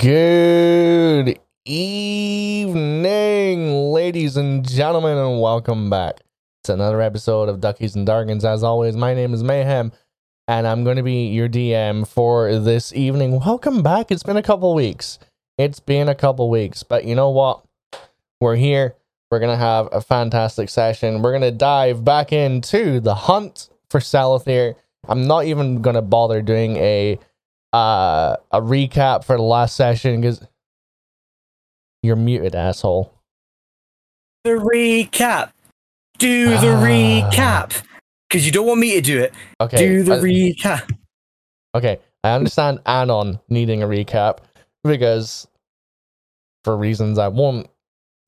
Good evening, ladies and gentlemen, and welcome back to another episode of Duckies and Dargans. As always, my name is Mayhem, and I'm going to be your DM for this evening. Welcome back. It's been a couple weeks. It's been a couple weeks, but you know what? We're here. We're going to have a fantastic session. We're going to dive back into the hunt for Salathir. I'm not even going to bother doing a uh, a recap for the last session because you're muted, asshole. The recap. Do the Ah. recap. Because you don't want me to do it. Okay. Do the uh, recap. okay. I understand Anon needing a recap because for reasons I won't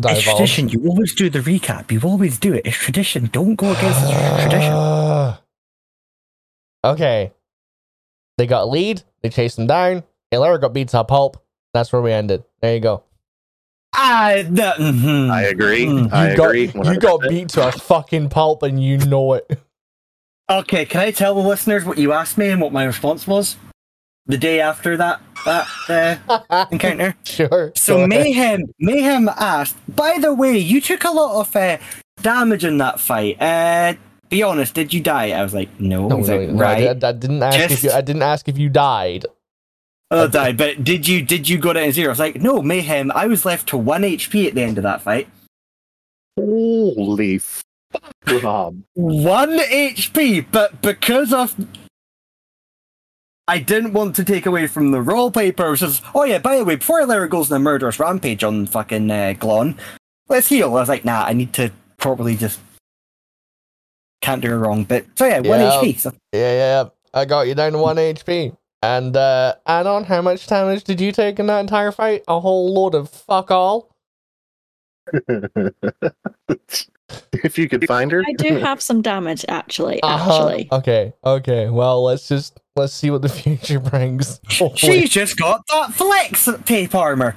Divulge. It's tradition. You always do the recap. You always do it. It's tradition. Don't go against tradition. Okay. They got a lead. They chased him down. Elerra got beat to a pulp. That's where we ended. There you go. I, the, mhm. I agree. Mm. I you got agree. you got beat to a fucking pulp and you know it. Okay, can I tell the listeners what you asked me and what my response was? The day after that that uh, encounter. sure. So. Mayhem Mayhem asked, by the way, you took a lot of uh, damage in that fight. Uh, be honest, did you die? I was like, no. No, He's no, like, no, I, right. did- I didn't ask if Just- you. I didn't ask if you died. Oh, died. But did you did you go down to zero? I was like, no, Mayhem. I was left to one HP at the end of that fight. Holy fuck, One HP, but because of I didn't want to take away from the roleplay purposes. Oh yeah, by the way, before Lara goes on a murderous rampage on fucking uh, Glon, let's heal. I was like, nah, I need to properly just can't do it wrong. But so yeah, one Yeah. HP. So Yeah, yeah. yeah. I got you down to one HP. And uh, Anon, how much damage did you take in that entire fight? A whole load of fuck all. if you could find her, I do have some damage actually. Uh-huh. Actually, Okay, okay. Well, let's just let's see what the future brings. she's just got that flex tape armor.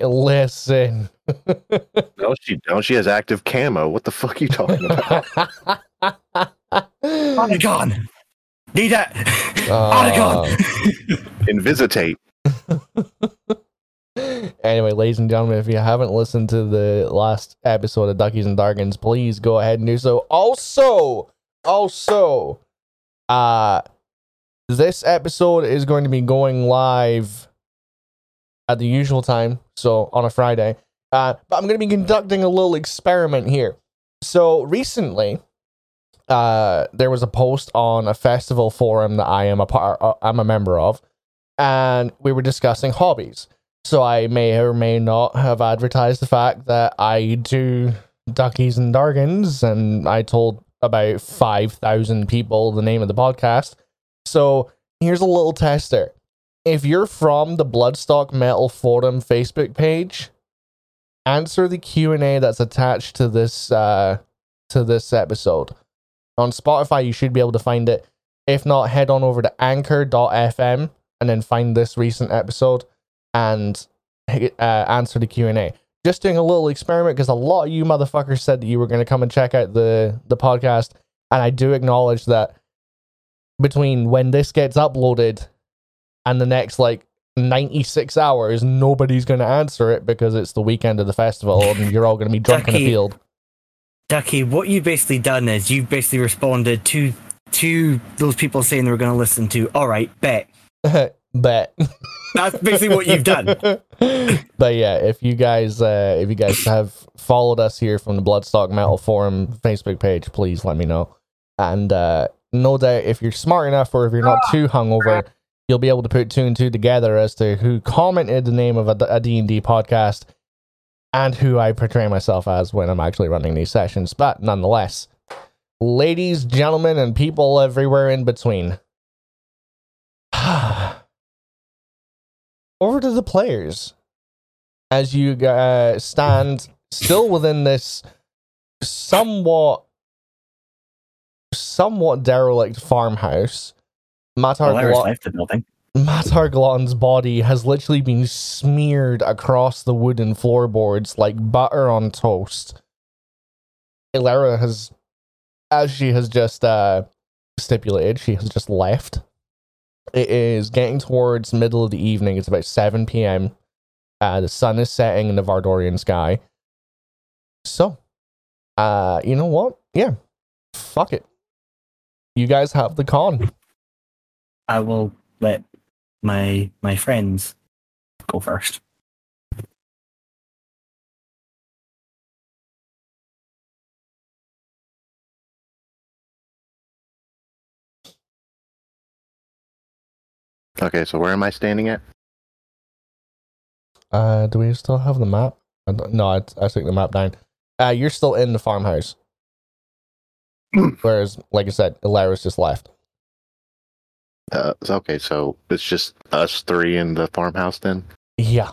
Listen. No, she don't. She has active camo. What the fuck are you talking about? Onagon, need that. Uh, Onagon. Invisitate. anyway, ladies and gentlemen, if you haven't listened to the last episode of Duckies and Dargans, please go ahead and do so. Also, also, uh, this episode is going to be going live at the usual time, so on a Friday. Uh, but I'm going to be conducting a little experiment here. So recently, uh, there was a post on a festival forum that I am a part, uh, I'm a member of, and we were discussing hobbies. So I may or may not have advertised the fact that I do duckies and dargans, and I told about five thousand people the name of the podcast. So here's a little tester. If you're from the Bloodstock Metal Forum Facebook page, answer the Q and A that's attached to this uh, to this episode. On Spotify, you should be able to find it. If not, head on over to anchor.fm and then find this recent episode and uh, answer the Q&A. Just doing a little experiment because a lot of you motherfuckers said that you were going to come and check out the, the podcast. And I do acknowledge that between when this gets uploaded and the next like 96 hours, nobody's going to answer it because it's the weekend of the festival and you're all going to be drunk in the Ducky. field. Ducky, what you've basically done is you've basically responded to to those people saying they were going to listen to. All right, bet. Bet. That's basically what you've done. but yeah, if you guys uh if you guys have followed us here from the Bloodstock Metal Forum Facebook page, please let me know. And uh no doubt if you're smart enough or if you're not too hungover, you'll be able to put two and two together as to who commented the name of a, a D&D podcast and who I portray myself as when I'm actually running these sessions. But nonetheless, ladies, gentlemen, and people everywhere in between. Over to the players as you uh, stand still within this somewhat somewhat derelict farmhouse. Matar, Polaris left the building. Matar Glotton's body has literally been smeared across the wooden floorboards like butter on toast. Elerra has, as she has just uh, stipulated, she has just left. It is getting towards middle of the evening. It's about 7 p.m. Uh, the sun is setting in the Vardorian sky. So, uh, you know what? Yeah, fuck it. You guys have the con. I will let my my friends go first. Okay, so where am I standing at? Uh, do we still have the map? I No, I, I took the map down. Uh, you're still in the farmhouse. Whereas, like I said, Ilaris just left. Uh, okay, so it's just us three in the farmhouse then. Yeah.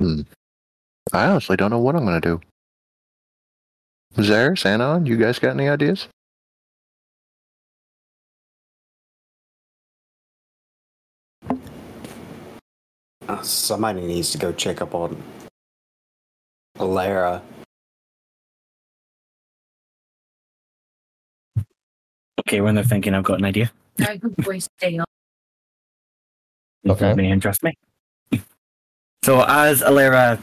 I honestly don't know what I'm gonna do. Zaris, Anon, you guys got any ideas? Uh, somebody needs to go check up on Elerra. Okay, when they're thinking, I've got an idea. Very good boy, stay on. You Okay. told me and trust me. So as Elerra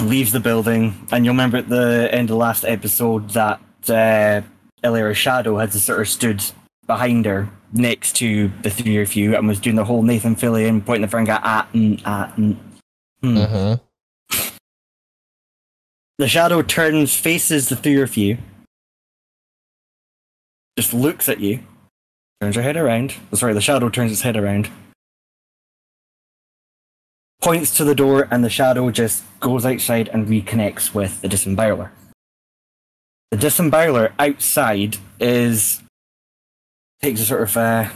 leaves the building, and you'll remember at the end of the last episode that uh, Elerra's shadow had sort of stood behind her next to the three of you and was doing the whole Nathan Fillion pointing the finger at and at and. Hmm. Mm-hmm. The shadow turns, faces the three of you, just looks at you, turns her head around. oh, Sorry, the shadow turns its head around, points to the door, and the shadow just goes outside and reconnects with the disemboweler. The disemboweler outside is takes a sort of uh,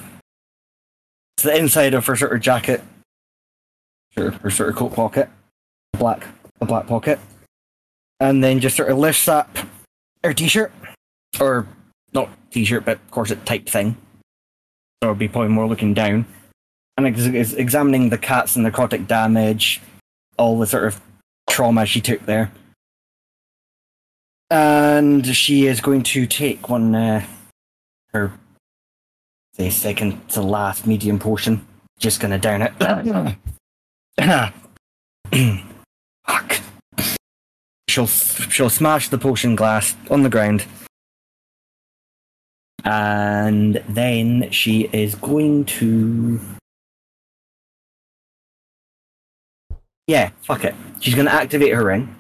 it's the inside of her sort of jacket, her, her sort of coat pocket, a black a black pocket and then just sort of lifts up her t-shirt, or not t-shirt, but corset type thing. So it'd be probably more looking down, and ex- is examining the cat's and necrotic damage, all the sort of trauma she took there, and she is going to take one uh, her say second to last medium potion. Just gonna down it. Fuck she'll she'll smash the potion glass on the ground and then she is going to yeah fuck it she's going to activate her ring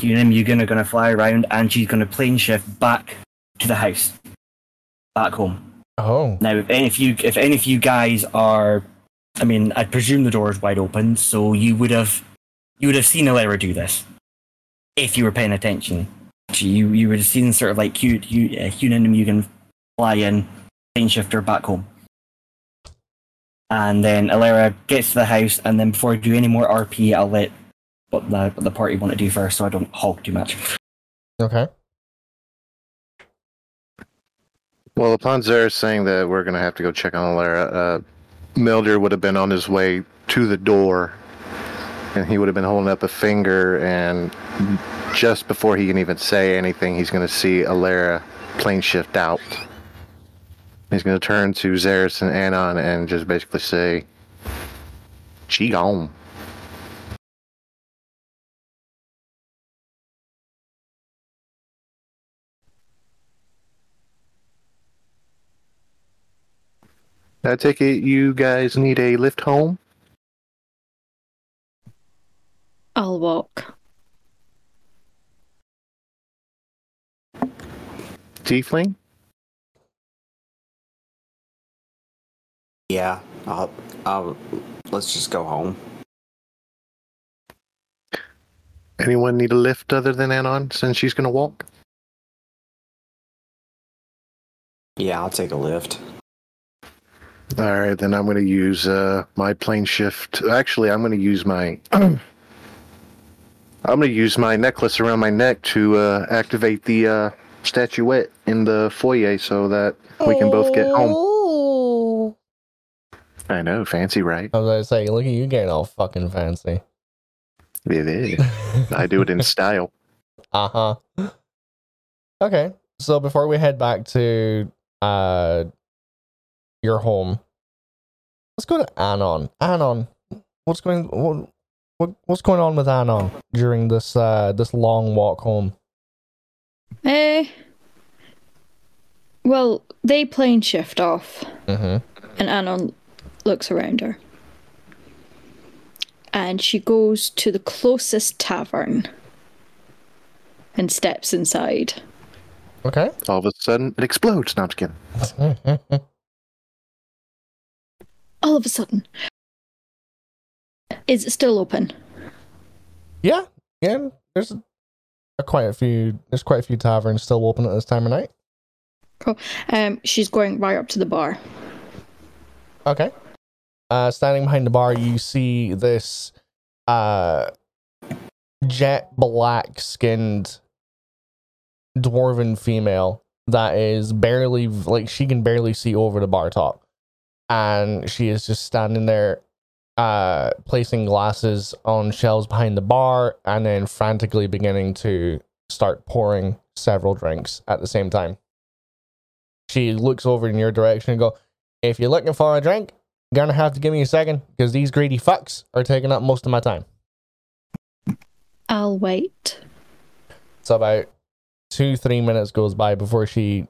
you and you're gonna gonna fly around and she's gonna plane shift back to the house back home Oh. now if any of you if any of you guys are i mean i presume the door is wide open so you would have you would have seen Elerra do this if you were paying attention. So you you would have seen sort of like you you uh, Hunan and Mugen fly in, plane shifter back home, and then Elerra gets to the house, and then before I do any more RP, I'll let what the what the party want to do first, so I don't hog too much. Okay. Well, upon Zaris saying that we're gonna have to go check on Elerra, uh, Meldir would have been on his way to the door, and he would have been holding up a finger, and just before he can even say anything, he's gonna see Elerra plane shift out. He's gonna turn to Zaris and Anon and just basically say, "She gone." I take it you guys need a lift home? I'll walk. Tiefling? Yeah, let's just go home. Anyone need a lift other than Anon since she's gonna walk? Yeah, I'll take a lift. All right, then I'm going to use uh, my plane shift. Actually, I'm going to use my. I'm going to use my necklace around my neck to uh, activate the uh, statuette in the foyer so that we can both get home. home. I know, fancy, right? I was gonna say, look at you getting all fucking fancy. It is. I do it in style. uh huh. Okay. So before we head back to uh your home, let's go to Anon. Anon, what's going what, what what's going on with Anon during this uh this long walk home? Eh. Well, they plane shift off, Mm-hmm. and Anon looks around her. And she goes to the closest tavern and steps inside. Okay. All of a sudden, it explodes. No, kidding. All of a sudden, is it still open? yeah, yeah. There's a, quite a few. There's quite a few taverns still open at this time of night. Cool. Um, she's going right up to the bar. Okay. Uh, standing behind the bar, you see this uh, jet black skinned dwarven female that is barely like she can barely see over the bar top, and she is just standing there, uh, placing glasses on shelves behind the bar, and then frantically beginning to start pouring several drinks at the same time. She looks over in your direction and go, "If you're looking for a drink, you're gonna have to give me a second because these greedy fucks are taking up most of my time. I'll wait. So about two, three minutes goes by before she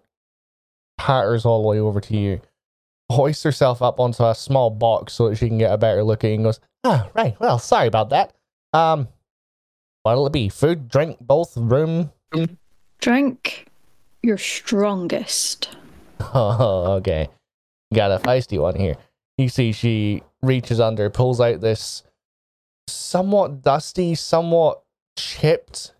patters all the way over to you, hoists herself up onto a small box so that she can get a better look at and goes, Ah, right, well, sorry about that. Um what'll it be? Food, drink, both, room? Drink your strongest. Oh, okay. Got a feisty one here. You see, she reaches under, pulls out this somewhat dusty, somewhat chipped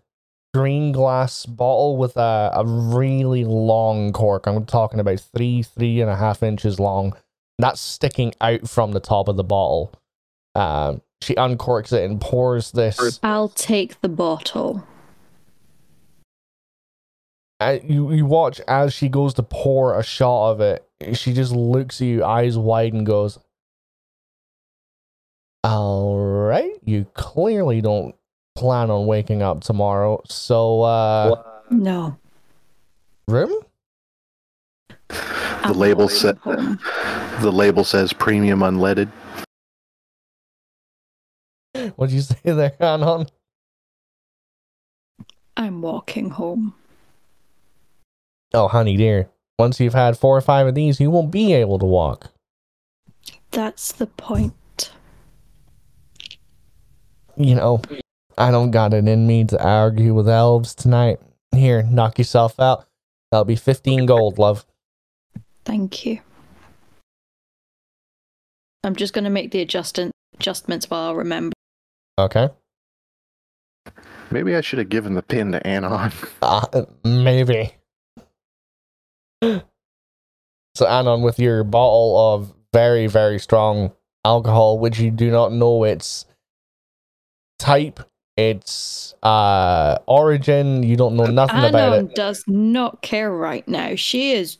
green glass bottle with a, a really long cork. I'm talking about three, three and a half inches long. That's sticking out from the top of the bottle. Um, she uncorks it and pours this. I'll take the bottle. uh, you you watch as she goes to pour a shot of it. She just looks at you, eyes wide, and goes, "All right, you clearly don't plan on waking up tomorrow. So, uh, No. room? The label going said the label says premium unleaded. What'd you say there, Anon? I'm walking home. Oh, honey dear. Once you've had four or five of these, you won't be able to walk. That's the point. You know, I don't got it in me to argue with elves tonight. Here, knock yourself out. That'll be 15 gold, love. Thank you. I'm just going to make the adjustment adjustments while I remember. Okay. Maybe I should have given the pin to Anon. Uh, maybe. So, Anon, with your bottle of very, very strong alcohol, which you do not know its type, its uh, origin, you don't know nothing about Anon it. does not care right now. She is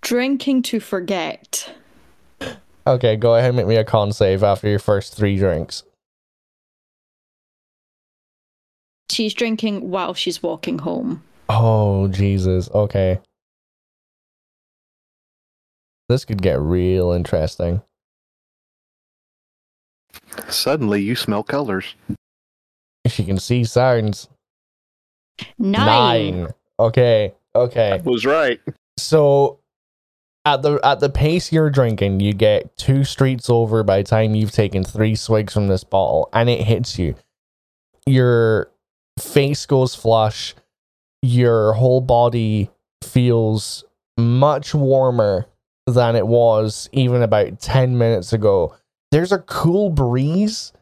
drinking to forget. Okay, go ahead and make me a con save after your first three drinks. She's drinking while she's walking home. Oh, Jesus. Okay. This could get real interesting. Suddenly, you smell colors. She can see signs. Nine. Okay. Okay. Was right. So at the at the pace you're drinking, you get two streets over by the time you've taken three swigs from this bottle, and it hits you. Your face goes flush. Your whole body feels much warmer than it was even about 10 minutes ago. There's a cool breeze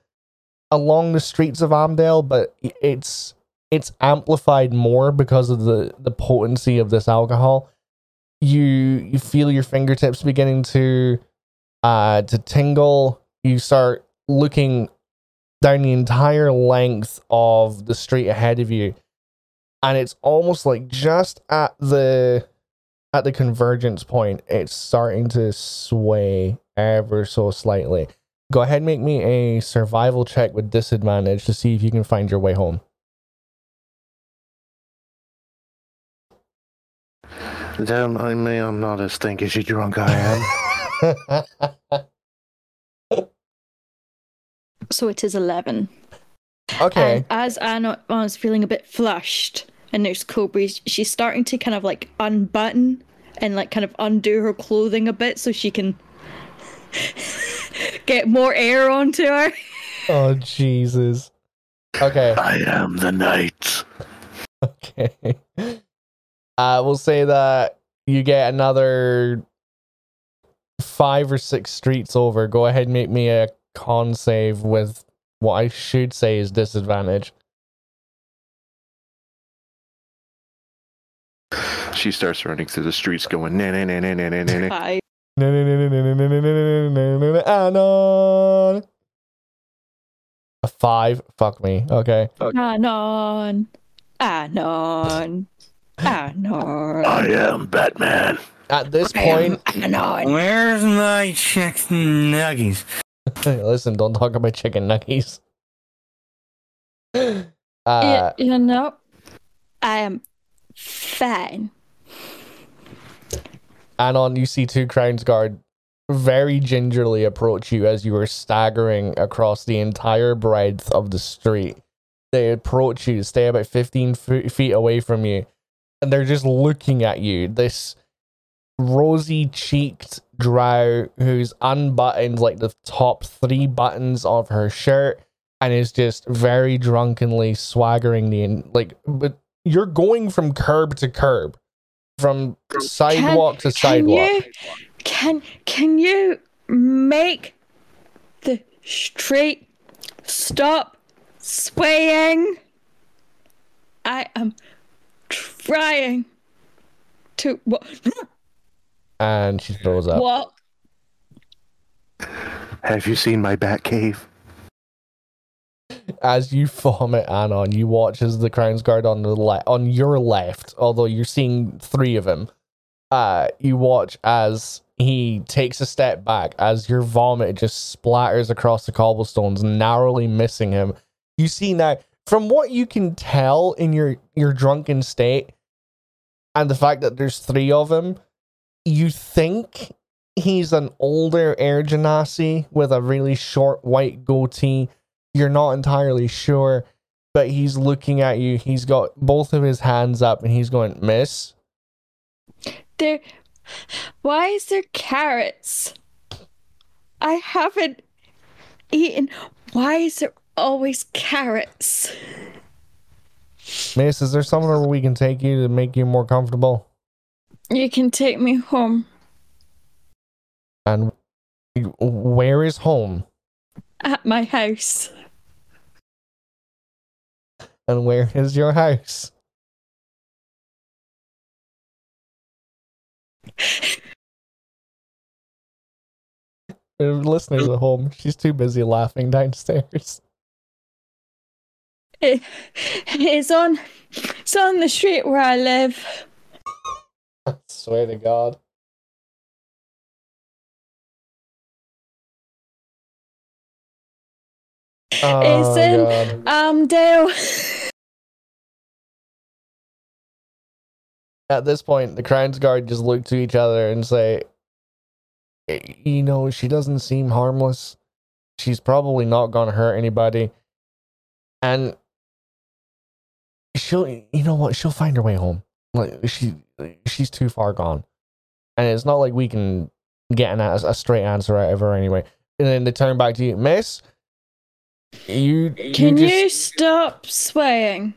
along the streets of Amdale, but it's it's amplified more because of the the potency of this alcohol. You you feel your fingertips beginning to uh to tingle. You start looking down the entire length of the street ahead of you and it's almost like just at the at the convergence point it's starting to sway ever so slightly go ahead and make me a survival check with disadvantage to see if you can find your way home Don't mind me, I'm not as stinkishly drunk I am. So it is 11. okay. And as Anna was feeling a bit flushed, and there's Cobra, she's starting to kind of like unbutton and like kind of undo her clothing a bit so she can get more air onto her. oh Jesus. Okay. I am the knight. Okay. Uh, we'll say that you get another five or six streets over. Go ahead and make me a con save with what I should say is disadvantage. She starts running through the streets going, na na na na na na na. Five. Anon. A five. Fuck me. Okay. Anon. Anon. Anon. I am Batman. At this point, Anon. Where's my chicken nuggies? listen, don't talk about chicken nuggets. Uh, Y- you know, I am fine. Anon, you see two Crowns Guard very gingerly approach you as you are staggering across the entire breadth of the street. They approach you, stay about 15 fe- feet away from you, and they're just looking at you. This rosy cheeked drow who's unbuttoned like the top three buttons of her shirt and is just very drunkenly swaggering the like but you're going from curb to curb from sidewalk to sidewalk. Can sidewalk you can can you make the street stop swaying? I am trying to what and she throws up what Have you seen my bat cave? As you vomit Anon, you watch as the Crown's Guard on the on your left, although you're seeing three of them. Uh, you watch as he takes a step back as your vomit just splatters across the cobblestones, narrowly missing him. You see now, from what you can tell in your your drunken state, and the fact that there's three of him, you think he's an older Air Genasi with a really short white goatee you're not entirely sure, but he's looking at you. He's got both of his hands up and he's going, Miss. there why is there carrots? I haven't eaten why is there always carrots? Miss, is there somewhere we can take you to make you more comfortable? You can take me home And where is home? at my house. And where is your house? Listeners at home, she's too busy laughing downstairs. It, it's on it's on the street where I live. I swear to God. Oh, in- God. Um Dale. At this point, the crimes Guard just look to each other and say, You know, she doesn't seem harmless. She's probably not going to hurt anybody. And she'll, you know what? She'll find her way home. Like, she, she's too far gone. And it's not like we can get an, a straight answer out of her anyway. And then they turn back to you, Miss. You Can you, you, stop swaying?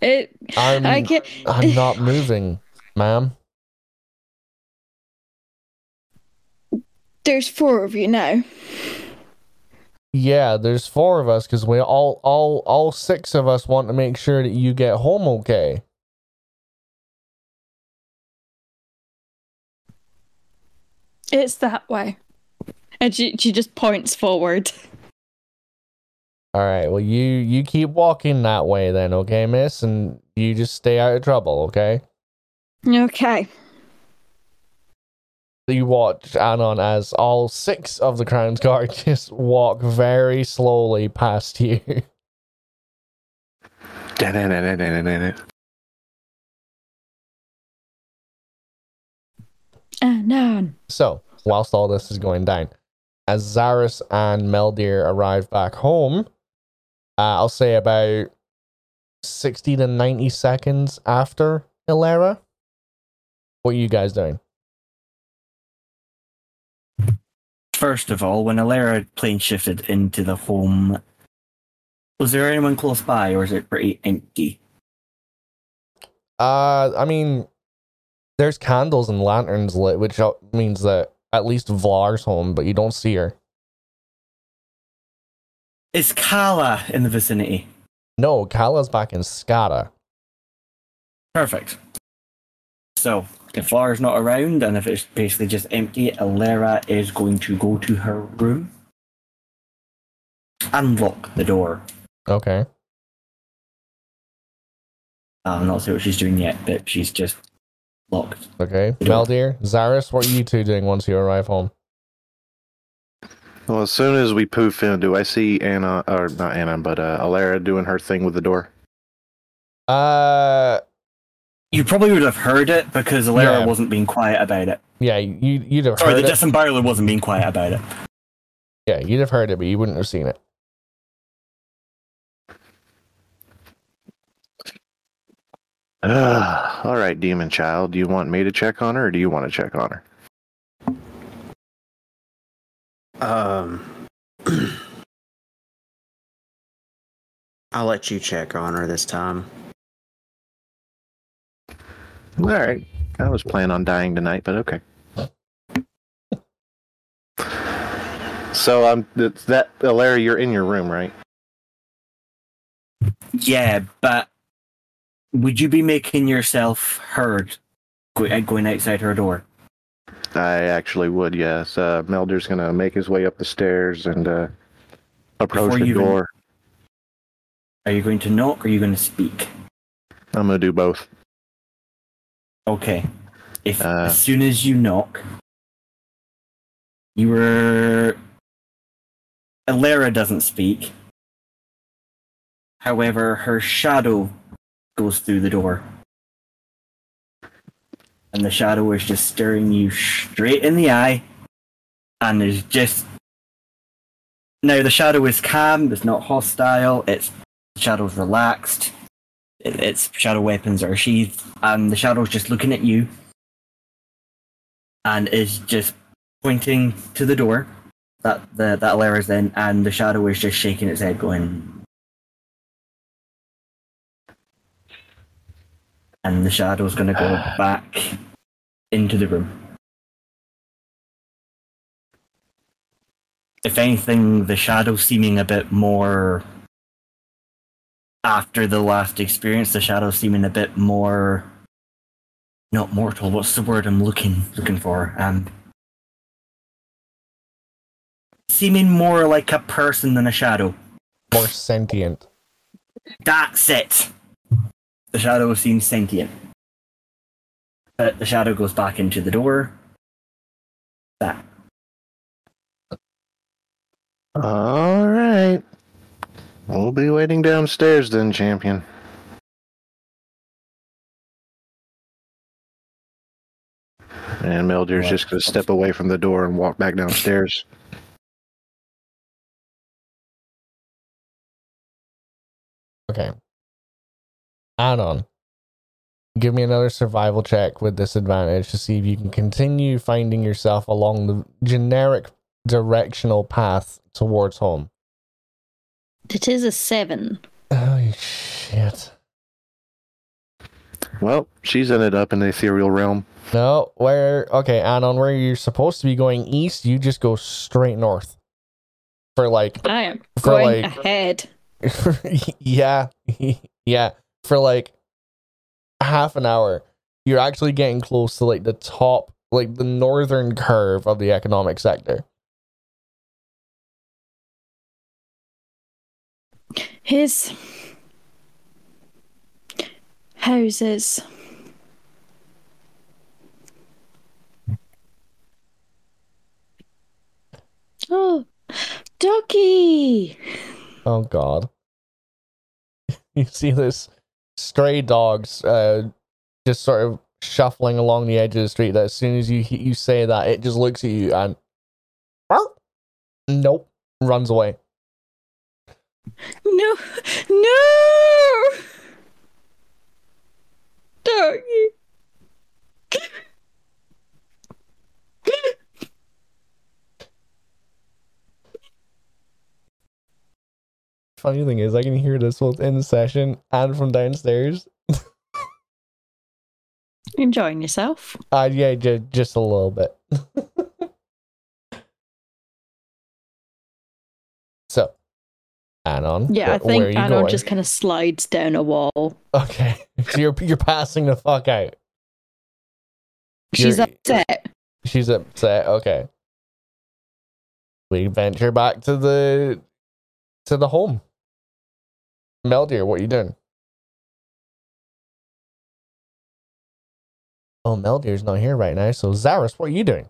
It I'm, I can I'm not moving, ma'am. There's four of you now. Yeah, there's four of us because we all, all, all six of us want to make sure that you get home okay. It's that way. And she she just points forward. All right. Well, you you keep walking that way then, okay, Miss, and you just stay out of trouble, okay? Okay. You watch Anon as all six of the Crown's Guard just walk very slowly past you. Anon. So, whilst all this is going down, as Zaris and Meldir arrive back home, uh, I'll say about 60 to 90 seconds after Elerra. What are you guys doing? First of all, when Elerra plane shifted into the home, was there anyone close by, or is it pretty empty? Uh, I mean, there's candles and lanterns lit, which means that at least Vlar's home, but you don't see her. Is Kala in the vicinity? No, Kala's back in Skata. Perfect. So, if Lara's not around, and if it's basically just empty, Elerra is going to go to her room and lock the door. Okay. I'm not sure what she's doing yet, but she's just locked. Okay. Meldir, Zaris, what are you two doing once you arrive home? Well, as soon as we poof in, do I see Anna, or not Anna, but uh, Elerra doing her thing with the door? Uh, You probably would have heard it because Elerra Yeah. wasn't being quiet about it. yeah, you you'd have Sorry, heard the it. disemboweler wasn't being quiet about it. Yeah, you'd have heard it, but you wouldn't have seen it. Ugh. All right, demon child. Do you want me to check on her, or do you want to check on her? Um, I'll let you check on her this time. All right. I was planning on dying tonight, but okay. So um, it's that Elerra, you're in your room, right? Yeah, but would you be making yourself heard uh, going outside her door? I actually would, yes. Uh, Meldir's gonna make his way up the stairs and uh, approach Before the you even- door. Are you going to knock or are you going to speak? I'm gonna do both. Okay. If Uh. as soon as you knock, you were. Elerra doesn't speak. However, her shadow goes through the door. And the shadow is just staring you straight in the eye and is just. Now, the shadow is calm, it's not hostile, it's. The shadow's relaxed, it, its shadow weapons are sheathed, and the shadow's just looking at you and is just pointing to the door that the that Elerra's in, and the shadow is just shaking its head, going. And the shadow's gonna go back into the room. If anything, the shadow seeming a bit more. After the last experience, the shadow seeming a bit more not mortal. What's the word I'm looking looking for? Um, seeming more like a person than a shadow. More sentient. That's it. The shadow seems sentient. But the shadow goes back into the door. That. All right. We'll be waiting downstairs then, champion. And Meldir's just gonna step away from the door and walk back downstairs. Okay. Anon. Give me another survival check with disadvantage to see if you can continue finding yourself along the generic directional path towards home. It is a seven. Oh shit. Well, she's ended up in the ethereal realm. No, where okay, Anon, where you're supposed to be going east, you just go straight north. For like I am For, going like- ahead. yeah, yeah, for like half an hour, you're actually getting close to like the top, like the northern curve of the economic sector. His houses. Oh, Ducky! Oh god. you see this stray dogs uh just sort of shuffling along the edge of the street that as soon as you you say that, it just looks at you and nope, runs away. No, no, Doggy. Funny thing is, I can hear this both in the session and from downstairs. Enjoying yourself? Uh, yeah, just, just a little bit. so, Anon. Yeah, I wh- are think Anon going? just kind of slides down a wall. Okay, so you're you're passing the fuck out. She's You're- upset. She's upset. Okay. We venture back to the to the home. Meldir, what are you doing? Oh, Meldir's not here right now. So Zaris, what are you doing?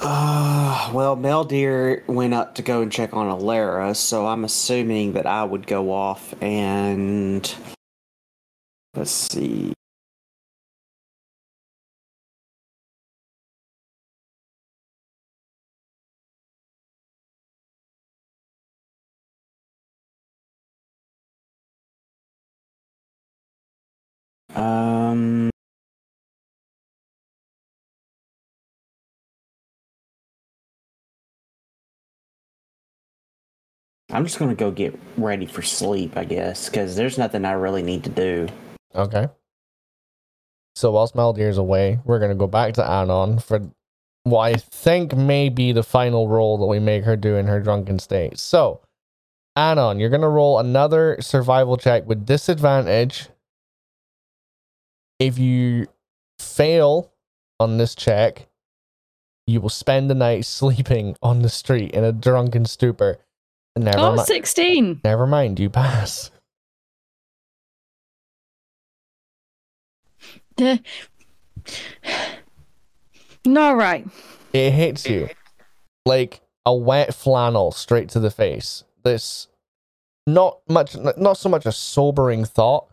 Uh, well, Meldir went up to go and check on Elerra, so I'm assuming that I would go off and let's see. Um. I'm just gonna go get ready for sleep, I guess, because there's nothing I really need to do. Okay. So whilst Meldir's away, we're gonna go back to Anon for what I think may be the final roll that we make her do in her drunken state. So, Anon, you're gonna roll another survival check with disadvantage. If you fail on this check, you will spend the night sleeping on the street in a drunken stupor. Never Oh, mind. 16. Never mind, you pass. Uh, no, right. It hits you like a wet flannel straight to the face. This not much, not so much a sobering thought,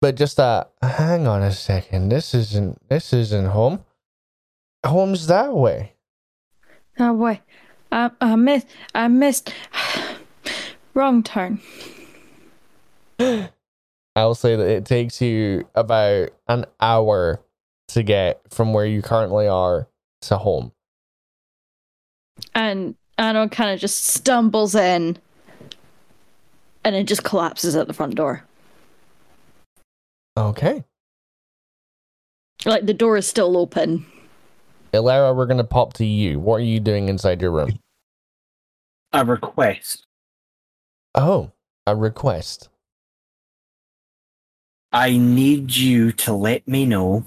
but just a hang on a second. This isn't this isn't home. Home's that way. Oh, wait. I, I missed. I missed. Wrong turn. I'll say that it takes you about an hour to get from where you currently are to home. And Anon kind of just stumbles in and it just collapses at the front door. Okay. Like the door is still open. Elerra, we're gonna pop to you. What are you doing inside your room? A request. Oh, a request. I need you to let me know,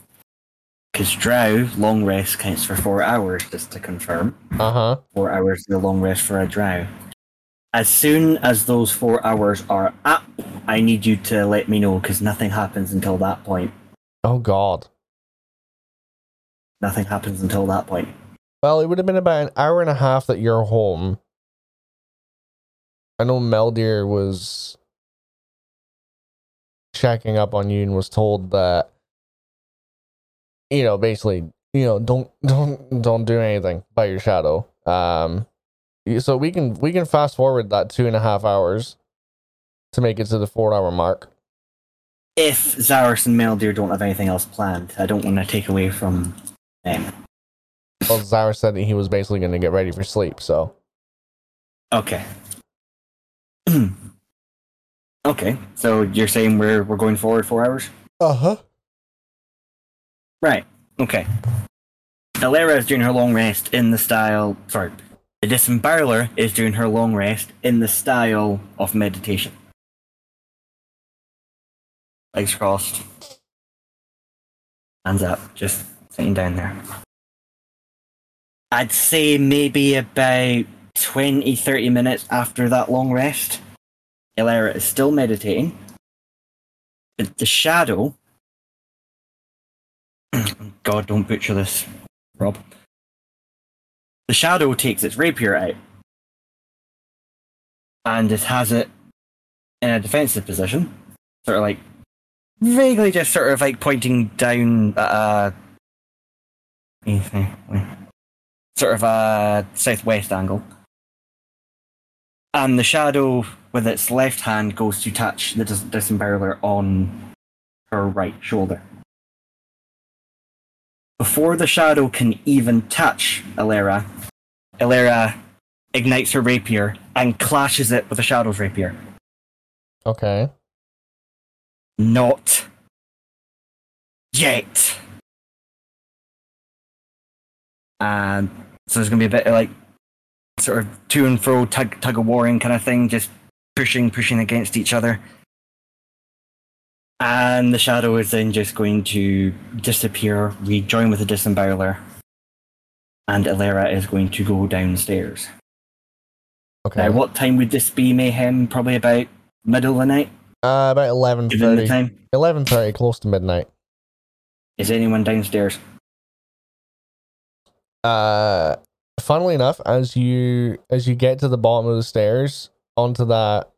because drow long rest counts for four hours, just to confirm. Uh huh. Four hours is the long rest for a drow. As soon as those four hours are up, I need you to let me know, because nothing happens until that point. Oh God. Nothing happens until that point. Well, it would have been about an hour and a half that you're home. I know Meldir was checking up on you and was told that you know, basically, you know, don't don't don't do anything by your shadow. Um so we can we can fast forward that two and a half hours to make it to the four hour mark. If Zaris and Meldir don't have anything else planned, I don't want to take away from them. Well Zara said that he was basically gonna get ready for sleep, so Okay. okay, so you're saying we're we're going forward four hours? Uh-huh. Right. Okay. Elerra is doing her long rest in the style. Sorry, the disemboweler is doing her long rest in the style of meditation. Legs crossed, hands up, just sitting down there. I'd say maybe about 20 30 minutes after that long rest, Elerra is still meditating. But the shadow God, don't butcher this, Rob. The shadow takes its rapier out, and it has it in a defensive position, sort of like vaguely just sort of like pointing down a uh, sort of a southwest angle. And the shadow with its left hand goes to touch the dis- disemboweler on her right shoulder. Before the shadow can even touch Elerra, Elerra ignites her rapier and clashes it with the shadow's rapier. Okay. Not yet. And so there's gonna be a bit of like sort of to and fro tug tug of warring kind of thing, just pushing, pushing against each other. And the shadow is then just going to disappear, rejoin with the disemboweler, and Elerra is going to go downstairs. Okay. Now, what time would this be, Mayhem? Probably about middle of the night, Uh, about eleven thirty. time. Eleven thirty, close to midnight. Is anyone downstairs? Uh, funnily enough, as you as you get to the bottom of the stairs onto that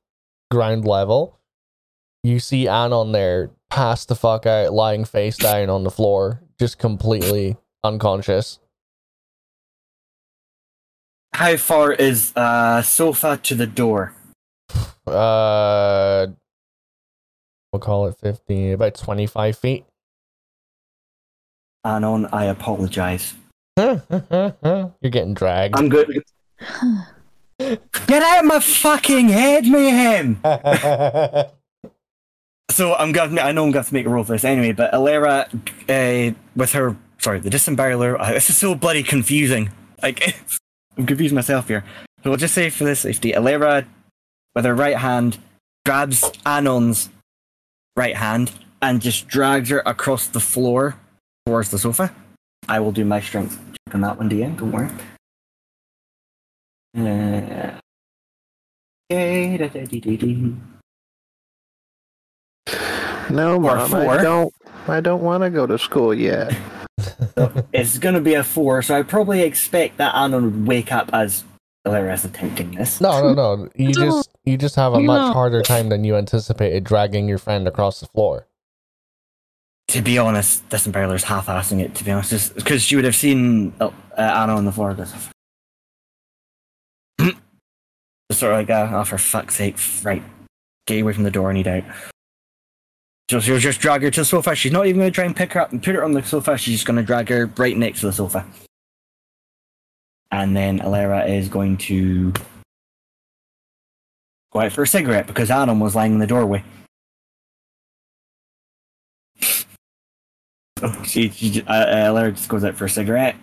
ground level, you see Anon there, passed the fuck out, lying face down on the floor, just completely unconscious. How far is uh sofa to the door? Uh, we'll call it fifteen, about twenty five feet. Anon, I apologize. You're getting dragged. I'm good. Get out of my fucking head, mayhem! So I'm gonna. I know I'm gonna have to make a roll for this anyway. But Elerra, uh, with her, sorry, the disemboweler. Uh, this is so bloody confusing. Like, I'm confusing myself here. So we'll just say for this safety, Elerra, with her right hand, grabs Anon's right hand and just drags her across the floor towards the sofa. I will do my strength check on that one, DM. Don't worry. Uh, okay. No, mom. I don't. I don't want to go to school yet. It's gonna be a four, so I probably expect that Anon would wake up as Illyris attempting this. No, no, no. You just you just have a you much know. harder time than you anticipated dragging your friend across the floor. To be honest, this Imperialer's half-assing it. To be honest, because she would have seen uh, uh, Anna on the floor. Just sort of like, uh, oh, for fuck's sake, right, get away from the door, I need out. So she'll just drag her to the sofa. She's not even going to try and pick her up and put her on the sofa. She's just going to drag her right next to the sofa. And then Elerra is going to go out for a cigarette because Adam was lying in the doorway. So she, she uh, uh, Elerra just goes out for a cigarette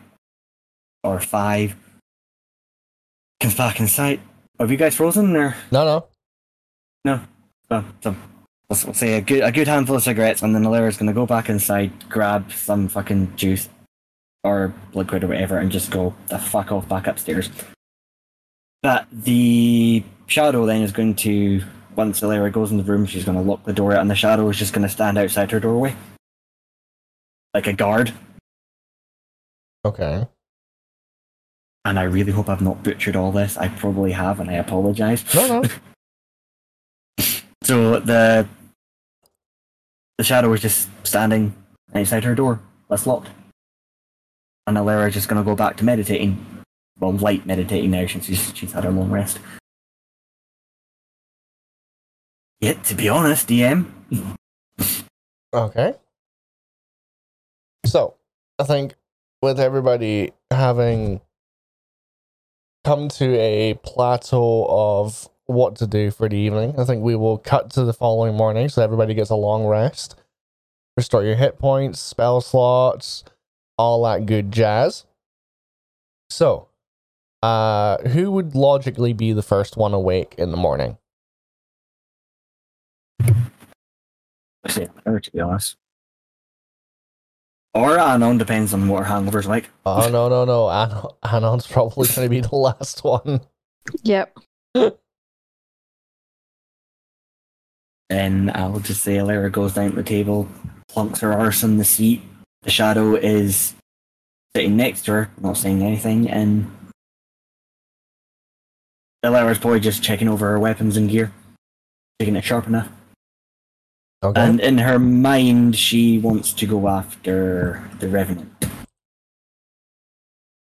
or five. Comes back inside. Have you guys frozen or No, no. no? Oh, so let's, let's say a good a good handful of cigarettes, and then Elerra's gonna go back inside, grab some fucking juice or liquid or whatever, and just go the fuck off back upstairs. But the shadow then is going to once Elerra goes in the room, she's gonna lock the door, and the shadow is just gonna stand outside her doorway, like a guard. Okay. And I really hope I've not butchered all this. I probably have, and I apologize. No, no. So the the shadow is just standing outside her door. That's locked. And Elerra is just gonna go back to meditating. Well, light meditating now since she's she's had her long rest. Yet, to be honest, DM, Okay. So, I think with everybody having come to a plateau of what to do for the evening, I think we will cut to the following morning so everybody gets a long rest. Restore your hit points, spell slots, all that good jazz. So, uh, who would logically be the first one awake in the morning? I say her to be honest. Or Anon depends on what her hangover's like. Oh, no, no, no. Anon, Anon's probably going to be the last one. Yep. Then I'll just say Elerra goes down to the table, plunks her arse on the seat. The shadow is sitting next to her, not saying anything, and Elerra's probably just checking over her weapons and gear, checking it sharp enough. Okay. And in her mind, she wants to go after the Revenant.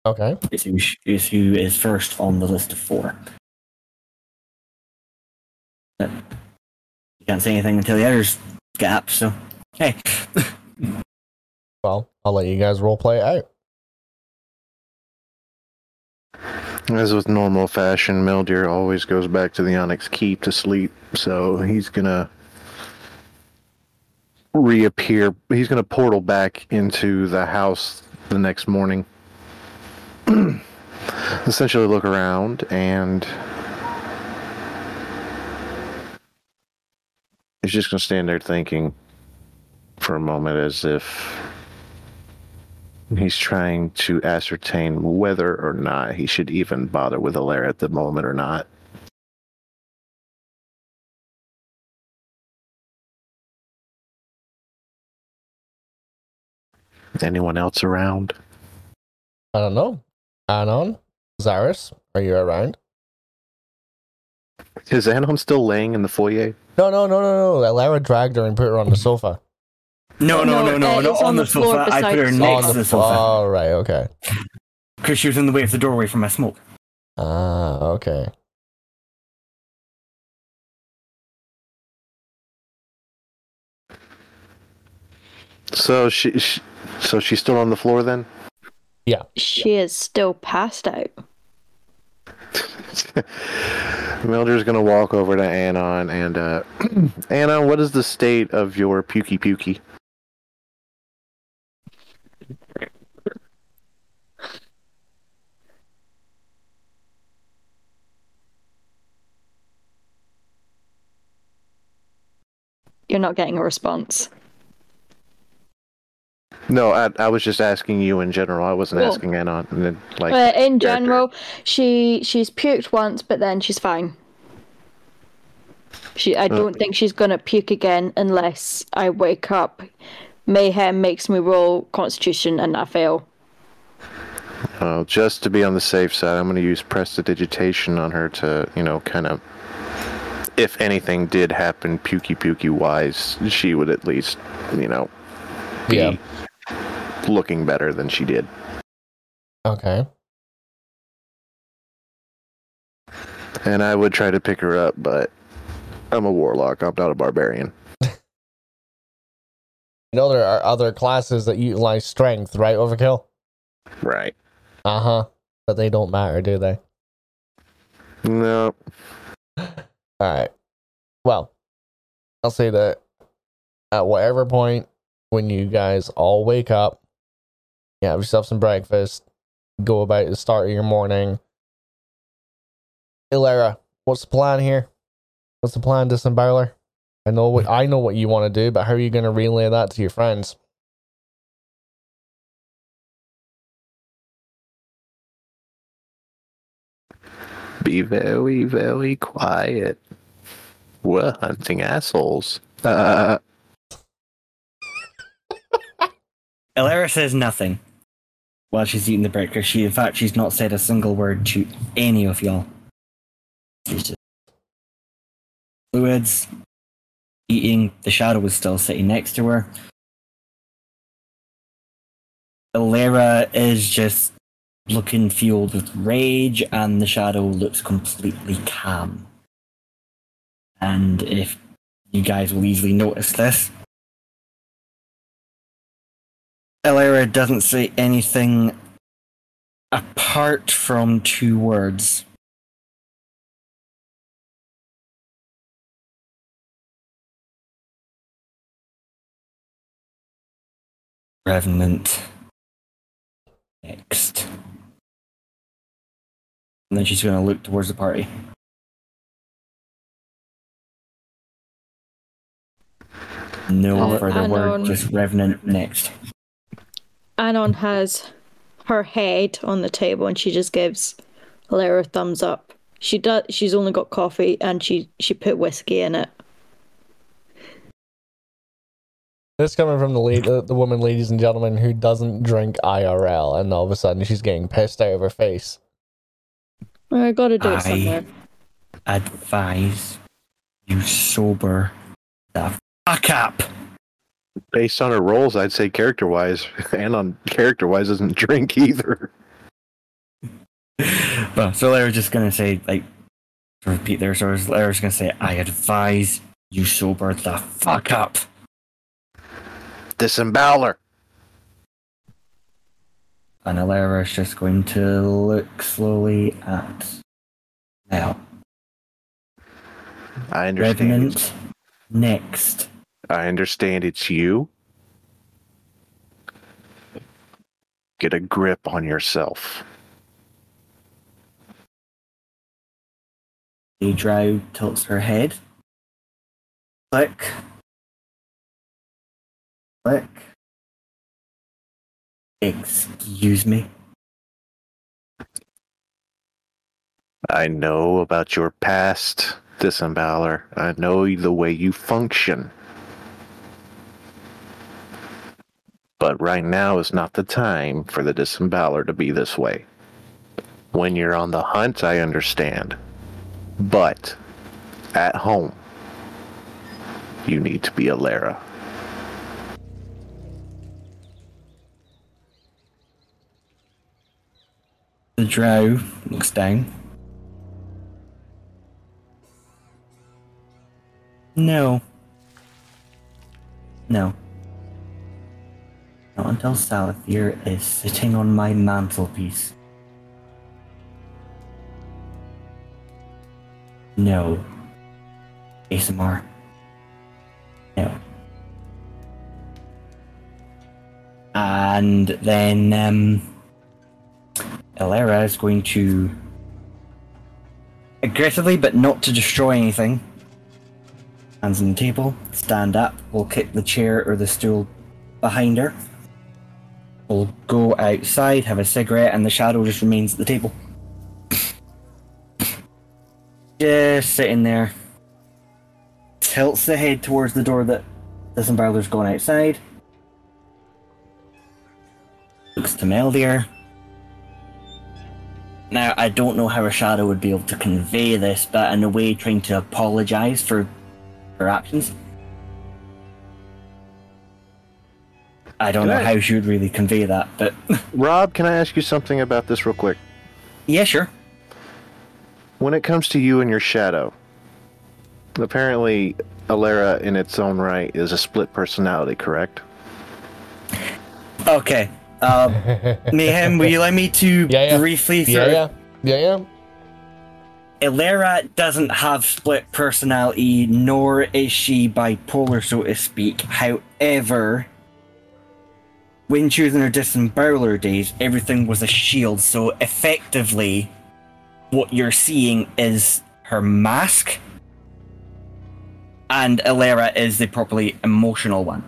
okay. Is who, is who is first on the list of four. But you can't say anything until the others get up, so hey. Well, I'll let you guys role play it out. As with normal fashion, Meldir always goes back to the Onyx Keep to sleep, so he's gonna reappear. He's gonna portal back into the house the next morning. Essentially, look around and he's just gonna stand there thinking for a moment as if He's trying to ascertain whether or not he should even bother with Alaire at the moment or not. Is anyone else around? I don't know. Anon, Zaris, are you around? Is Anon still laying in the foyer? No, no, no, no, no. Lara dragged her and put her on the sofa. No, no, No, no, no, uh, not on, on the, the sofa. I put her next to the the sofa All right, okay. because she was in the way of the doorway from my smoke. Ah, okay. So she, she so she's still on the floor then? Yeah. She is still passed out. Meldir's gonna walk over to Anon and uh Anon, what is the state of your pukey pukey? You're not getting a response. No, I, I was just asking you in general. I wasn't Well- asking Anon. Like, uh, in character. general, she she's puked once, but then she's fine. She, I don't think she's gonna puke again unless I wake up. Mayhem makes me roll Constitution and I fail. Uh, just to be on the safe side, I'm going to use prestidigitation on her to, you know, kind of, if anything did happen, pukey pukey wise, she would at least, you know, be Yeah. Looking better than she did. Okay. And I would try to pick her up, but I'm a warlock. I'm not a barbarian. You know there are other classes that utilize strength, right? Overkill. Right. Uh huh. But they don't matter, do they? No. All right. Well, I'll say that at whatever point when you guys all wake up, you have yourself some breakfast, go about the start of your morning. Elerra, what's the plan here? What's the plan, Disemboweler? I know what I know what you want to do, but how are you going to relay that to your friends? Be very, very quiet. We're hunting assholes. Uh, Elerra says nothing while she's eating the breakfast. She, in fact, she's not said a single word to any of y'all. She's just fluids, eating. The shadow was still sitting next to her. Elerra is just looking fueled with rage, and the shadow looks completely calm. And if you guys will easily notice this, Elerra doesn't say anything apart from two words. Revenant. Next. And then she's going to look towards the party. No Uh, further word, just Revenant next. Anon has her head on the table and she just gives Lara a thumbs up. She does. She's only got coffee and she she put whiskey in it. This coming from the lady, the, the woman, ladies and gentlemen, who doesn't drink IRL, and all of a sudden she's getting pissed out of her face. I gotta do I- it somewhere. Advise you sober the fuck up. Based on her roles, I'd say character wise, and on character wise, doesn't drink either. But so Lara's just gonna say like to repeat there. So Lara's gonna say, "I advise you sober the fuck up." Disemboweler. And Elerra's just going to look slowly at now. I understand. Revenant next. I understand it's you. Get a grip on yourself. Adrow tilts her head. Click. Click. Excuse me. I know about your past, Disemboweler. I know the way you function. But right now is not the time for the Disemboweler to be this way. When you're on the hunt, I understand. But at home, you need to be a Lara. The drow looks down. No. No. Not until Salathir is sitting on my mantelpiece. No. ASMR. No. And then, um, Elerra is going to aggressively, but not to destroy anything. Hands on the table, stand up, we'll kick the chair or the stool behind her. We'll go outside, have a cigarette, and the shadow just remains at the table. Just sitting there. Tilts the head towards the door that Disemboweler's gone outside. Looks to Meldir. Now, I don't know how a shadow would be able to convey this, but in a way, trying to apologize for her actions. I don't know Good. how she would really convey that, but Rob, can I ask you something about this real quick? yeah, sure. When it comes to you and your shadow, apparently Elerra in its own right is a split personality, correct? Okay. Um, Mayhem, will you let me to Yeah, yeah. briefly Yeah, sort yeah, of yeah, yeah. Elerra doesn't have split personality, nor is she bipolar, so to speak. However, when she was in her disemboweler days, everything was a shield, so effectively, what you're seeing is her mask, and Elerra is the properly emotional one.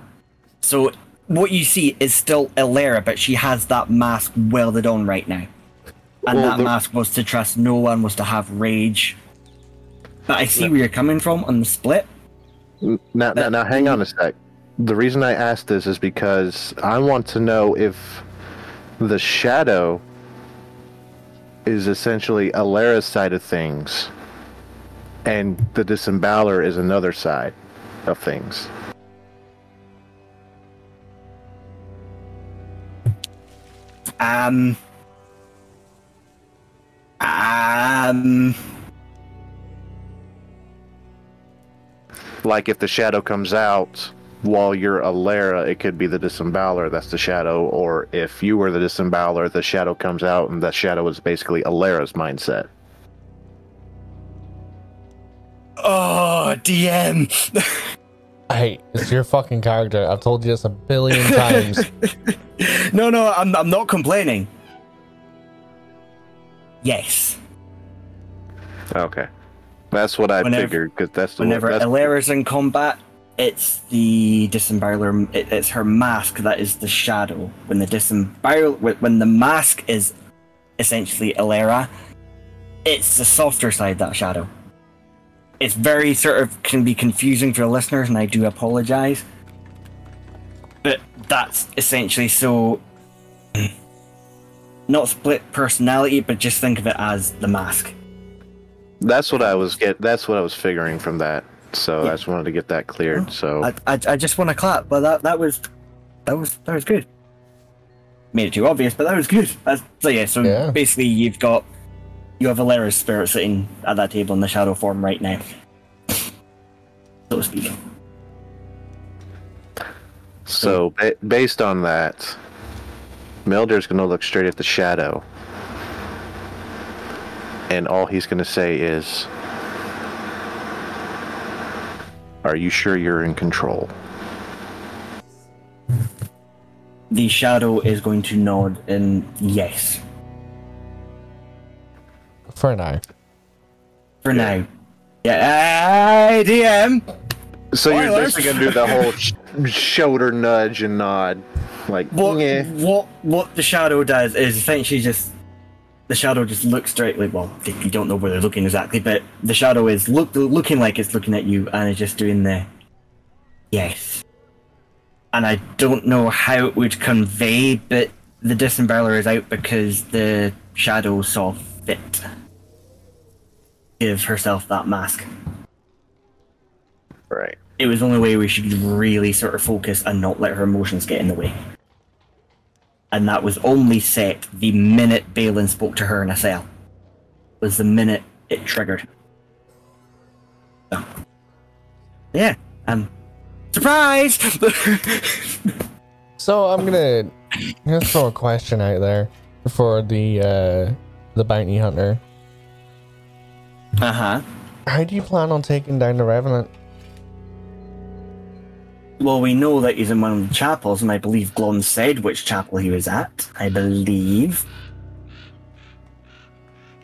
So, what you see is still Elerra, but she has that mask welded on right now. And Well, that the- mask was to trust no one, was to have rage. But I see where you're coming from on the split. Now, now, now, hang on a sec. The reason I asked this is because I want to know if the shadow is essentially Elerra's side of things, and the disemboweler is another side of things. Um. Um. Like if the shadow comes out while you're Elerra, it could be the disemboweler that's the shadow, or if you were the disemboweler, the shadow comes out and that shadow is basically Elerra's mindset. Oh, DM. Hey, it's your fucking character. I've told you this a billion times. no, no, I'm, I'm not complaining. Yes. Okay. That's what I Whenever- figured because that's the Whenever that's, Elerra's in combat, it's the disemboweler. It, it's her mask that is the shadow. When the disemboweler, when the mask is essentially Elerra, it's the softer side that shadow. It's very sort of can be confusing for listeners, and I do apologize. But that's essentially so. Not split personality, but just think of it as the mask. that's what I was get. That's what I was figuring from that. So Yeah. I just wanted to get that cleared. So I, I, I just want to clap, but that that was that was that was good. Made it too obvious, but that was good. That's, so yeah, so Yeah. basically you've got you have Elerra's spirit sitting at that table in the shadow form right now, so to speak. So, ba- based on that, Meldir's going to look straight at the shadow. And all he's going to say is, Are you sure you're in control? The shadow is going to nod and yes For now. for now. Yeah, I DM. So you're Spoilers. basically going to do the whole sh- shoulder nudge and nod. Like, What yeah. what what the shadow does is essentially just the shadow just looks directly. Well, you don't know where they're looking exactly, but the shadow is look looking like it's looking at you and is just doing the yes. And I don't know how it would convey, but the disemboweler is out because the shadow saw fit give herself that mask. Right. It was the only way we should really sort of focus and not let her emotions get in the way. And that was only set the minute Balin spoke to her in a cell. Was the minute it triggered. So, yeah, um, surprise! So I'm gonna, I'm gonna throw a question out there for the uh, the bounty hunter. uh huh. How do you plan on taking down the revenant? Well, we know that he's in one of the chapels, and I believe Glon said which chapel he was at. I believe.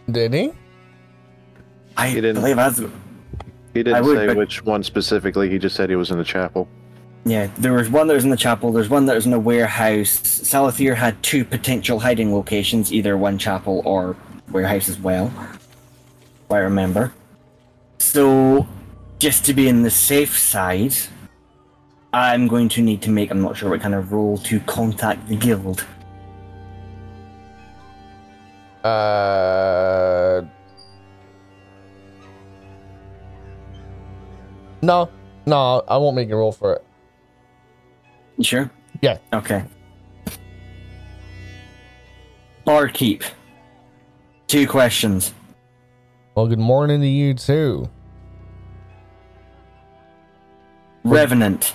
Did he? I He didn't- believe that's He didn't I would, say but- which one specifically. He just said he was in the chapel. Yeah, there was one that was in the chapel, there's one that was in a warehouse. Salathir had two potential hiding locations, either one chapel or warehouse as well. If I remember. So, just to be in the safe side, I'm going to need to make, I'm not sure what kind of role to contact the guild. Uh. No, no, I won't make a roll for it. You sure? Yeah. Okay. Barkeep. Two questions. Well, good morning to you too. Revenant.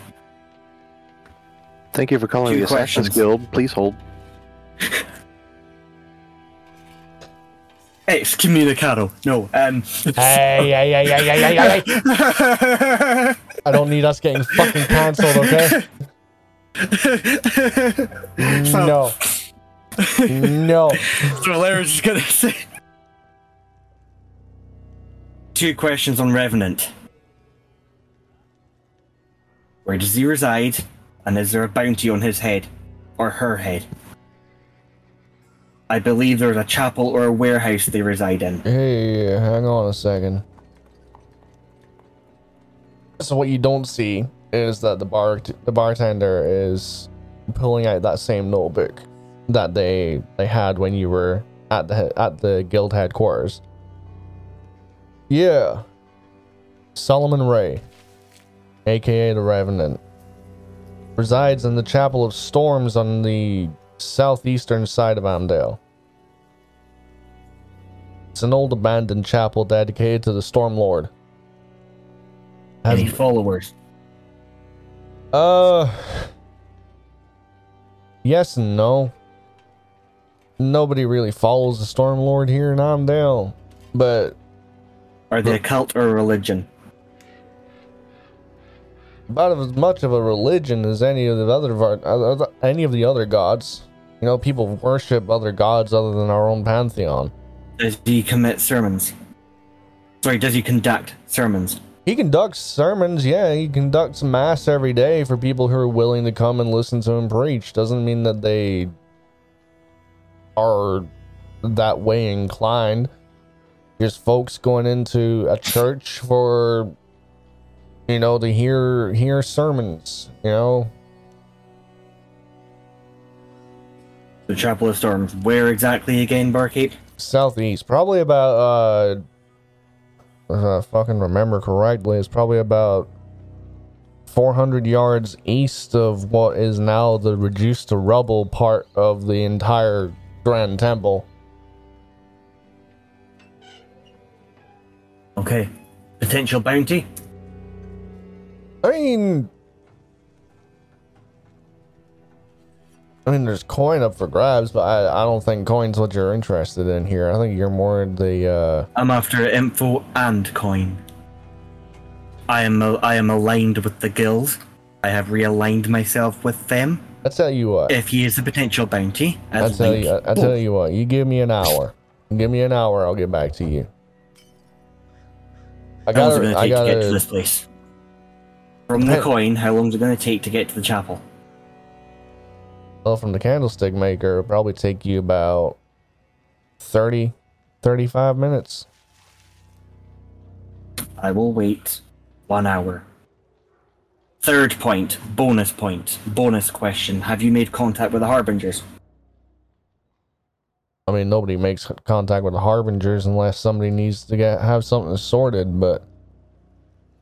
Thank you for calling Two the Assassin's. Guild. Please hold. Excommunicado. No, um. Hey, hey, hey, hey, hey, hey, hey. I don't need us getting fucking cancelled, okay? No. No. So Larry's just gonna say. Two questions on Revenant. Where does he reside? And is there a bounty on his head? Or her head? I believe there's a chapel or a warehouse they reside in. Hey, hang on a second. So what you don't see is that the bar the bartender is pulling out that same notebook that they they had when you were at the at the guild headquarters. Yeah. Solomon Rey, aka the Revenant, resides in the Chapel of Storms on the southeastern side of Amdale. It's an old abandoned chapel dedicated to the Storm Lord. Has- Any followers? uh. Yes and no. Nobody really follows the Storm Lord here in Amdale, but Are they a cult or a religion? About as much of a religion as any of the other any of the other gods. You know, people worship other gods other than our own pantheon. Does he commit sermons? Sorry, does he conduct sermons? He conducts sermons, yeah, he conducts mass every day for people who are willing to come and listen to him preach. Doesn't mean that they are that way inclined. Just folks going into a church for you know to hear hear sermons, you know. The Chapel of Storms. Where exactly again, Barkeep? Southeast, probably about uh if I fucking remember correctly, it's probably about 400 yards east of what is now the reduced to rubble part of the entire Grand Temple. Okay. Potential bounty? I mean, I mean, there's coin up for grabs, but I, I don't think coin's what you're interested in here. I think you're more the uh, I'm after info and coin. I am I am aligned with the guild. I have realigned myself with them. I tell you what. If he is a potential bounty, I tell you, I, I tell you what. You give me an hour. Give me an hour. I'll get back to you. I how long is it gotta. I take to get gotta. this place? From the coin, how long is it going to take to get to the chapel? Well, from the candlestick maker, it'll probably take you about 30, 35 minutes. I will wait one hour. Third point, bonus point, bonus question. Have you made contact with the Harbingers? I mean, nobody makes contact with the harbingers unless somebody needs to get have something sorted. But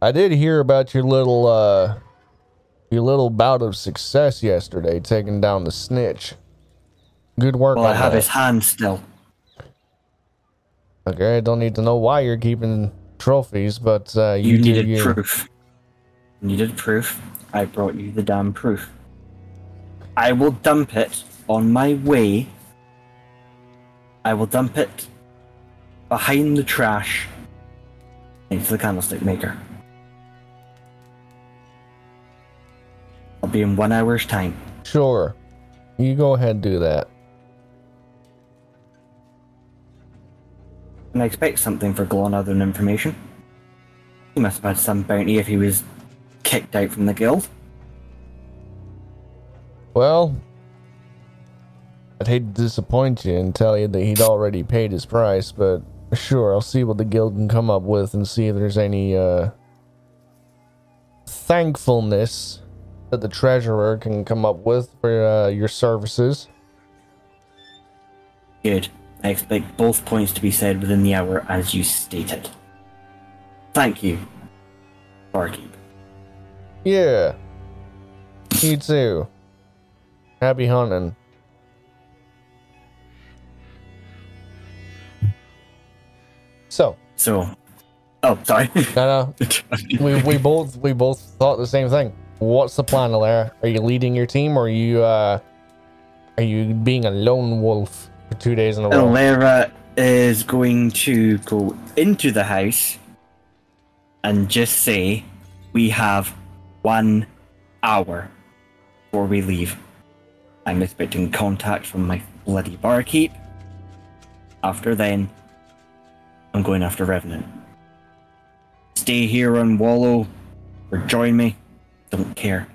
I did hear about your little uh your little bout of success yesterday, taking down the snitch. Good work Well, I have that. his hand still. Okay, I don't need to know why you're keeping trophies, but uh, you, You, needed you. proof. You needed proof. I brought you the damn proof. I will dump it on my way. I will dump it behind the trash into the candlestick maker. I'll be in one hour's time. Sure, you go ahead and do that. And I expect something for Glon other than information. He must have had some bounty if he was kicked out from the guild. Well, I'd hate to disappoint you and tell you that he'd already paid his price, but sure, I'll see what the guild can come up with and see if there's any uh, thankfulness that the treasurer can come up with for uh, your services. Good. I expect both points to be said within the hour as you stated. Thank you, Barkeep. Yeah. You too. Happy hunting. So, So, oh, sorry. no, no, we we both we both thought the same thing. What's the plan, Elerra? Are you leading your team, or are you uh, are you being a lone wolf for two days in a row? Lara is going to go into the house and just say, We have one hour before we leave. I'm expecting contact from my bloody barkeep. After then, I'm going after Revenant. Stay here on Wallow or join me. Don't care.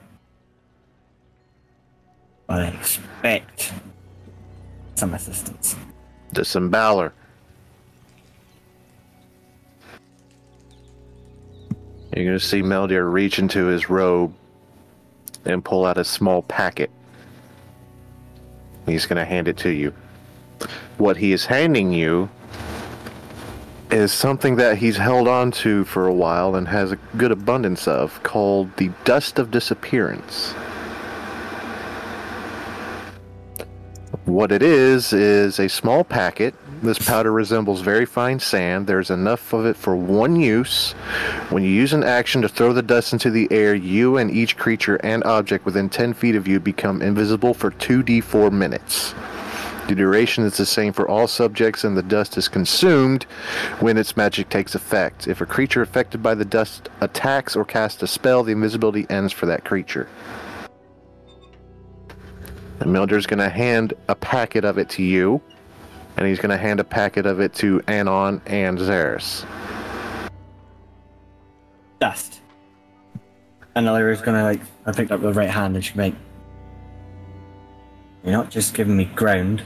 But I expect some assistance. Disemboweler. You're going to see Meldir reach into his robe and pull out a small packet. He's going to hand it to you. What he is handing you is something that he's held on to for a while and has a good abundance of called the Dust of Disappearance. What it is, is a small packet. This powder resembles very fine sand. There's enough of it for one use. When you use an action to throw the dust into the air, you and each creature and object within 10 feet of you become invisible for 2d4 minutes. The duration is the same for all subjects, and the dust is consumed when its magic takes effect. If a creature affected by the dust attacks or casts a spell, the invisibility ends for that creature. And Meldir's going to hand a packet of it to you, and he's going to hand a packet of it to Anon and Zaris. dust. And Lyra's gonna like, I picked up the right hand and she's like, You're not just giving me ground.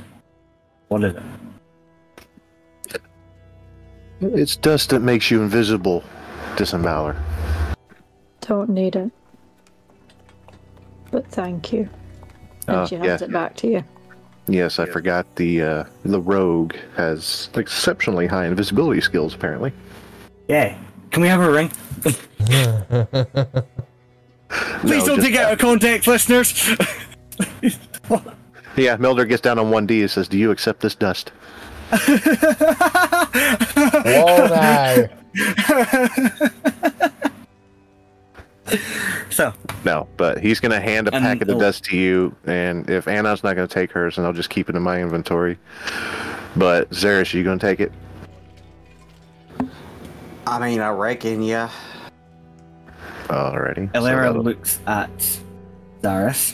What is it? It's dust that makes you invisible, Disemboweler. Don't need it. But thank you. And Oh, she yeah. hands it back to you. Yes, I forgot the uh, the rogue has exceptionally high invisibility skills. Apparently, Yeah. Can we have a ring? Please No, don't take it out of context, listeners. Yeah, Meldir gets down on one D and says, "Do you accept this dust?" Whoa, now. so, No, but he's gonna hand a And packet of he'll- dust to you, and if Anna's not gonna take hers, then I'll just keep it in my inventory. But Zeresh, you gonna take it? I mean, I reckon, yeah. Alrighty. so Elerra that'll- looks at Zaris.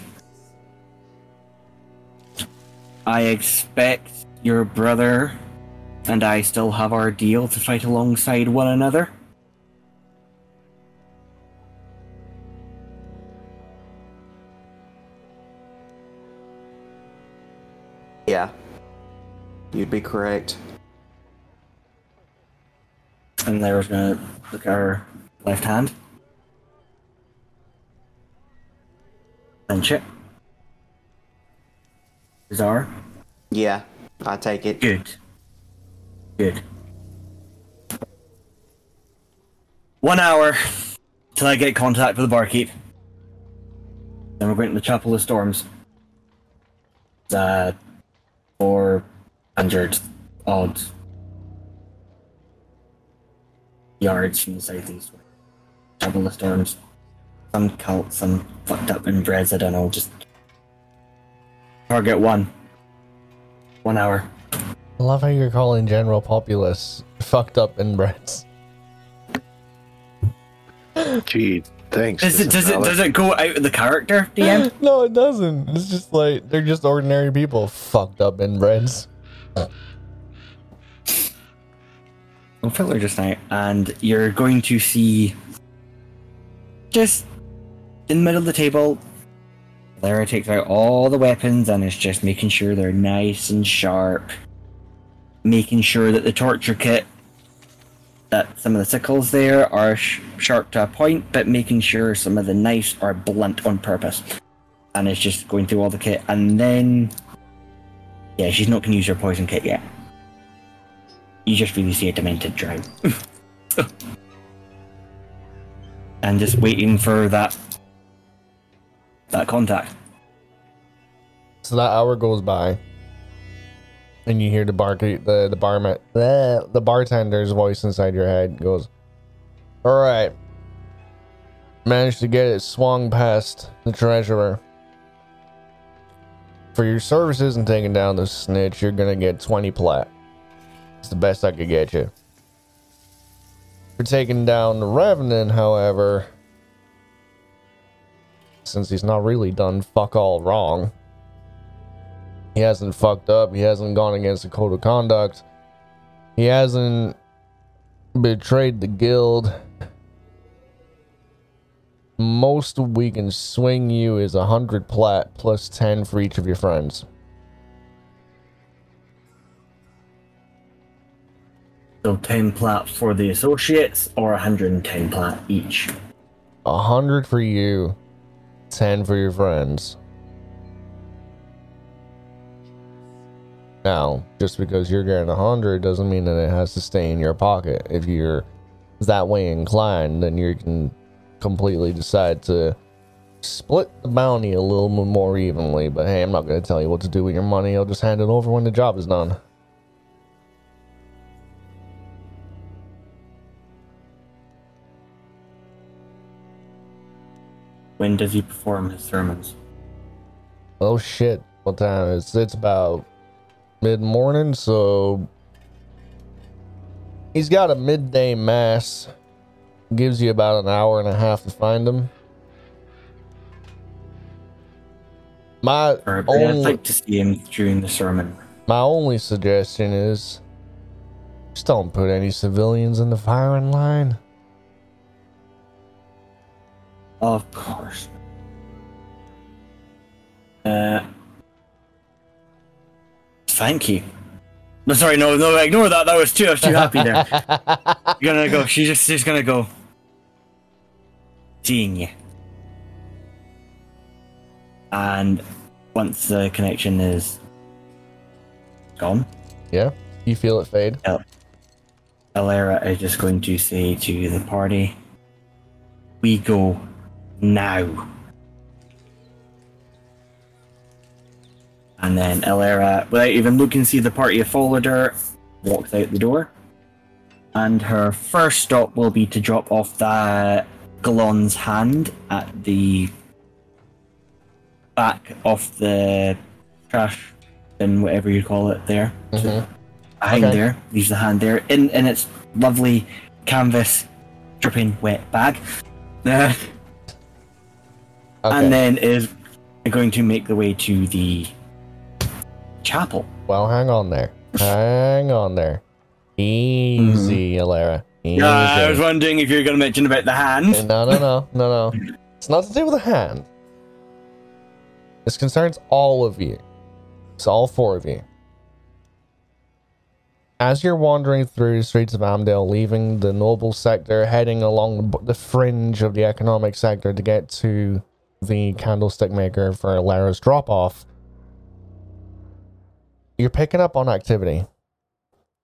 I expect your brother and I still have our deal to fight alongside one another. Yeah. You'd be correct. And Lara's gonna look at her left hand. And it. Zara. Yeah, I take it. Good. Good. One hour till I get contact with the barkeep. Then we're going to the Chapel of Storms. It's, uh, 400 odd yards from the southeast. Chapel of Storms. Some cult, some fucked up inbreds, I don't know. Just target one. One hour. I love how you're calling general populace fucked up inbreds. Gee, thanks. Does it does it does it go out of the character, DM? no, it doesn't. It's just like they're just ordinary people fucked up inbreds. I'll filter just now, and you're going to see just in the middle of the table. Lara takes out all the weapons and is just making sure they're nice and sharp, making sure that the torture kit, that some of the sickles there are sh- sharp to a point, but making sure some of the knives are blunt on purpose. And it's just going through all the kit, and then yeah, she's not going to use her poison kit yet. You just really see a demented drown. and just waiting for that that contact. So that hour goes by, and you hear the bar the the barman the, the bartender's voice inside your head goes, "All right, managed to get it swung past the treasurer. For your services and taking down the snitch, you're gonna get twenty plat. It's the best I could get you. For taking down the revenant, however." Since he's not really done fuck all wrong, he hasn't fucked up. He hasn't gone against the code of conduct. He hasn't betrayed the guild. Most we can swing you is a hundred plat plus ten for each of your friends. So 10 plat for the associates or 110 plat each. A hundred for you, ten for your friends. Now, just because you're getting a hundred doesn't mean that it has to stay in your pocket. If you're that way inclined, then you can completely decide to split the bounty a little more evenly. But hey, I'm not going to tell you what to do with your money. I'll just hand it over when the job is done. When does he perform his sermons? Oh shit! What time is? It's about mid morning, so he's got a midday mass. Gives you about an hour and a half to find him. My but I'd like to see him during the sermon. my only suggestion is just don't put any civilians in the firing line. Of course. Uh, thank you. No, sorry, no, no, ignore that. That was too, I was too happy there. You're gonna go. She's just, she's gonna go. Seeing you. And once the connection is gone, yeah, you feel it fade. Elerra is just going to say to the party, We go now. And then Elerra, without even looking, see the party have followed her, walks out the door. And her first stop will be to drop off that Galon's hand at the back of the trash bin, whatever you call it there. Mhm. Behind Okay. there, leaves the hand there in in its lovely canvas dripping wet bag. Okay. And then is going to make the way to the chapel. well, hang on there. hang on there. Easy, mm-hmm. Elerra. Easy. Yeah, I was wondering if you were going to mention about the hand. No, no, no, no, no. It's not to do with the hand. This concerns all of you. It's all four of you. As you're wandering through the streets of Amdale, leaving the noble sector, heading along the fringe of the economic sector to get to the candlestick maker for Lara's drop off, you're picking up on activity.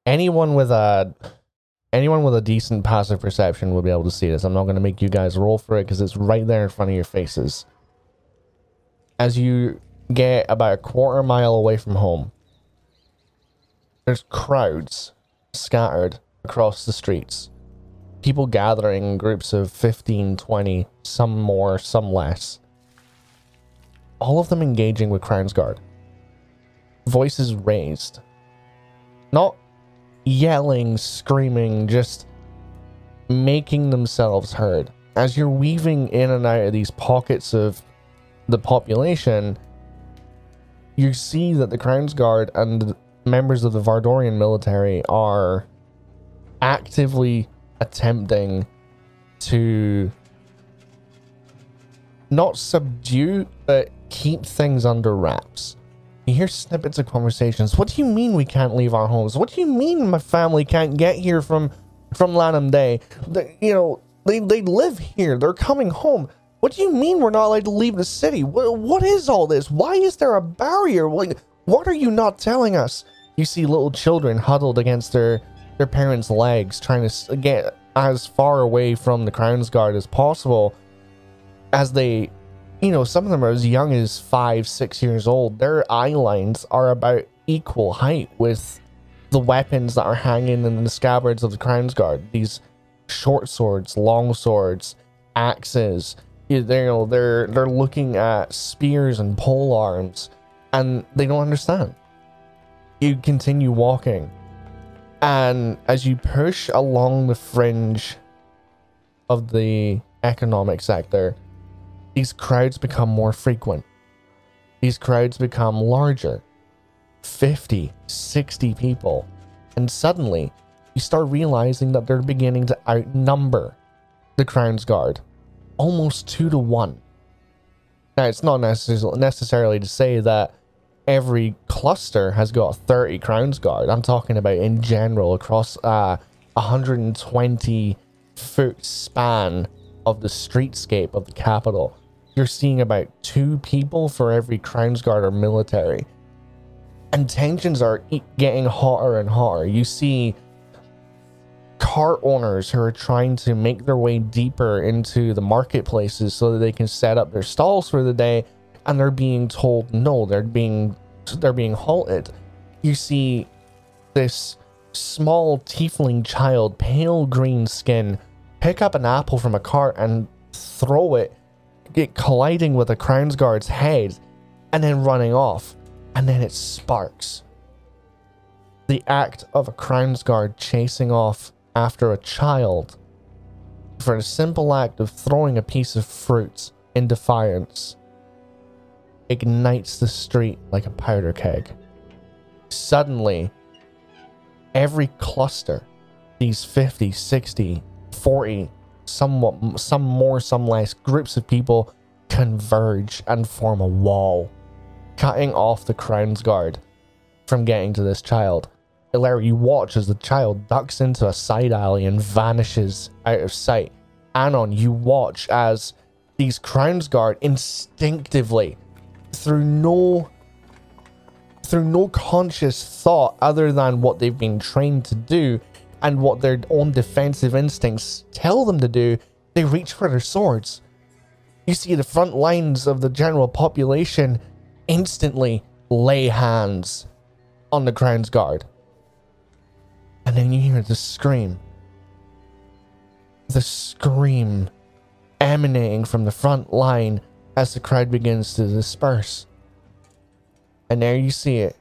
Anyone with a anyone with a decent passive perception will be able to see this. I'm not going to make you guys roll for it because it's right there in front of your faces. As you get about a quarter mile away from home, there's crowds scattered across the streets. People gathering in groups of 15, 20, some more, some less. All of them engaging with Crown's Guard. Voices raised. Not yelling, screaming, just making themselves heard. As you're weaving in and out of these pockets of the population, you see that the Crown's Guard and members of the Vardorian military are actively attempting to not subdue, but keep things under wraps. You hear snippets of conversations. What do you mean we can't leave our homes? What do you mean my family can't get here from from Lanham Day? You know, they they live here. They're coming home. What do you mean we're not allowed to leave the city? What, what is all this? Why is there a barrier? Like, what are you not telling us? You see little children huddled against their their parents' legs, trying to get as far away from the Crown's Guard as possible. As they you know, some of them are as young as five, six years old. Their eye lines are about equal height with the weapons that are hanging in the scabbards of the Crown's Guard. These short swords, long swords, axes. You know, they're they're looking at spears and pole arms, and they don't understand. You continue walking, and as you push along the fringe of the economic sector, these crowds become more frequent. These crowds become larger 50, 60 people. And suddenly, you start realizing that they're beginning to outnumber the Crown's Guard almost two to one. Now, it's not necess- necessarily to say that every cluster has got 30 Crown's Guard. I'm talking about in general across uh, a 120 foot span of the streetscape of the capital you're seeing about two people for every Crown's Guard or military. And tensions are getting hotter and hotter. You see cart owners who are trying to make their way deeper into the marketplaces so that they can set up their stalls for the day and they're being told no they're being they're being halted you see this small tiefling child pale green skin pick up an apple from a cart and throw it get colliding with a crown's guard's head and then running off and then it sparks. The act of a crown's guard chasing off after a child for a simple act of throwing a piece of fruit in defiance ignites the street like a powder keg. Suddenly every cluster these 50 60 40 somewhat some more some less groups of people converge and form a wall cutting off the crown's guard from getting to this child Larry, you watch as the child ducks into a side alley and vanishes out of sight. Anon, you watch as these Crown's Guard instinctively, through no through no conscious thought other than what they've been trained to do, and what their own defensive instincts tell them to do, they reach for their swords. You see the front lines of the general population instantly lay hands on the Crown's Guard. And then you hear the scream. The scream emanating from the front line as the crowd begins to disperse. And there you see it.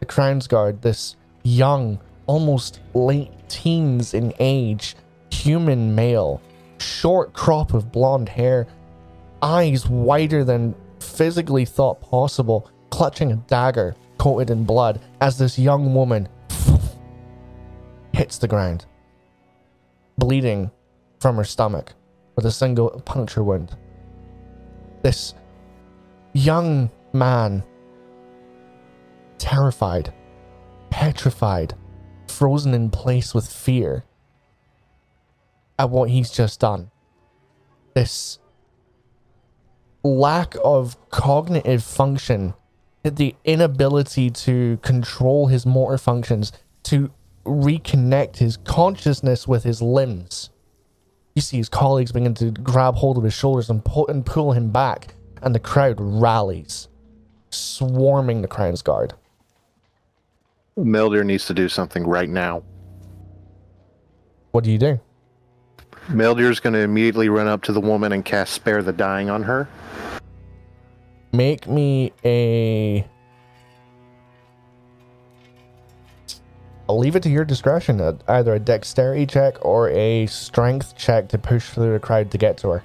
The Crown's Guard, this young, almost late teens in age, human male, short crop of blonde hair, eyes wider than physically thought possible, clutching a dagger coated in blood as this young woman hits the ground, bleeding from her stomach with a single puncture wound. This young man, terrified, petrified, frozen in place with fear at what he's just done. This lack of cognitive function, the inability to control his motor functions, to reconnect his consciousness with his limbs. You see his colleagues begin to grab hold of his shoulders and pull, and pull him back, and the crowd rallies, swarming the Crown's Guard. Meldir needs to do something right now. What do you do? Meldir's going to immediately run up to the woman and cast Spare the Dying on her. Make me a. I'll leave it to your discretion. uh, Either a dexterity check or a strength check to push through the crowd to get to her.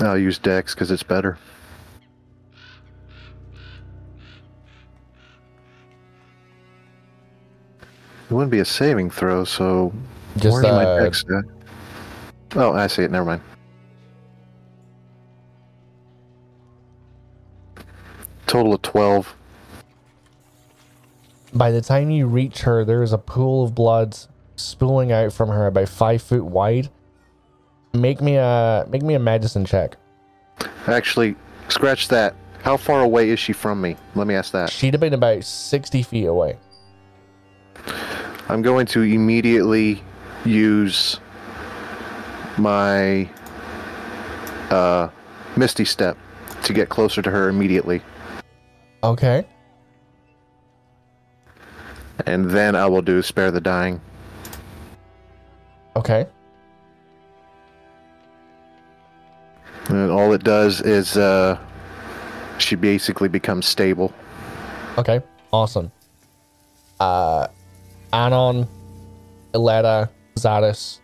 I'll use Dex because it's better. It wouldn't be a saving throw, so Just my uh, Dex at? Oh, I see it. Never mind. Total of twelve. by the time you reach her, there is a pool of blood spooling out from her about five foot wide. Make me a make me a medicine check. Actually, scratch that. How far away is she from me? Let me ask that. She'd have been about sixty feet away. I'm going to immediately use my uh, Misty Step to get closer to her immediately, Okay. and then I will do Spare the Dying. Okay. And all it does is uh, she basically becomes stable. Okay. Awesome. Uh, Anon, Ileta, Zadis.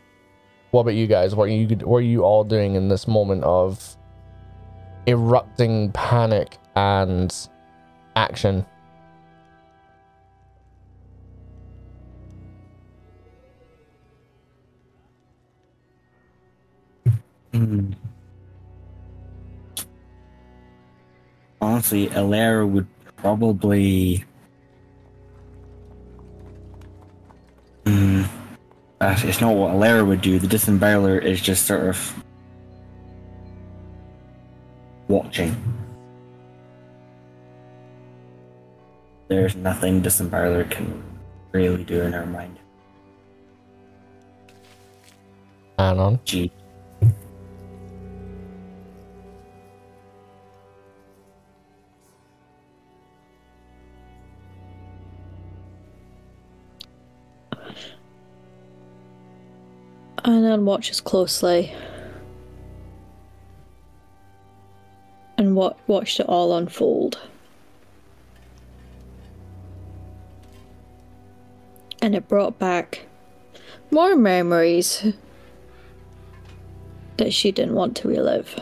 What about you guys? What are you what are you all doing in this moment of erupting panic and action? Hmm. Honestly, Elerra would probably. Uh, it's not what Elerra would do. The disemboweler is just sort of watching. There's nothing disemboweler can really do in her mind. Anon. Gee. Anon watches closely and wa- watched it all unfold. And it brought back more memories that she didn't want to relive.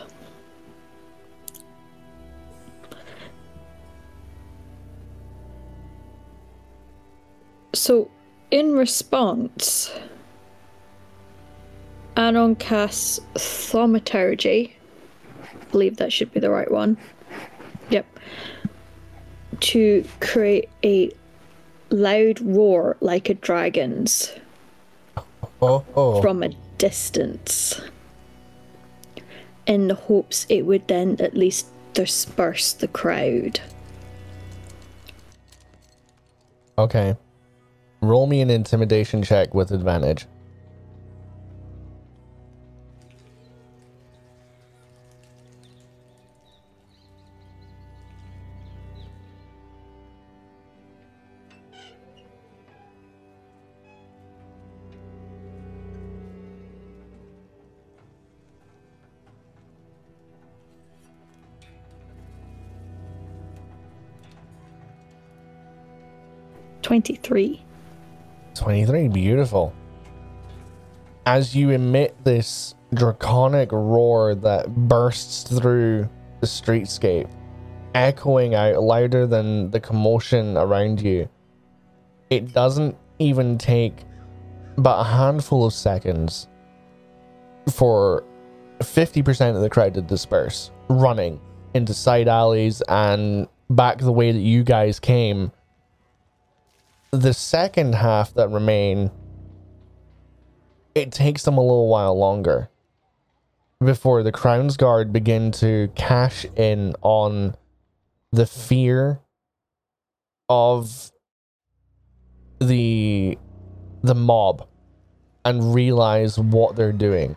So, in response, Anon casts Thaumaturgy. believe that should be the right one. Yep. To create a loud roar like a dragon's Oh, oh. from a distance. In the hopes it would then at least disperse the crowd. Okay. Roll me an intimidation check with advantage. Twenty-three. 23, beautiful. As you emit this draconic roar that bursts through the streetscape, echoing out louder than the commotion around you, it doesn't even take but a handful of seconds for 50% of the crowd to disperse, running into side alleys and back the way that you guys came the second half that remain, it takes them a little while longer before the Crown's Guard begin to cash in on the fear of the the mob and realize what they're doing.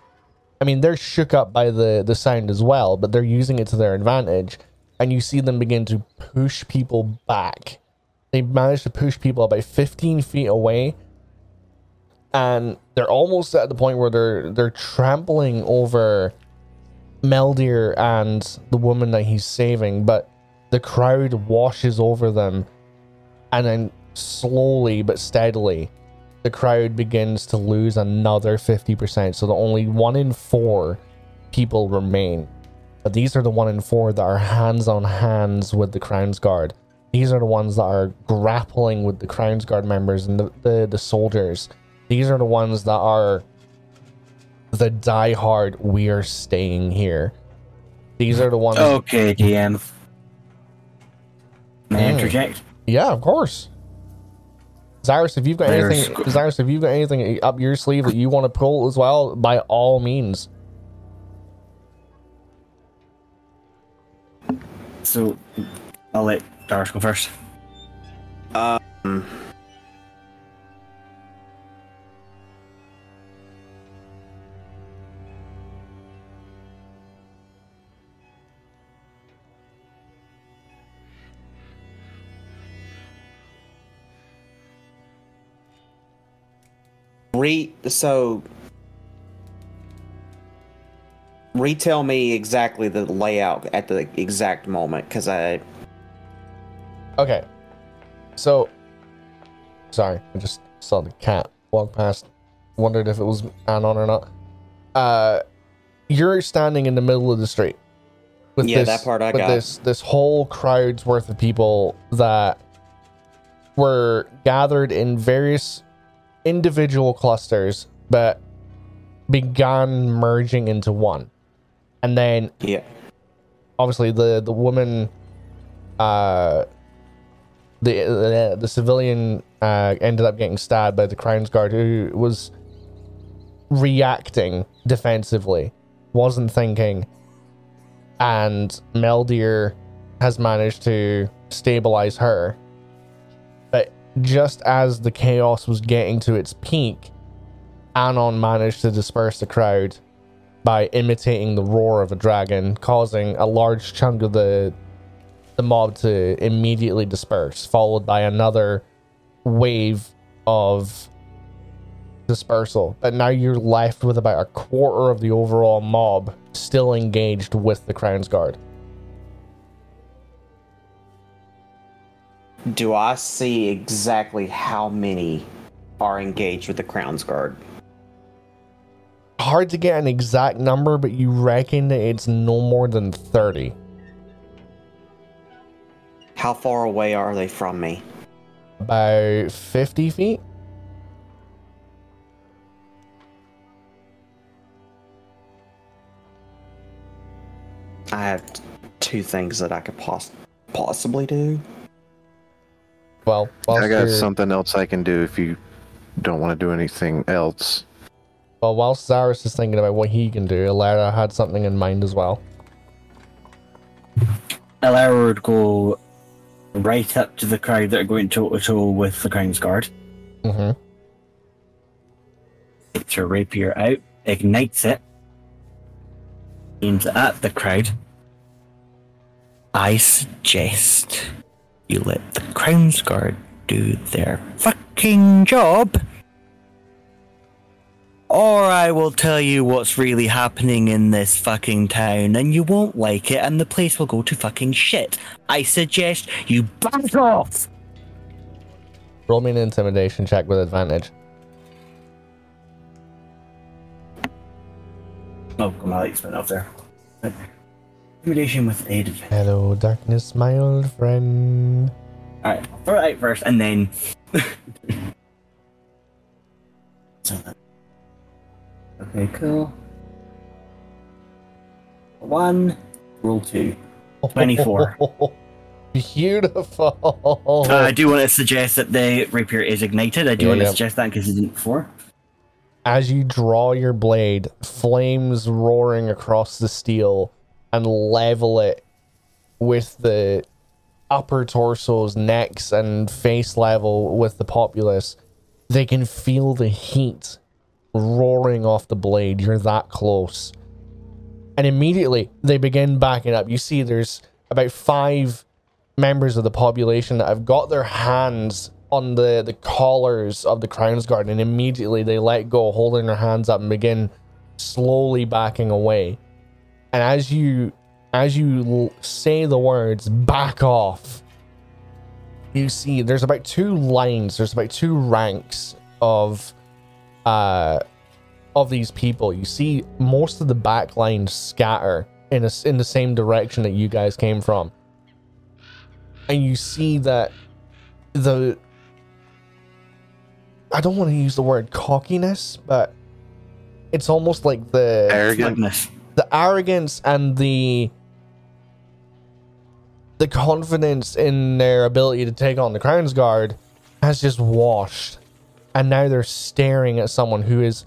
I mean, they're shook up by the the sound as well, but they're using it to their advantage, and you see them begin to push people back they managed to push people about 15 feet away and they're almost at the point where they're they're trampling over Meldir and the woman that he's saving, but the crowd washes over them and then slowly but steadily the crowd begins to lose another 50%. So the only one in four people remain. But these are the one in four that are hands on hands with the Crown's Guard. These are the ones that are grappling with the Crown's Guard members and the, the, the soldiers. These are the ones that are the diehard, we're staying here. These are the ones. Okay, DM. May I Mm. interject? Yeah, of course. Zyrus, if you've got There's- anything, Zyrus, if you've got anything up your sleeve that you want to pull as well, by all means. So, I'll let Darius go first. Um, re so retell me exactly the layout at the exact moment because I Okay. So, sorry, I just saw the cat walk past. Wondered if it was Anon or not. Uh, you're standing in the middle of the street. With Yeah, this, that part I with got. This this whole crowd's worth of people that were gathered in various individual clusters, but began merging into one. And then yeah obviously the the woman uh the the, the civilian uh ended up getting stabbed by the crown's guard who was reacting defensively wasn't thinking. And Meldir has managed to stabilize her. But just as the chaos was getting to its peak Anon managed to disperse the crowd by imitating the roar of a dragon, causing a large chunk of the the mob to immediately disperse, followed by another wave of dispersal. But now you're left with about a quarter of the overall mob still engaged with the Crown's Guard. Do I see exactly how many are engaged with the Crown's Guard? Hard to get an exact number, but you reckon it's no more than 30. How far away are they from me? About 50 feet? I have two things that I could poss- possibly do. Well, whilst I got you're- something else I can do if you don't want to do anything else. Well, whilst Cyrus is thinking about what he can do, Elerra had something in mind as well. Elerra would go right up to the crowd that are going toe to toe with the Crown's Guard. Mm-hmm. Takes her rapier out, ignites it, aims at the crowd. I suggest you let the Crown's Guard do their fucking job. Or I will tell you what's really happening in this fucking town and you won't like it and the place will go to fucking shit. I suggest you back off! Roll me an intimidation check with advantage. Oh, come on, lights went off there. Intimidation with aid. Hello, darkness, my old friend. Alright, throw it out first and then. So that- okay, cool. One, roll two. 24. Beautiful. Uh, I do want to suggest that the rapier is ignited. I do Yeah, want to yeah. suggest that because it didn't before. As you draw your blade, flames roaring across the steel and level it with the upper torsos, necks, and face level with the populace. They can feel the heat roaring off the blade. You're that close. And immediately they begin backing up. You see, there's about five members of the population that have got their hands on the, the collars of the Crown's Guard, and immediately they let go, holding their hands up, and begin slowly backing away. And as you as you say the words "back off," you see there's about two lines, there's about two ranks of uh of these people. You see most of the back lines scatter in a in the same direction that you guys came from and you see that the I don't want to use the word cockiness, but it's almost like the Arrogant. Smugness. the arrogance and the the confidence in their ability to take on the Crown's Guard has just washed. And now they're staring at someone who is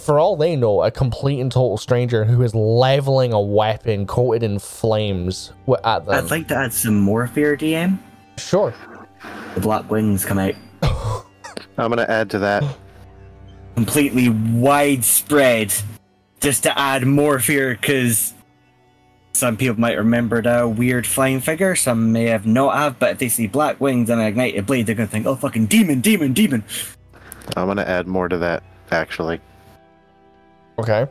for all they know, a complete and total stranger who is leveling a weapon coated in flames at them. I'd like to add some more fear, DM. sure. The black wings come out. I'm gonna add to that. completely widespread just to add more fear because some people might remember the weird flying figure, some may have not have, but if they see black wings and an ignited blade, they're gonna think, oh fucking demon, demon, demon. I'm gonna add more to that. Actually, Okay.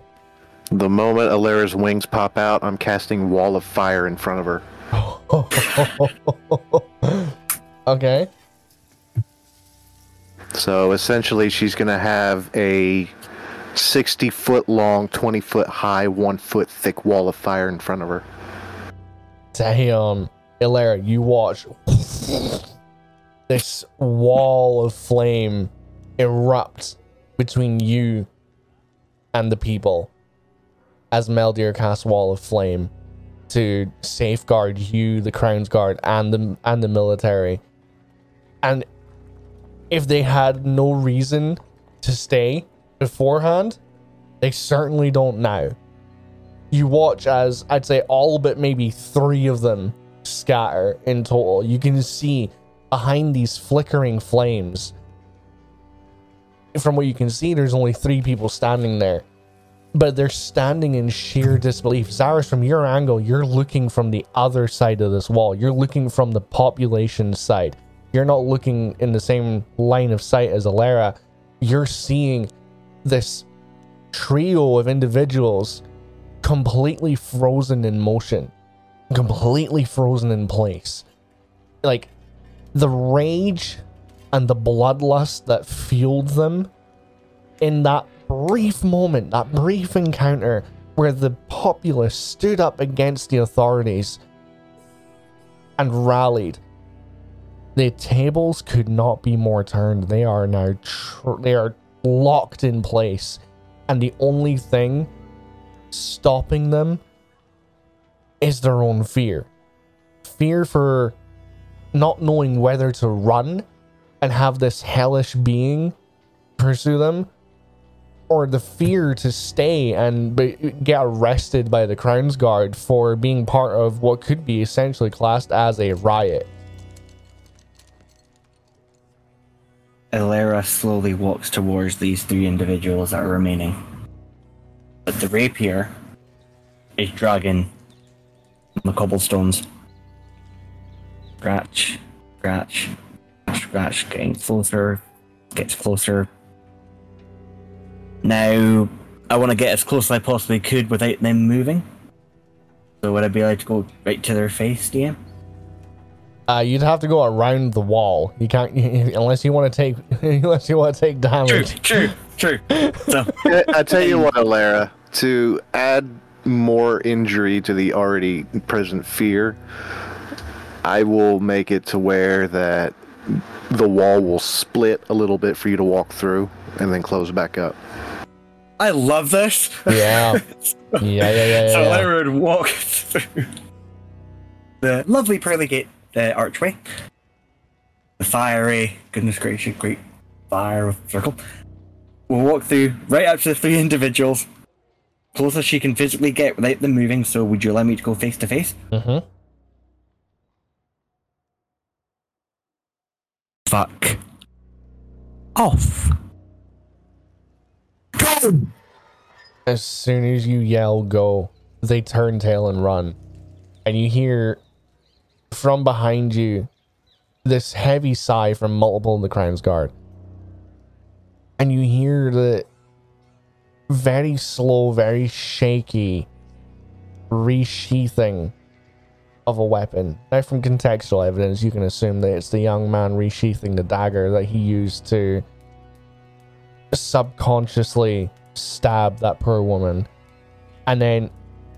the moment Elerra's wings pop out, I'm casting wall of fire in front of her. okay. So essentially, she's gonna have a 60 foot long, 20 foot high, one foot thick wall of fire in front of her. Damn. Elerra, you watch this wall of flame erupt between you and the people as Meldir casts Wall of Flame to safeguard you, the Crown's Guard, and the and the military. And if they had no reason to stay beforehand, they certainly don't now. You watch as I'd say all but maybe three of them scatter in total. You can see behind these flickering flames. From what you can see, there's only three people standing there. But they're standing in sheer disbelief. Zaris, from your angle, you're looking from the other side of this wall. You're looking from the population side. You're not looking in the same line of sight as Elerra. You're seeing this trio of individuals completely frozen in motion, completely frozen in place. Like the rage and the bloodlust that fueled them in that brief moment, that brief encounter where the populace stood up against the authorities and rallied. The tables could not be more turned. They are now tr- they are locked in place, and the only thing stopping them is their own fear. Fear for not knowing whether to run and have this hellish being pursue them, or the fear to stay and be, get arrested by the Crown's Guard for being part of what could be essentially classed as a riot. Elerra slowly walks towards these three individuals that are remaining. But the rapier is dragging the cobblestones. Scratch, scratch, scratch, getting closer, gets closer. Now, I want to get as close as I possibly could without them moving. So would I be allowed to go right to their face, DM? Uh, you'd have to go around the wall. You can't unless you want to take unless you want to take True, damage. true, true. So, I, I tell you what, Elerra, to add more injury to the already present fear, I will make it to where that the wall will split a little bit for you to walk through and then close back up. I love this. Yeah. Yeah, yeah, yeah, yeah. so yeah. Lyra would walk through the lovely pearly gate uh, archway. The fiery, goodness gracious, great fire of circle. We'll walk through right up to the three individuals, close as she can physically get without them moving. So, would you allow me to go face to face? Mhm. Fuck off. Go! As soon as you yell go, they turn tail and run. And you hear from behind you this heavy sigh from multiple of the Crown's Guard. And you hear the very slow, very shaky resheathing of a weapon. Now, from contextual evidence, you can assume that it's the young man resheathing the dagger that he used to subconsciously stab that poor woman. And then,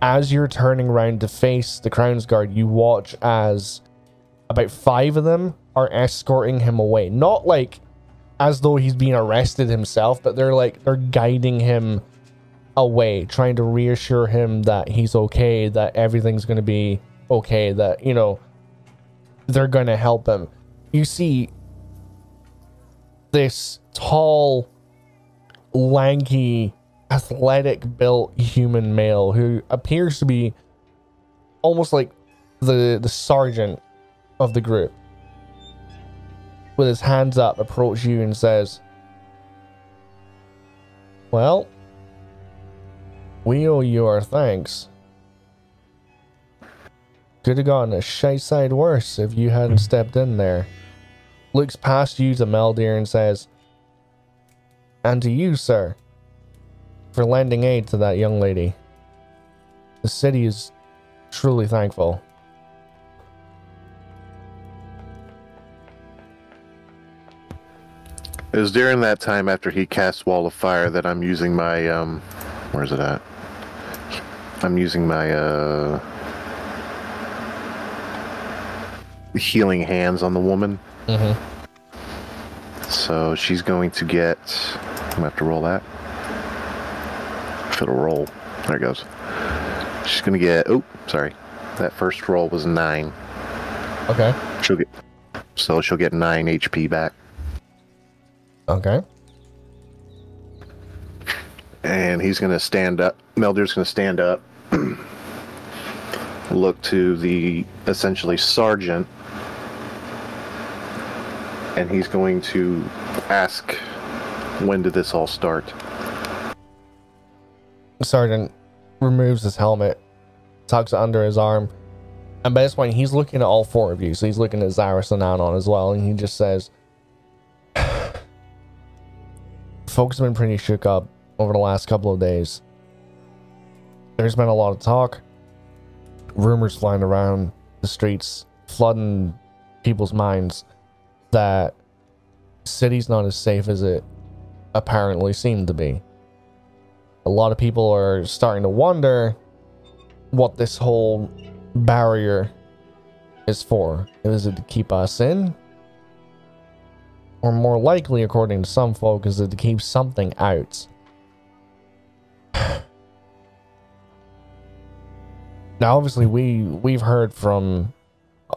as you're turning around to face the Crown's Guard, you watch as about five of them are escorting him away. Not like as though he's being arrested himself, but they're like, they're guiding him away, trying to reassure him that he's okay, that everything's going to be okay, that, you know, they're going to help him. You see this tall, lanky, athletic built human male who appears to be almost like the the sergeant of the group with his hands up approaches you and says well we owe you our thanks. Could have gotten a shite side worse if you hadn't stepped in there. Looks past you to Meldir and says and to you sir for lending aid to that young lady. The city is truly thankful. It was during that time after he cast Wall of Fire that I'm using my um where's it at? I'm using my uh healing hands on the woman. Mm-hmm. So she's going to get I'm gonna have to roll that. It'll roll. There it goes. She's gonna get oh, sorry. That first roll was nine. Okay. She'll get so she'll get nine HP back. Okay. and he's going to stand up. Meldir's going to stand up, look to the essentially sergeant, and he's going to ask, "When did this all start?" Sergeant removes his helmet, tucks it under his arm, and by this point he's looking at all four of you. So he's looking at Zaris and Anon as well, and he just says, "Folks have been pretty shook up over the last couple of days. There's been a lot of talk, rumors flying around the streets, flooding people's minds that city's not as safe as it apparently seemed to be." A lot of people are starting to wonder what this whole barrier is for. Is it to keep us in? Or more likely, according to some folk, is it to keep something out? now, obviously, we we've heard from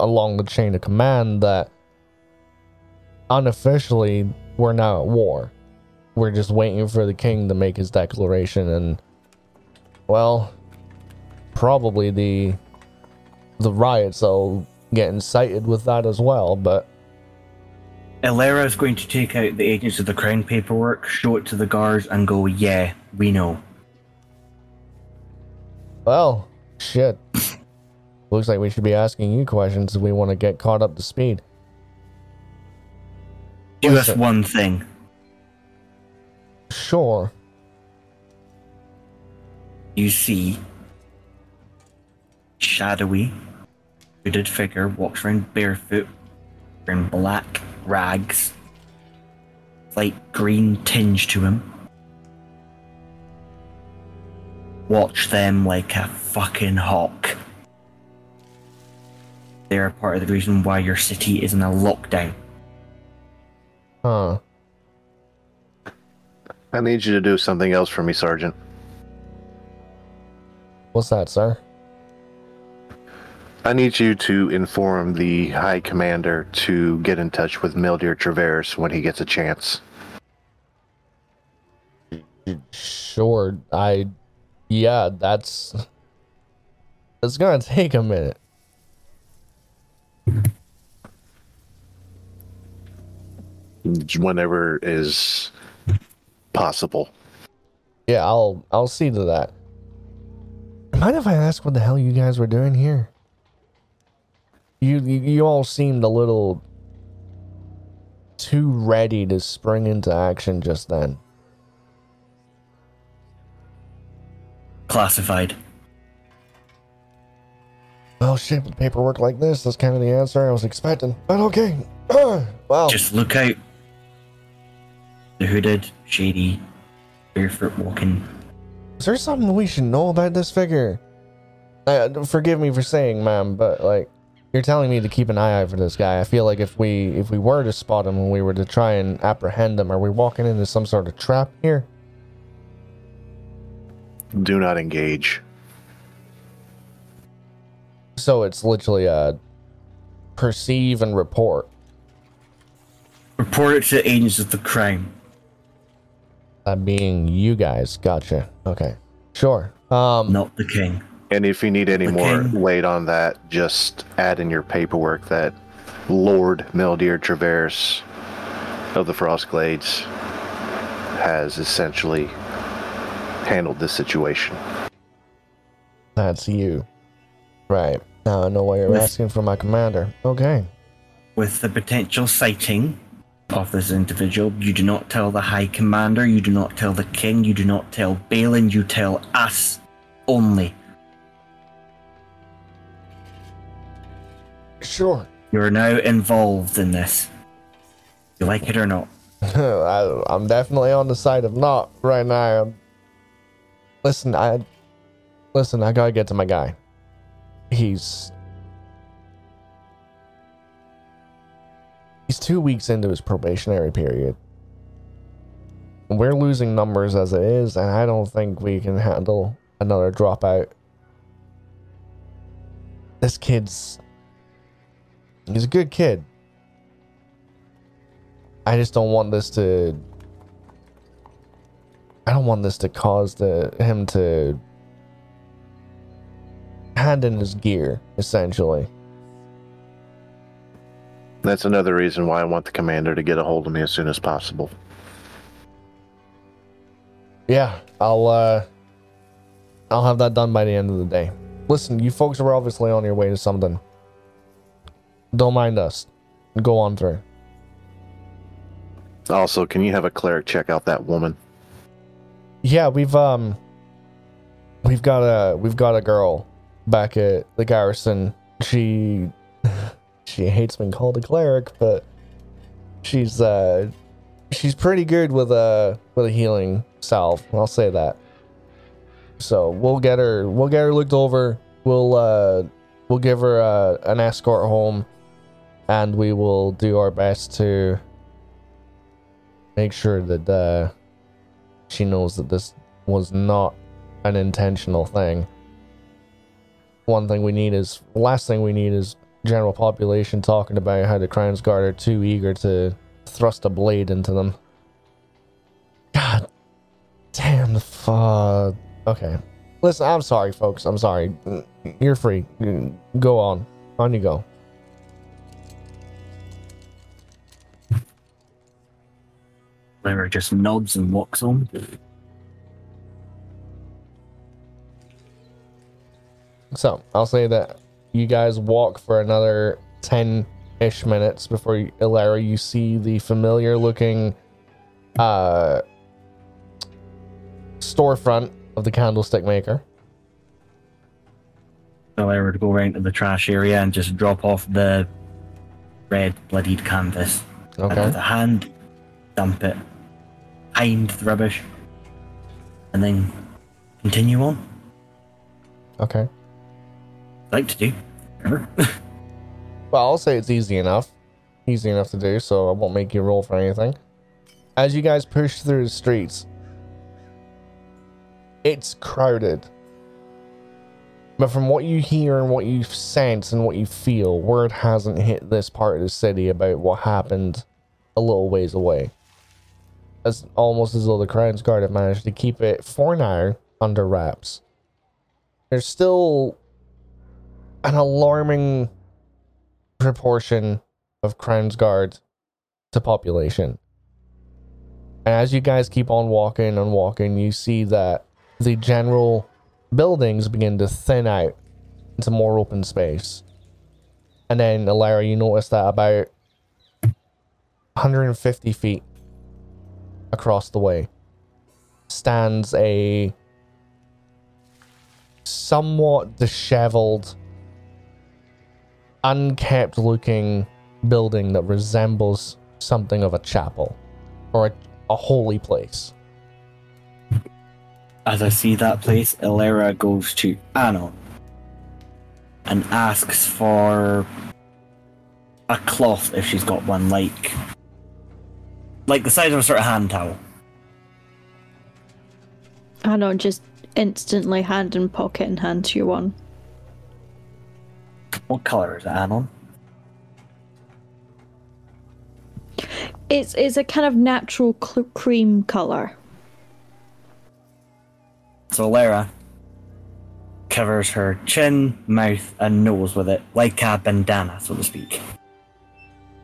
along the chain of command that unofficially we're now at war. We're just waiting for the king to make his declaration and well probably the the riots will get incited with that as well but Elerra is going to take out the agents of the crown paperwork, show it to the guards, and go, "Yeah, we know." well shit looks like we should be asking you questions if we want to get caught up to speed Do us one thing. Sure You see, shadowy, hooded figure walks around barefoot, wearing black rags, light green tinge to him. Watch them like a fucking hawk. They're part of the reason why your city is in a lockdown. huh I need you to do something else for me, Sergeant. what's that sir I need you to inform the High Commander to get in touch with Meldir Traverse when he gets a chance. Sure, I. Yeah, that's. It's gonna take a minute. Whenever is possible. Yeah, I'll I'll see to that. Mind if I ask what the hell you guys were doing here? You you, you all seemed a little too ready to spring into action just then. Classified. Well, shit, with paperwork like this, that's kind of the answer I was expecting. But okay. well, Just look out. The hooded, shady, barefoot walking. Is there something we should know about this figure? Uh, forgive me for saying, ma'am, but like, you're telling me to keep an eye out for this guy. I feel like if we if we were to spot him and we were to try and apprehend him, are we walking into some sort of trap here? Do not engage. So it's literally a perceive and report. Report it to the agents of the crown. That being you guys. Gotcha. Okay. Sure. Um. not the king. And if you need any more Okay. weight on that, just add in your paperwork that Lord Meldir Traverse of the Frostglades has essentially handled this situation. That's you. Right. Now I know why you're With- asking for my commander. Okay. With the potential sighting of this individual, you do not tell the High Commander, you do not tell the King, you do not tell Balin, you tell us only. Sure. You are now involved in this. You like it or not? I, I'm definitely on the side of not right now. I'm- listen, I listen. I gotta get to my guy. He's he's two weeks into his probationary period. We're losing numbers as it is, and I don't think we can handle another dropout. This kid's he's a good kid. I just don't want this to. I don't want this to cause the him to hand in his gear, essentially. That's another reason why I want the commander to get a hold of me as soon as possible. Yeah, I'll uh I'll have that done by the end of the day. Listen, you folks are obviously on your way to something. Don't mind us. Go on through. Also, can you have a cleric check out that woman? Yeah, we've um we've got a we've got a girl back at the garrison. She she hates being called a cleric, but she's uh she's pretty good with a with a healing salve. I'll say that. So we'll get her we'll get her looked over. We'll uh we'll give her uh, an escort home, and we will do our best to make sure that uh she knows that this was not an intentional thing. One thing we need is last thing we need is general population talking about how the Crown's Guard are too eager to thrust a blade into them. God damn the fuck. Okay. Listen, I'm sorry, folks. I'm sorry. You're free. Go on. On you go. Lyra just nods and walks on. So I'll say that you guys walk for another 10 ish minutes before you, Elerra, you see the familiar looking uh, storefront of the candlestick maker. Lyra to go around to the trash area and just drop off the red bloodied canvas. Okay. with a hand, dump it behind the rubbish, and then continue on. Okay. Like to do. Well, I'll say it's easy enough. Easy enough to do, so I won't make you roll for anything. As you guys push through the streets, it's crowded. But from what you hear and what you sense and what you feel, word hasn't hit this part of the city about what happened a little ways away. It's almost as though the Crown's Guard have managed to keep it, for now, under wraps. There's still an alarming proportion of Crown's guards to population. And as you guys keep on walking and walking, you see that the general buildings begin to thin out into more open space. And then, Elerra, you notice that about 150 feet across the way stands a somewhat disheveled unkept looking building that resembles something of a chapel or a, a holy place. As I see that place, Elerra goes to Anon and asks for a cloth if she's got one, like like the size of a sort of hand towel. I know, just instantly hand in pocket and hands you one. What colour is it, Anon? It's it's a kind of natural cl- cream color. So Elerra covers her chin, mouth, and nose with it, like a bandana, so to speak.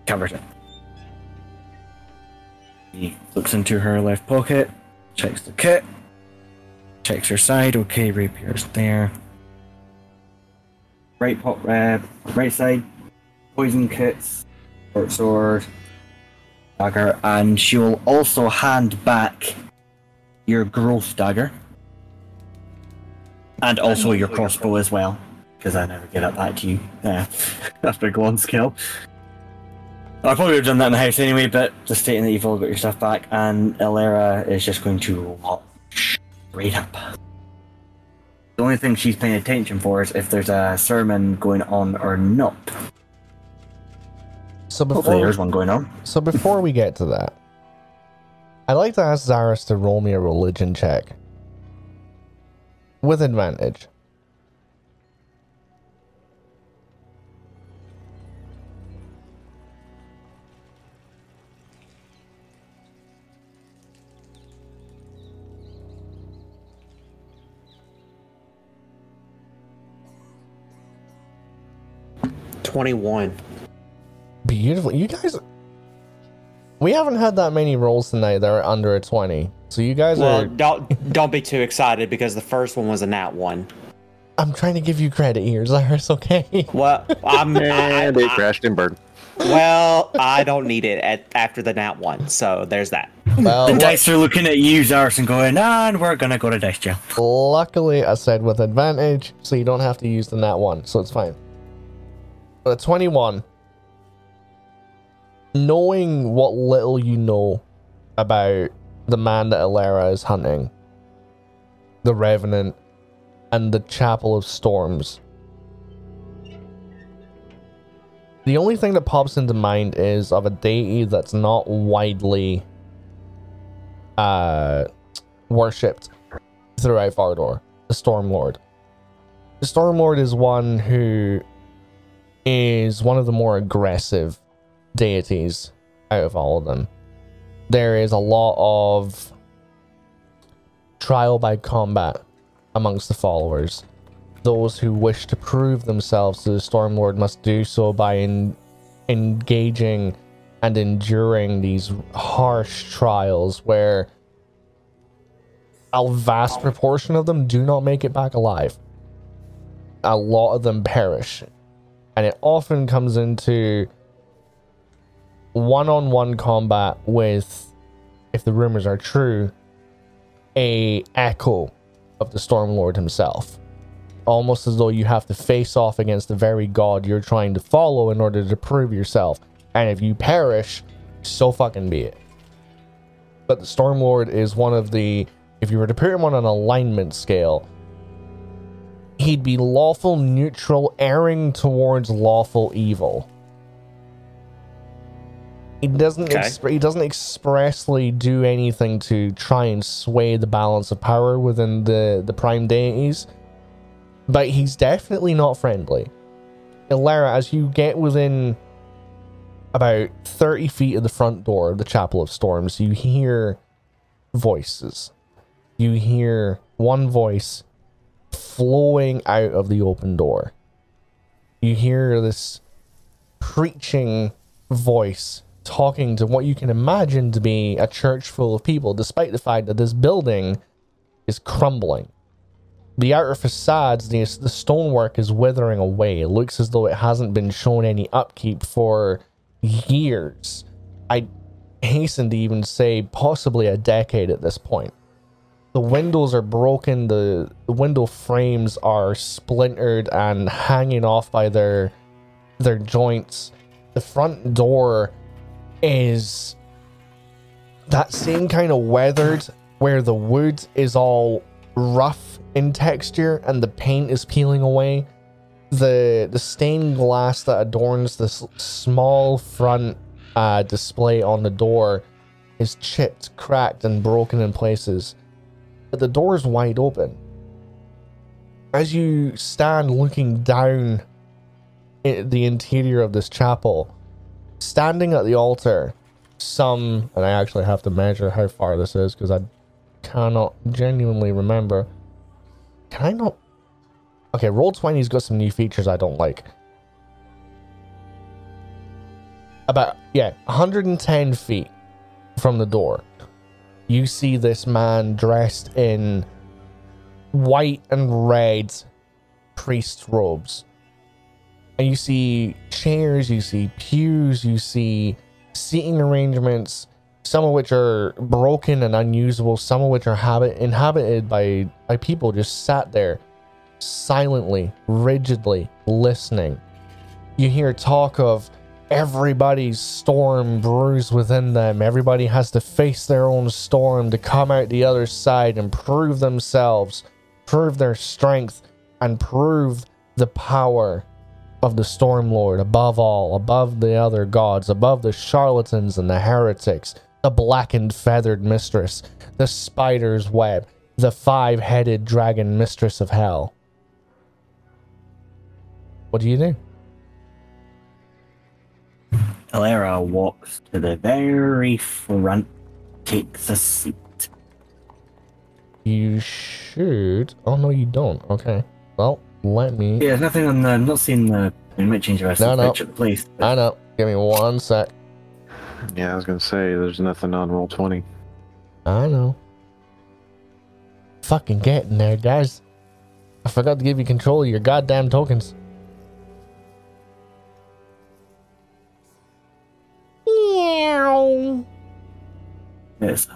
Covers it. He looks into her left pocket, checks the kit, checks her side. Okay, rapier's there. Right pop, uh, right side, poison kits, short sword, dagger, and she will also hand back your growth dagger. And also your crossbow as well, because I never get it back to you. Yeah, after Glon's kill. I probably would have done that in the house anyway, but just stating that you've all got your stuff back, and Elerra is just going to walk straight up. The only thing she's paying attention for is if there's a sermon going on or not. So Hopefully before there's one going on. so before we get to that, I'd like to ask Zaris to roll me a religion check with advantage. Twenty-one. Beautiful. You guys We haven't had that many rolls tonight that are under a 20. So you guys Well, are don't don't be too excited because the first one was a nat one. I'm trying to give you credit here, Zaris, okay? Well, I'm I, And they I- crashed and burned. well, I don't need it at, after the nat one, so there's that. Well, The dice are looking at you, Zars, and going, and we're gonna go to dice jail. luckily I said with advantage, so you don't have to use the nat one, so it's fine. But 21. Knowing what little you know about the man that Elerra is hunting, the Revenant, and the Chapel of Storms. The only thing that pops into mind is of a deity that's not widely uh worshipped throughout Vardor, the Stormlord. The Stormlord is one who is one of the more aggressive deities out of all of them. There is a lot of trial by combat amongst the followers. Those who wish to prove themselves to the Stormlord must do so by en- engaging and enduring these harsh trials where a vast proportion of them do not make it back alive. A lot of them perish. And it often comes into one on one combat with, if the rumors are true, a echo of the Stormlord himself. Almost as though you have to face off against the very god you're trying to follow in order to prove yourself. And if you perish, so fucking be it. But the Stormlord is one of the if you were to put him on an alignment scale, he'd be lawful neutral, erring towards lawful evil. He doesn't Okay. exp- he doesn't expressly do anything to try and sway the balance of power within the the prime deities, but he's definitely not friendly. Elerra, as you get within about 30 feet of the front door of the Chapel of Storms, you hear voices you hear one voice flowing out of the open door. You hear this preaching voice talking to what you can imagine to be a church full of people, despite the fact that this building is crumbling. The outer facades, the, the stonework is withering away. It looks as though it hasn't been shown any upkeep for years. I hasten to even say possibly a decade at this point the windows are broken the, the window frames are splintered and hanging off by their their joints. The front door is that same kind of weathered where the wood is all rough in texture and the paint is peeling away. The the stained glass that adorns this small front uh, display on the door is chipped cracked and broken in places but the door is wide open. As you stand looking down the interior of this chapel, standing at the altar, some, and I actually have to measure how far this is because I cannot genuinely remember. Can I not? Okay, Roll20's got some new features I don't like. About, yeah, 110 feet from the door you see this man dressed in white and red priest robes. And you see chairs, you see pews, you see seating arrangements, some of which are broken and unusable, some of which are habit inhabited by, by people just sat there silently, rigidly listening. You hear talk of everybody's storm brews within them. Everybody has to face their own storm to come out the other side and prove themselves, prove their strength, and prove the power of the Storm Lord above all, above the other gods, above the charlatans and the heretics, the blackened feathered mistress, the spider's web, the five headed dragon mistress of hell. What do you do? Elerra walks to the very front, takes a seat. You should. Oh no, you don't. Okay. Well, let me. Yeah, there's nothing on the. I'm not seeing the. We might change the rest No, of the no. picture, please. I know. Give me one sec. Yeah, I was gonna say there's nothing on roll twenty. I know. Fucking getting there, guys. I forgot to give you control of your goddamn tokens. Meow. Let's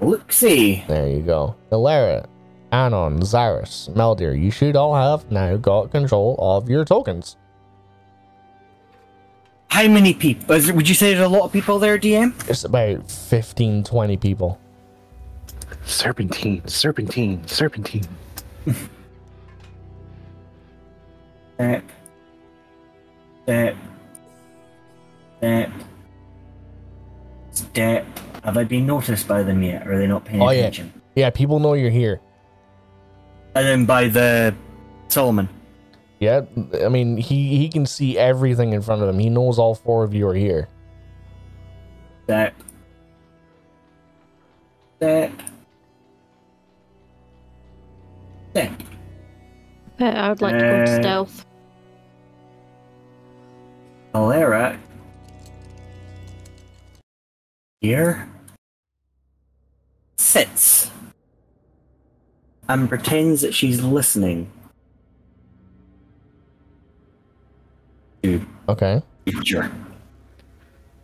look see. There you go. Elerra, Anon, Zyrus, Meldir, you should all have now got control of your tokens. How many people? Is, would you say there's a lot of people there, DM? It's about 15, 20 people. Serpentine, serpentine, serpentine. Step. Step. Step. Step. Have I been noticed by them yet? Or are they not paying oh, attention? Yeah. yeah, people know you're here. And then by the Solomon. Yeah, I mean he he can see everything in front of him. He knows all four of you are here. Step. Step. Step. I would like to go to stealth. Elerra here sits and pretends that she's listening to Okay. future.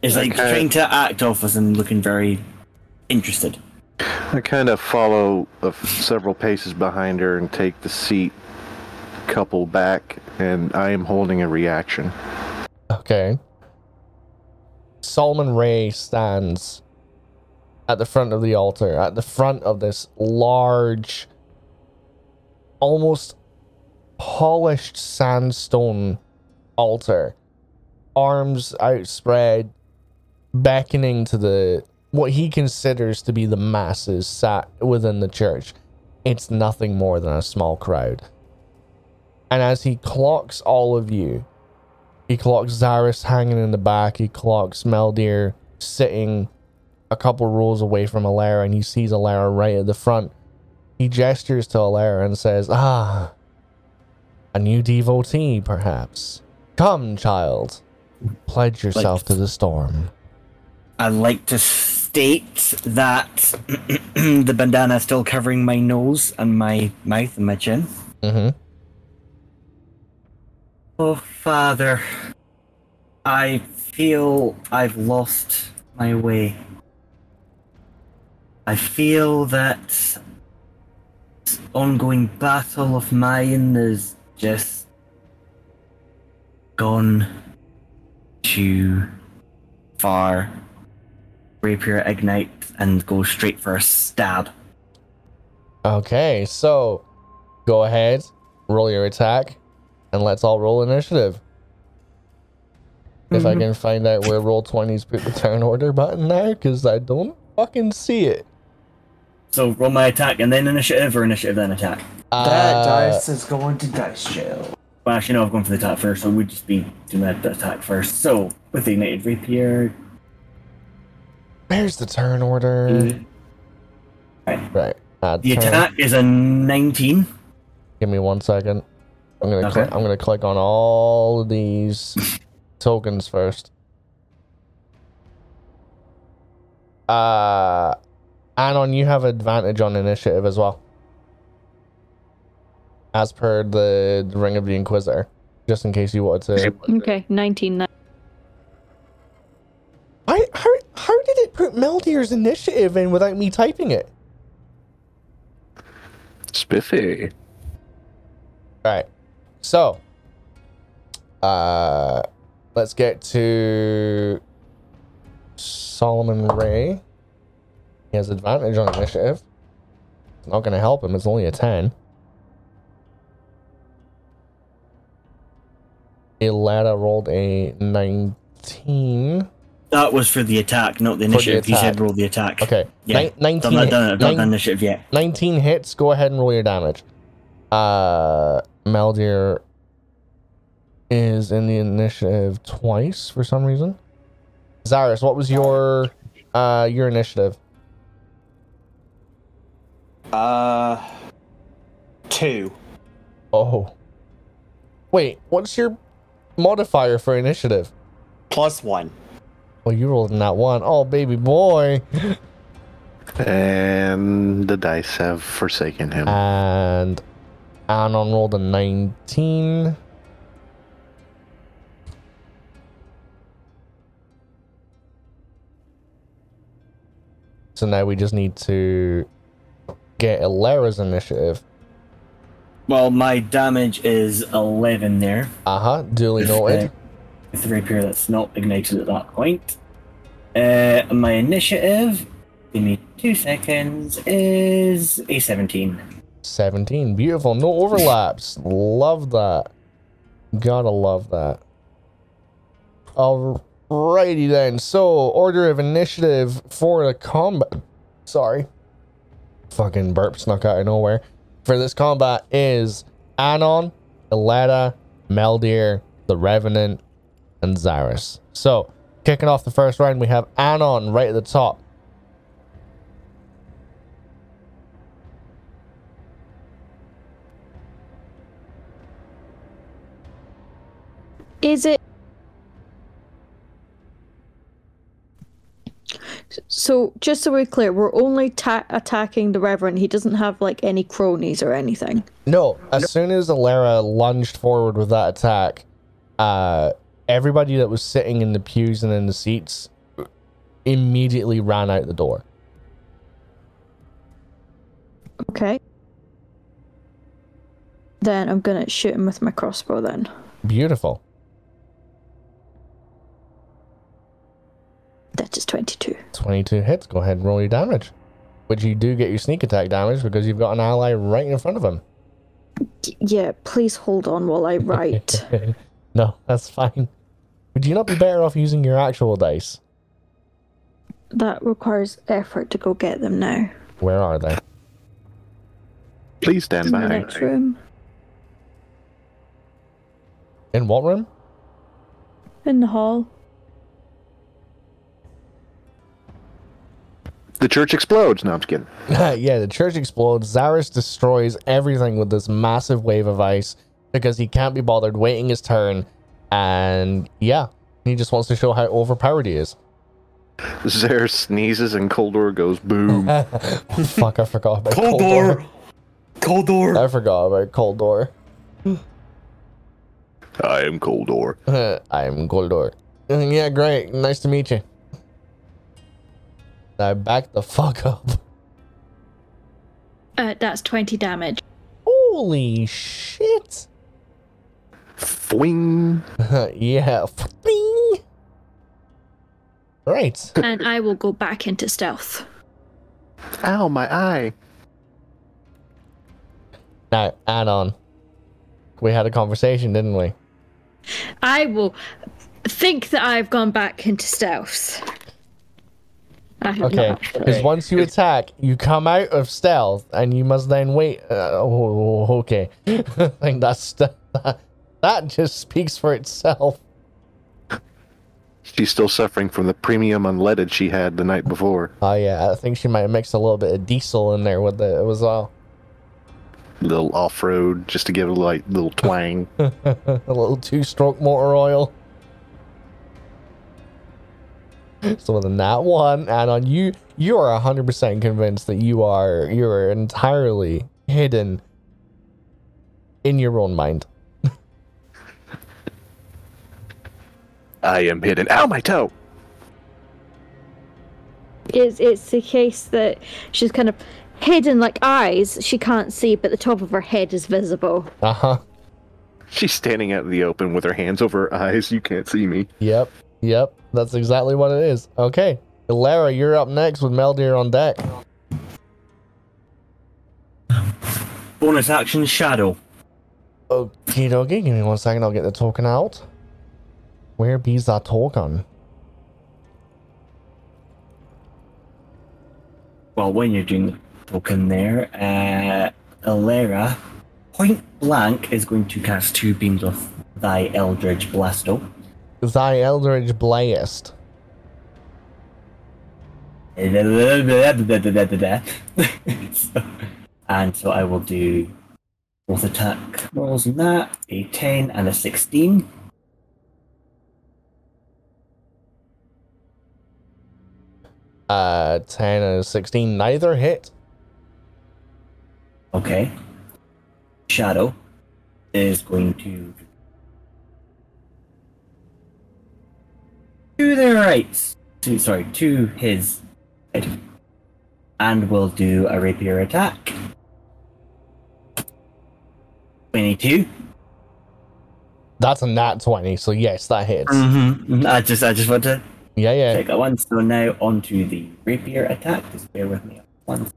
Is like Okay. trying to act off us and looking very interested. I kind of follow several paces behind her and take the seat couple back, and I am holding a reaction. Okay. Solomon Rey stands at the front of the altar, at the front of this large, almost polished sandstone altar, arms outspread, beckoning to the what he considers to be the masses sat within the church. It's nothing more than a small crowd. And as he clocks all of you, he clocks Zaris hanging in the back. He clocks Meldir sitting a couple rows away from Elerra, and he sees Elerra right at the front. He gestures to Elerra and says, Ah, a new devotee, perhaps. Come, child. Pledge yourself to the storm. I'd like to state that the bandana is still covering my nose and my mouth and my chin. Mm-hmm. Oh, Father, I feel I've lost my way. I feel that this ongoing battle of mine is just gone too far. Rapier ignite and go straight for a stab. Okay, so go ahead, roll your attack, and let's all roll initiative. If I Mhm. can find out where Roll20's put the turn order button now, because I don't fucking see it. So roll my attack and then initiative or initiative then attack. That Uh, dice is going to dice jail. Well, actually, no, I've gone for the attack first, so we'd just be doing that attack first. So, with the ignited rapier, Where's the turn order? Right. Right. Uh, the turn- attack is a 19. Give me one second. I'm gonna Okay. click. I'm gonna click on all of these tokens first. Uh, Anon, you have advantage on initiative as well, as per the Ring of the Inquisitor. Just in case you wanted to. Okay, 19. ni- I how how did it put Meldir's initiative in without me typing it? Spiffy. Alright. So uh let's get to Solomon Rey. He has advantage on initiative. It's not gonna help him, it's only a 10. Elerra rolled a 19. That was for the attack, not the the initiative. You said roll the attack. Okay. Yeah, Nin- 19, Done done, done nine- initiative yet. 19 hits. Go ahead and roll your damage. Uh, Meldir is in the initiative twice for some reason. Zaris, what was your uh your initiative? Uh, two. Oh, wait, what's your modifier for initiative? Plus one. Well, you rolled in that one. Oh, baby boy. And the dice have forsaken him. And Anon rolled a 19. So now we just need to get Elerra's initiative. Well, my damage is 11 there. Uh huh. Duly With, noted. With the rapier that's not ignited at that point. Uh, my initiative, give me two seconds, is a 17. 17. Beautiful. No overlaps. love that. Gotta love that. Alrighty then. So, order of initiative for the combat. Sorry. Fucking burp snuck out of nowhere. For this combat is Anon, Elerra, Meldir, the Revenant, and Zaris. So, kicking off the first round, we have Anon right at the top. Is it? So, just so we're clear, we're only ta- attacking the Reverend. He doesn't have like any cronies or anything. No, as soon as Elerra lunged forward with that attack, uh, everybody that was sitting in the pews and in the seats immediately ran out the door. Okay. Then I'm gonna shoot him with my crossbow. Then Beautiful. That is twenty-two. 22 hits. Go ahead and roll your damage. Which you do get your sneak attack damage because you've got an ally right in front of him. Y- yeah, please hold on while I write. no, that's fine. Would you not be better off using your actual dice? that requires effort to go get them now. Where are they? Please stand by. In the next room, In what room? in the hall. The church explodes. No, I'm just kidding. yeah, the church explodes. Zaris destroys everything with this massive wave of ice because he can't be bothered waiting his turn. And yeah, he just wants to show how overpowered he is. Zer sneezes and Coldor goes boom. Fuck, I forgot about Coldor. Coldor! I forgot about Coldor. I am Coldor. I'm Goldor. Yeah, great. Nice to meet you. Now back the fuck up. Uh, that's twenty damage. Holy shit. Fwing. yeah. Bing. Right. and I will go back into stealth. Ow, my eye. Now, add on. We had a conversation, didn't we? I will think that I've gone back into stealth. I have Okay. Because once you attack, you come out of stealth, and you must then wait. Uh, oh, okay. I think that's that, that just speaks for itself. She's still suffering from the premium unleaded she had the night before. Oh yeah, I think she might have mixed a little bit of diesel in there with it as well. Little off road just to give it a like little twang. a little two-stroke motor oil. So with a nat one, and on you, you are hundred percent convinced that you are you are entirely hidden in your own mind. I am hidden. Ow, my toe. It's, it's the case that she's kind of hidden like eyes she can't see, but the top of her head is visible. Uh huh. She's standing out in the open with her hands over her eyes. You can't see me. Yep. Yep. That's exactly what it is. Okay, Lara, you're up next with Meldir on deck. Bonus action Shadow. Okay, dokie. Give me one second. I'll get the token out. Where bees that token? Well, when you're doing the token there, uh, Elerra, point blank, is going to cast two beams of thy Eldritch Blasto. Thy Eldritch Blast. So- and so I will do both attack rolls on that a 10 and a 16. Uh, 10 and 16. Neither hit. Okay. Shadow is going to to the right. To sorry, to his head. And will do a rapier attack. 22. That's a nat 20, so yes, that hits. Mm-hmm. I just I just want to Yeah, yeah. take that one. So now onto the rapier attack. Just bear with me one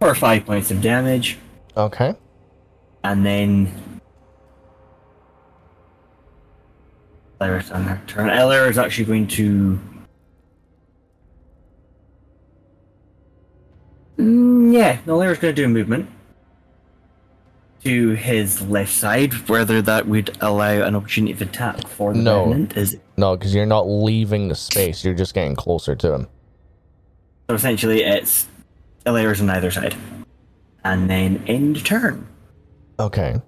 for five points of damage, Okay. and then Elerra's on her turn. Elerra is actually going to. Mm, yeah, Elerra's going to do a movement to his left side. Whether that would allow an opportunity of attack for the No. Is No, because you're not leaving the space. You're just getting closer to him. so essentially it's Illyria's on either side. And then end turn. Okay.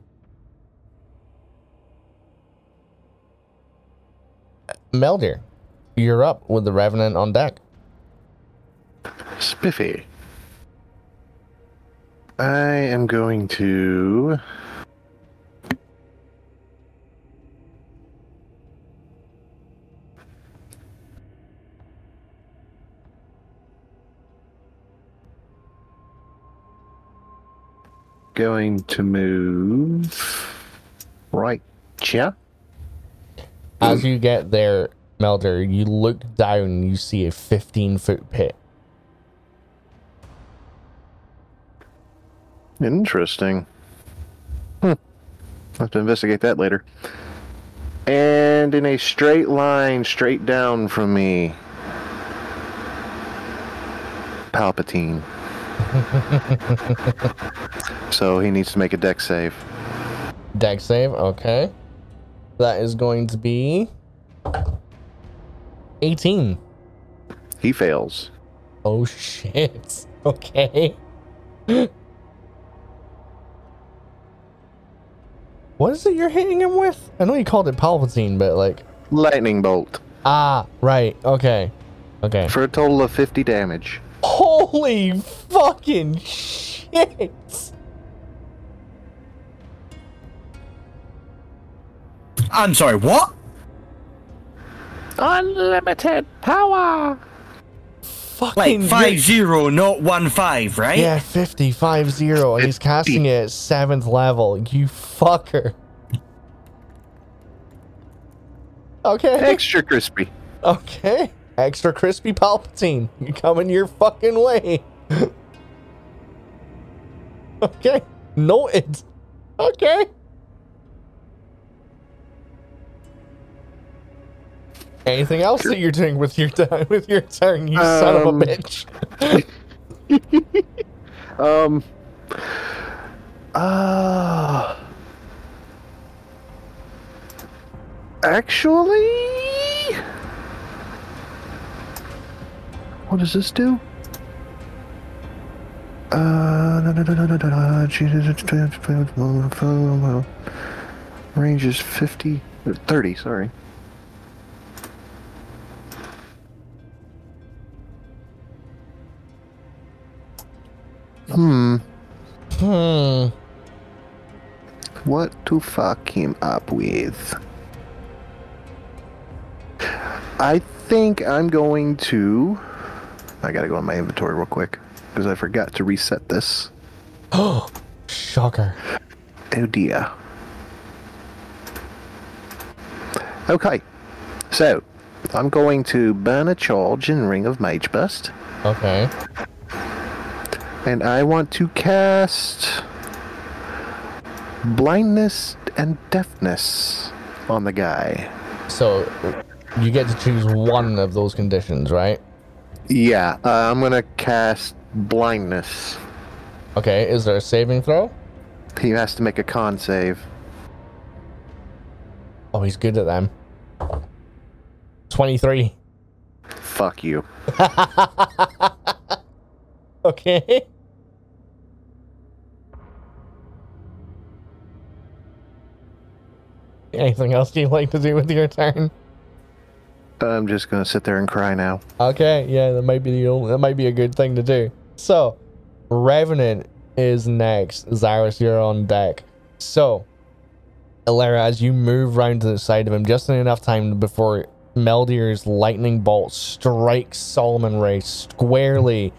Meldir, you're up with the Revenant on deck. Spiffy. I am going to. Going to move right here. As you get there, Meldir, you look down and you see a 15 foot pit. Interesting. Hmm. I'll have to investigate that later. And in a straight line, straight down from me, Palpatine. so he needs to make a deck save. Deck save, okay. That is going to be 18. He fails. Oh shit. Okay. what is it you're hitting him with? I know you called it Palpatine, but like. Lightning bolt Ah, right. Okay. Okay. for a total of 50 damage. Holy fucking shit! I'm sorry, what? Unlimited power. Fucking Like five zero, not one five, right? Yeah, 50, 5 0, and he's casting it at 7th level. You fucker. Okay. Extra crispy. Okay. Extra crispy Palpatine. You coming your fucking way. okay. Noted. Okay. Anything else that you're doing with your time with your turn, you son of a Um, bitch? Um. Uh. Actually. What does this do? Uh, no, no, no, no, no, no, no, Jesus, it's 12, range is 50, 30, sorry. Hmm. Hmm. What to fuck him up with? I think I'm going to. I gotta go in my inventory real quick because I forgot to reset this. Oh, shocker. Oh dear. Okay, so I'm going to burn a charge in Ring of Mage Bust, Okay. And I want to cast blindness and deafness on the guy. So you get to choose one of those conditions, right? Yeah, uh, I'm gonna cast blindness. Okay, is there a saving throw? He has to make a con save. Oh, he's good at them. 23. Fuck you. Okay. Anything else you'd like to do with your turn? I'm just gonna sit there and cry now. Okay, yeah, that might be the only, that might be a good thing to do. So, Revenant is next. Zyrus, you're on deck. So, Elerra, as you move round to the side of him, just in enough time before Meldir's lightning bolt strikes Solomon Rey squarely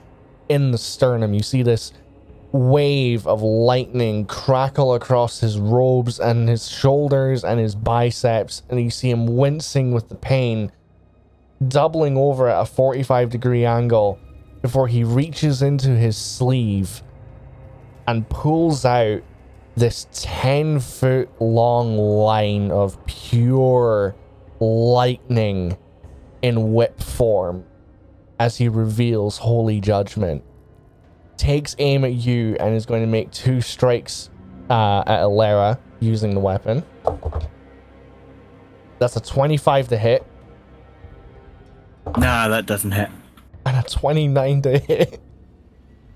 in the sternum, you see this wave of lightning crackle across his robes and his shoulders and his biceps, and you see him wincing with the pain doubling over at a 45 degree angle before he reaches into his sleeve and pulls out this 10 foot long line of pure lightning in whip form as he reveals holy judgment takes aim at you and is going to make two strikes uh, at Elerra using the weapon that's a 25 to hit Nah, that doesn't hit. and a 29 to hit.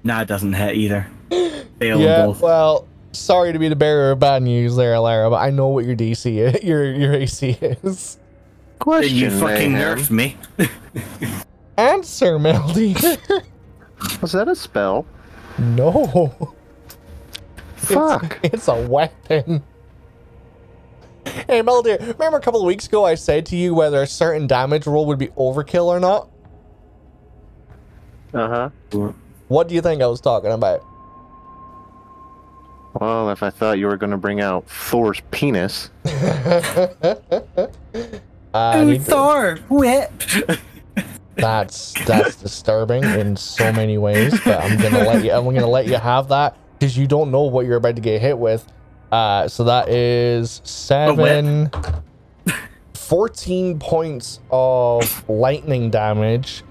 Nah, it doesn't hit either. Fail yeah, both. well, sorry to be the bearer of bad news there, Lara, but I know what your DC is, your your AC is. Then Question, you fucking Mayhem. nerfed me. Answer, Melody. Was that a spell? no. Fuck. It's, it's a weapon. Hey, Melody, remember a couple of weeks ago I said to you whether a certain damage roll would be overkill or not? Uh huh. What do you think I was talking about? Well, if I thought you were going to bring out Thor's penis, I Ooh, Thor, whip. That's that's disturbing in so many ways, but I'm gonna let you. I'm gonna let you have that because you don't know what you're about to get hit with. Uh, so that is seven, 14 points of lightning damage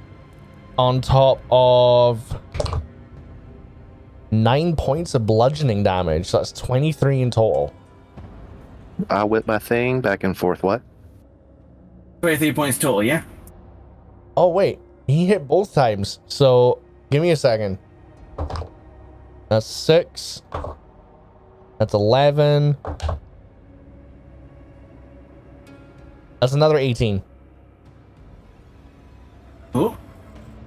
on top of nine points of bludgeoning damage. So that's 23 in total. I whip my thing back and forth. What? 23 points total, yeah? Oh wait, he hit both times. So give me a second. That's six. That's eleven. That's another eighteen. Oh,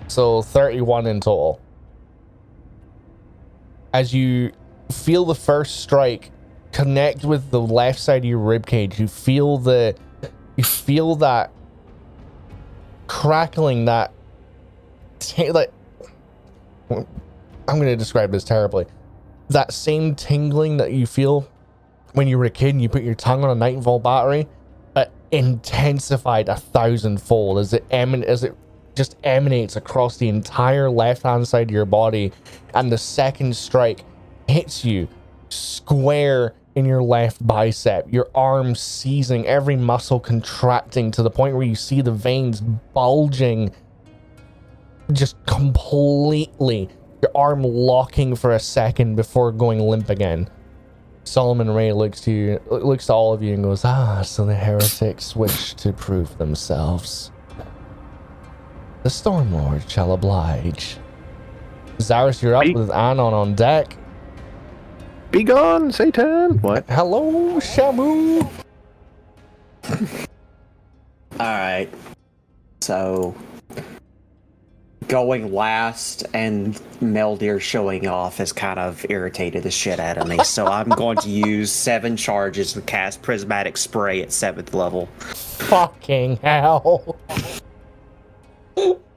So thirty-one in total. As you feel the first strike connect with the left side of your rib cage, you feel the you feel that crackling that t- like I'm going to describe this terribly. That same tingling that you feel when you were a kid and you put your tongue on a 9 volt battery, but intensified a thousandfold as it eman- as it just emanates across the entire left hand side of your body, and the second strike hits you square in your left bicep, your arm seizing, every muscle contracting to the point where you see the veins bulging just completely. Your arm locking for a second before going limp again. Solomon Rey looks to you, looks to all of you and goes, "Ah, so the heretics wish to prove themselves. The Stormlord shall oblige." Zaris, you're up with Anon on deck. Be gone, Satan! What? Hello, Shamu. All right. So going last and Meldir showing off has kind of irritated the shit out of me. So I'm going to use seven charges and cast prismatic spray at seventh level. Fucking hell.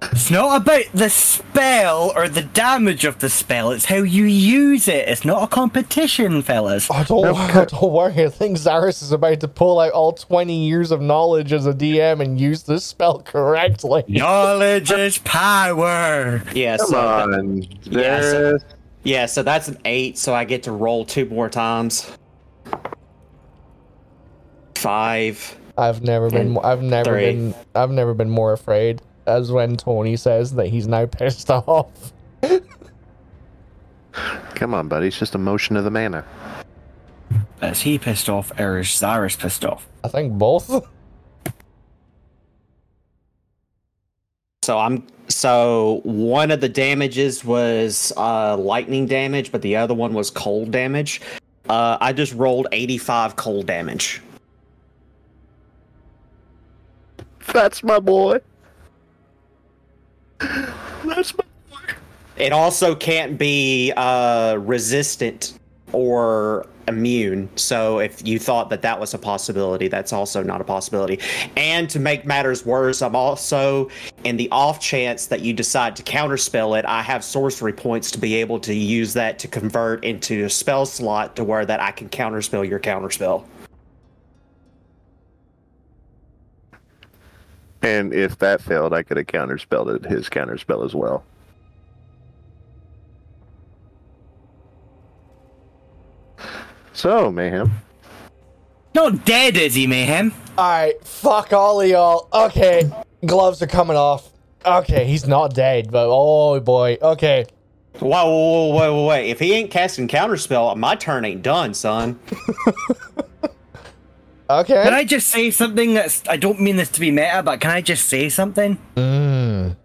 It's not about the spell or the damage of the spell, it's how you use it. It's not a competition, fellas. Oh, don't, don't worry. I think Zaris is about to pull out all 20 years of knowledge as a DM and use this spell correctly. Knowledge is power. Yeah, Come so on. Yeah, so- yeah, so that's an eight, so I get to roll two more times. Five. I've never been. I've never three. been. I've never been more afraid as when Tony says that he's now pissed off. Come on, buddy. It's just a motion of the mana. Is he pissed off or is Cyrus pissed off? I think both. So I'm so one of the damages was uh, lightning damage, but the other one was cold damage. Uh, I just rolled 85 cold damage. That's my boy. That's my It also can't be uh, resistant or immune. So if you thought that that was a possibility, that's also not a possibility. And to make matters worse, I'm also in the off chance that you decide to counterspell it, I have sorcery points to be able to use that to convert into a spell slot to where that I can counterspell your counterspell. And if that failed, I could have counterspelled it, his counterspell as well. So, Mayhem. Not dead, is he, Mayhem? Alright, fuck all of y'all. Okay, gloves are coming off. Okay, he's not dead, but oh boy. Okay. Whoa, whoa, whoa, whoa, whoa, wait. If he ain't casting counterspell, my turn ain't done, son. Okay. Can I just say something that's. I don't mean this to be meta, but can I just say something? Mm.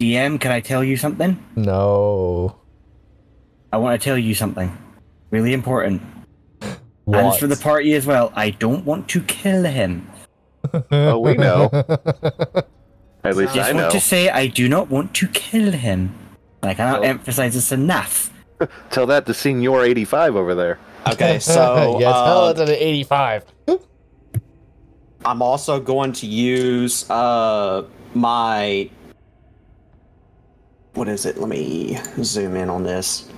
DM, can I tell you something? No. I want to tell you something. Really important. And it's for the party as well. I don't want to kill him. Oh, we know. At least I, Just I know. want to say I do not want to kill him. And I cannot Oh. emphasize this enough. Tell that to Senior 85 over there. Okay, so tell uh, to the 85. I'm also going to use uh my what is it? Let me zoom in on this.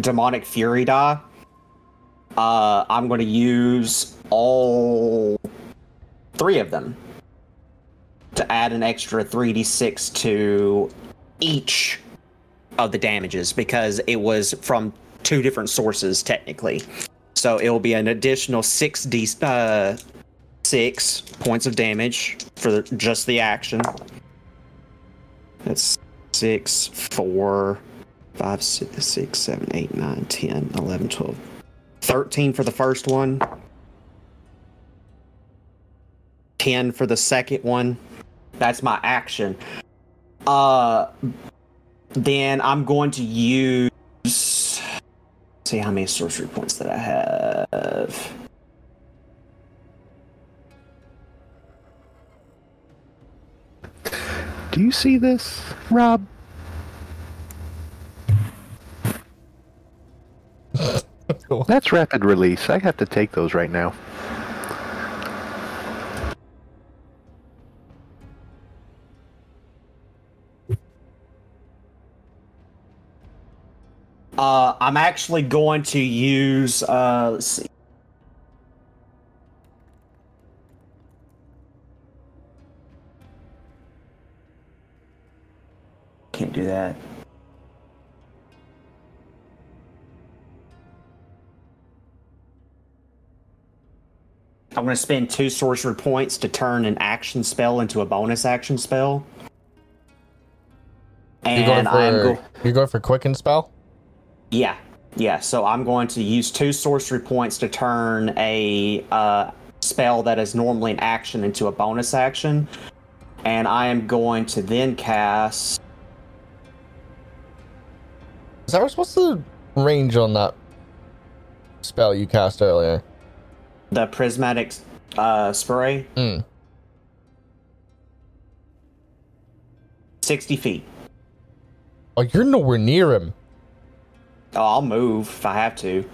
Demonic Fury die. Uh I'm going to use all three of them to add an extra 3d6 to each of the damages because it was from two different sources technically. So it will be an additional 6d uh six points of damage for just the action. That's six, four, five, six, six, seven, eight, nine, 10, 11, 12, 13 for the first one, 10 for the second one. That's my action. Uh, then I'm going to use. See how many sorcery points that I have. Do you see this, Rob? That's rapid release. I have to take those right now. Uh, I'm actually going to use. Uh, let's see. Can't do that. I'm going to spend two sorcery points to turn an action spell into a bonus action spell. You're going And I'm for go- you're going for quicken spell. Yeah, yeah. So I'm going to use two sorcery points to turn a uh, spell that is normally an action into a bonus action, and I am going to then cast. Is that what's the range on that spell you cast earlier? the prismatic uh, spray. Mm. 60 feet. Oh, you're nowhere near him. Oh, I'll move if I have to.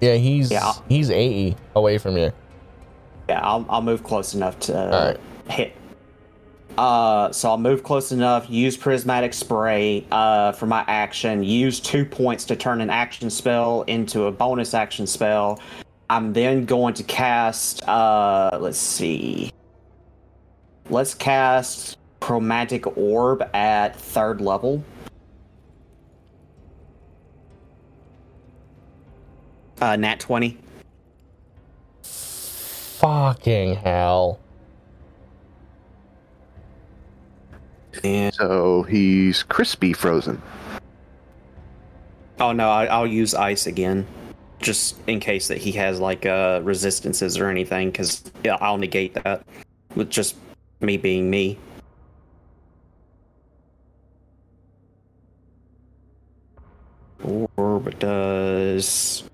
Yeah, he's Yeah. he's 80 away from you. Yeah, I'll, I'll move close enough to hit. Uh, so I'll move close enough, use prismatic spray uh, for my action, use two points to turn an action spell into a bonus action spell. I'm then going to cast, uh, let's see. Let's cast Chromatic Orb at third level. Uh, nat 20. Fucking hell. And So he's crispy frozen. Oh no, I, I'll use ice again, just in case that he has like uh resistances or anything, because yeah, I'll negate that with just me being me. Orb does.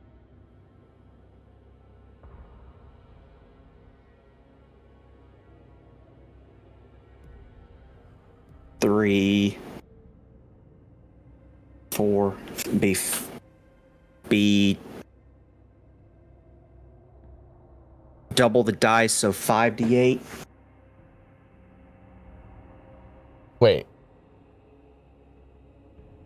Three, four, be be double the dice, so five d eight. Wait.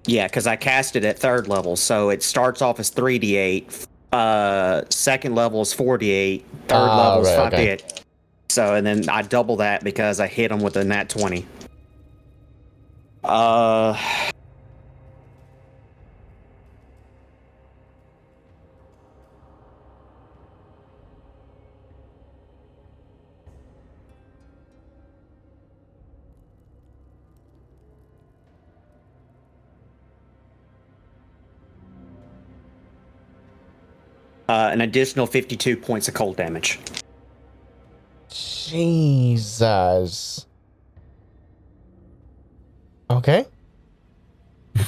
Yeah, because I cast it at third level, so it starts off as three d eight. Uh, second level is four d eight. Third Ah, level is right, five d okay. eight. So and then I double that because I hit him with a nat twenty. Uh. Uh, an additional 52 points of cold damage. Jesus. Okay.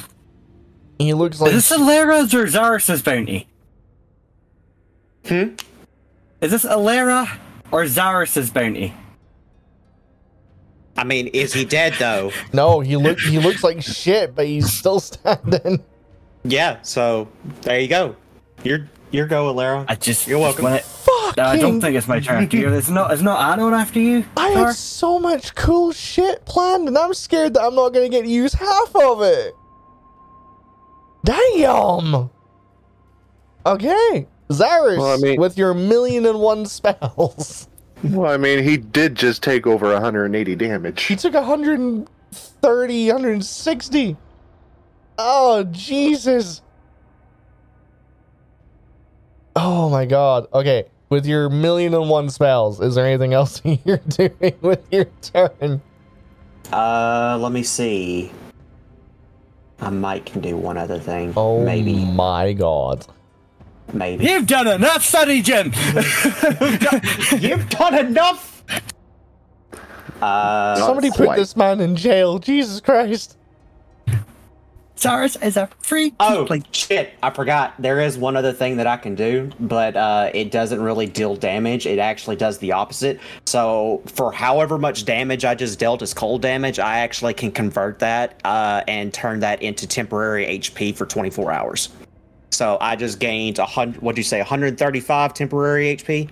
He looks like Is this Elerra's or Zarus's bounty? Hmm? Is this Elerra or Zarus's bounty? I mean, is he dead though? no. He look he looks like shit, but he's still standing. yeah. So there you go. You're you're go, Elerra. I just You're welcome. When it, no, I don't think it's my turn after you. It's not. It's not Anon after you. I Tar? had so much cool shit planned, and I'm scared that I'm not gonna get to use half of it. Damn. Okay, Zarus, Well, I mean- with your million and one spells, Well, I mean, he did just take over 180 damage. he took 130, 160. Oh Jesus. Oh my god. Okay, with your million and one spells, is there anything else you're doing with your turn? Uh, let me see. I might can do one other thing. Oh maybe, my god. maybe. You've done enough, Sunny Jim. You've done enough. Uh, Somebody put quite. this man in jail. Jesus Christ. Zarus is a free. Oh Like, shit! I forgot. There is one other thing that I can do, but uh, it doesn't really deal damage. It actually does the opposite. So for however much damage I just dealt as cold damage, I actually can convert that uh, and turn that into temporary HP for 24 hours. So I just gained a hundred. What'd you say? 135 temporary HP.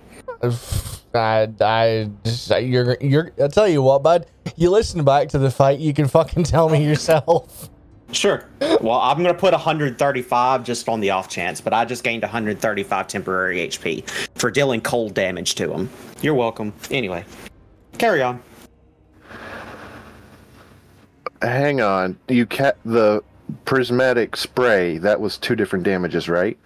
I, I, just, you're, you're, I'll tell you what, bud. You listen back to the fight, you can fucking tell me yourself. Sure. Well, I'm gonna put 135 just on the off chance, but I just gained 135 temporary HP for dealing cold damage to him. You're welcome. Anyway, carry on. Hang on, you kept the prismatic spray. That was two different damages, right?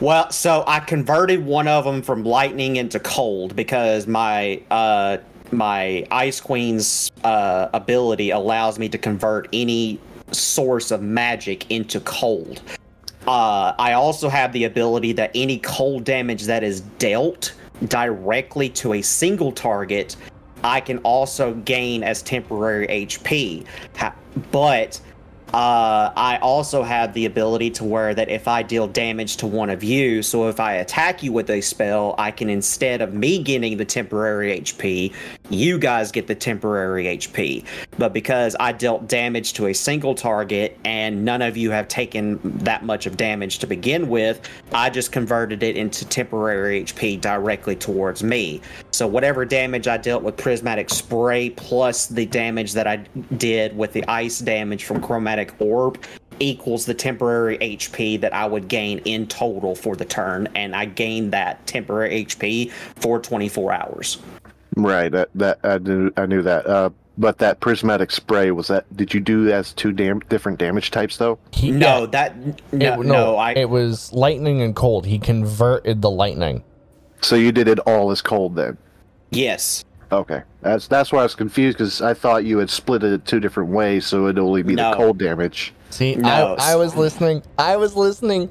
Well, so I converted one of them from lightning into cold because my uh my Ice Queen's uh, ability allows me to convert any source of magic into cold. Uh, I also have the ability that any cold damage that is dealt directly to a single target, I can also gain as temporary HP. But uh, I also have the ability to where that if I deal damage to one of you, so if I attack you with a spell, I can instead of me getting the temporary HP, you guys get the temporary HP. But because I dealt damage to a single target and none of you have taken that much of damage to begin with, I just converted it into temporary HP directly towards me. So whatever damage I dealt with prismatic spray plus the damage that I did with the ice damage from chromatic orb equals the temporary HP that I would gain in total for the turn and I gained that temporary HP for 24 hours. Right. That that I knew I knew that. Uh, but that prismatic spray was that? Did you do as two dam- different damage types though? He, No, yeah, that no, it, no, I it was lightning and cold. He converted the lightning. So you did it all as cold then? Yes. Okay. That's that's why I was confused because I thought you had split it two different ways, so it'd only be No. the cold damage. See, No. I, I was listening. I was listening.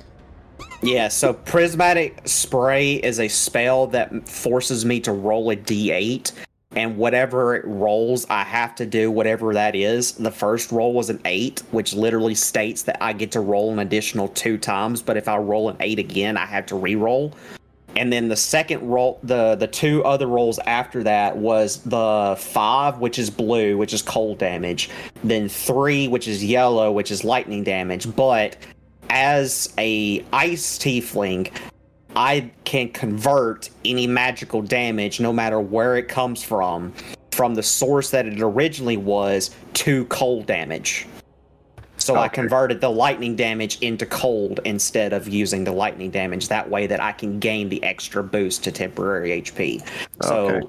Yeah, so prismatic spray is a spell that forces me to roll a d8 and whatever it rolls, I have to do whatever that is. The first roll was an 8, which literally states that I get to roll an additional 2 times, but if I roll an 8 again, I have to re-roll. And then the second roll, the the two other rolls after that was the five, which is blue, which is cold damage. Then three, which is yellow, which is lightning damage. But as a ice tiefling, I can convert any magical damage, no matter where it comes from, from the source that it originally was to cold damage. So I converted the lightning damage into cold instead of using the lightning damage. That way, that I can gain the extra boost to temporary HP. So, Okay.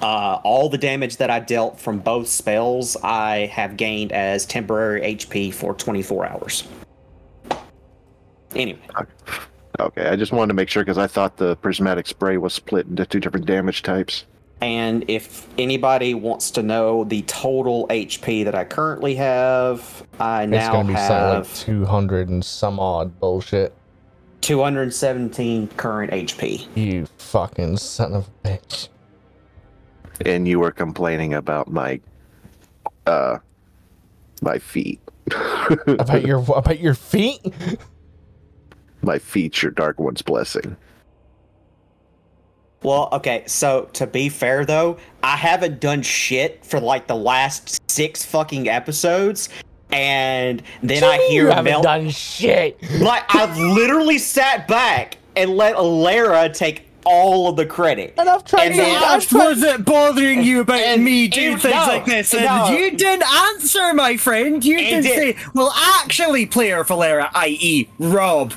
uh, all the damage that I dealt from both spells, I have gained as temporary HP for 24 hours. Anyway, Okay. I just wanted to make sure because I thought the prismatic spray was split into two different damage types. And if anybody wants to know the total HP that I currently have, I It's now gonna be something like have 200 and some odd bullshit. 217 current HP. You fucking son of a bitch. And you were complaining about my uh My feet. About your about your feet? My feet's your dark one's blessing. Well, okay, so to be fair though, I haven't done shit for like the last six fucking episodes, and then I you hear haven't Mel. done shit. Like I've literally sat back and let Elerra take all of the credit. And I've tried And to. then- I've tried, was it bothering you about and- me doing and- things no, like this? And no. you didn't answer, my friend. You didn't did. say, well, actually, player Valera, i.e., Rob.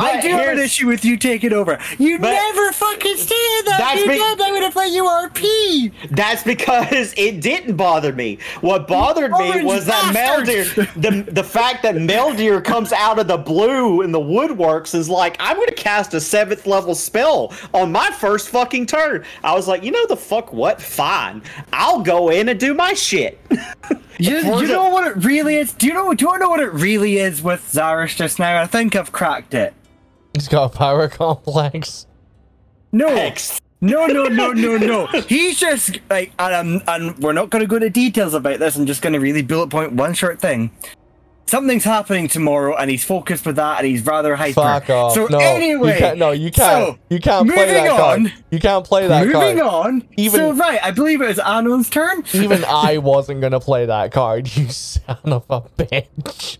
I do have an issue with you taking over. You never fucking said that. That's you be- did. I would have let you RP. That's because it didn't bother me. What bothered me Orange was that! Meldir, the the fact that Meldir comes out of the blue in the woodworks is like, I'm gonna cast a seventh level spell on my first fucking turn. I was like, you know the fuck what? Fine, I'll go in and do my shit. You, you know what it really is? Do you know? Do you know what it really is with Zaris just now? I think I've cracked it. He's got a power complex. No, X. no, no, no, no, no. He's just like, and, um, and we're not going to go into details about this. I'm just going to really bullet point one short thing. Something's happening tomorrow, and he's focused with that, and he's rather hyper. Fuck off. So no, anyway, you can't, no, you can't. so, you can't play moving that card. You can't play that moving card. on. Even- so right, I believe it was Anon's turn. Even I wasn't gonna play that card. You son of a bitch.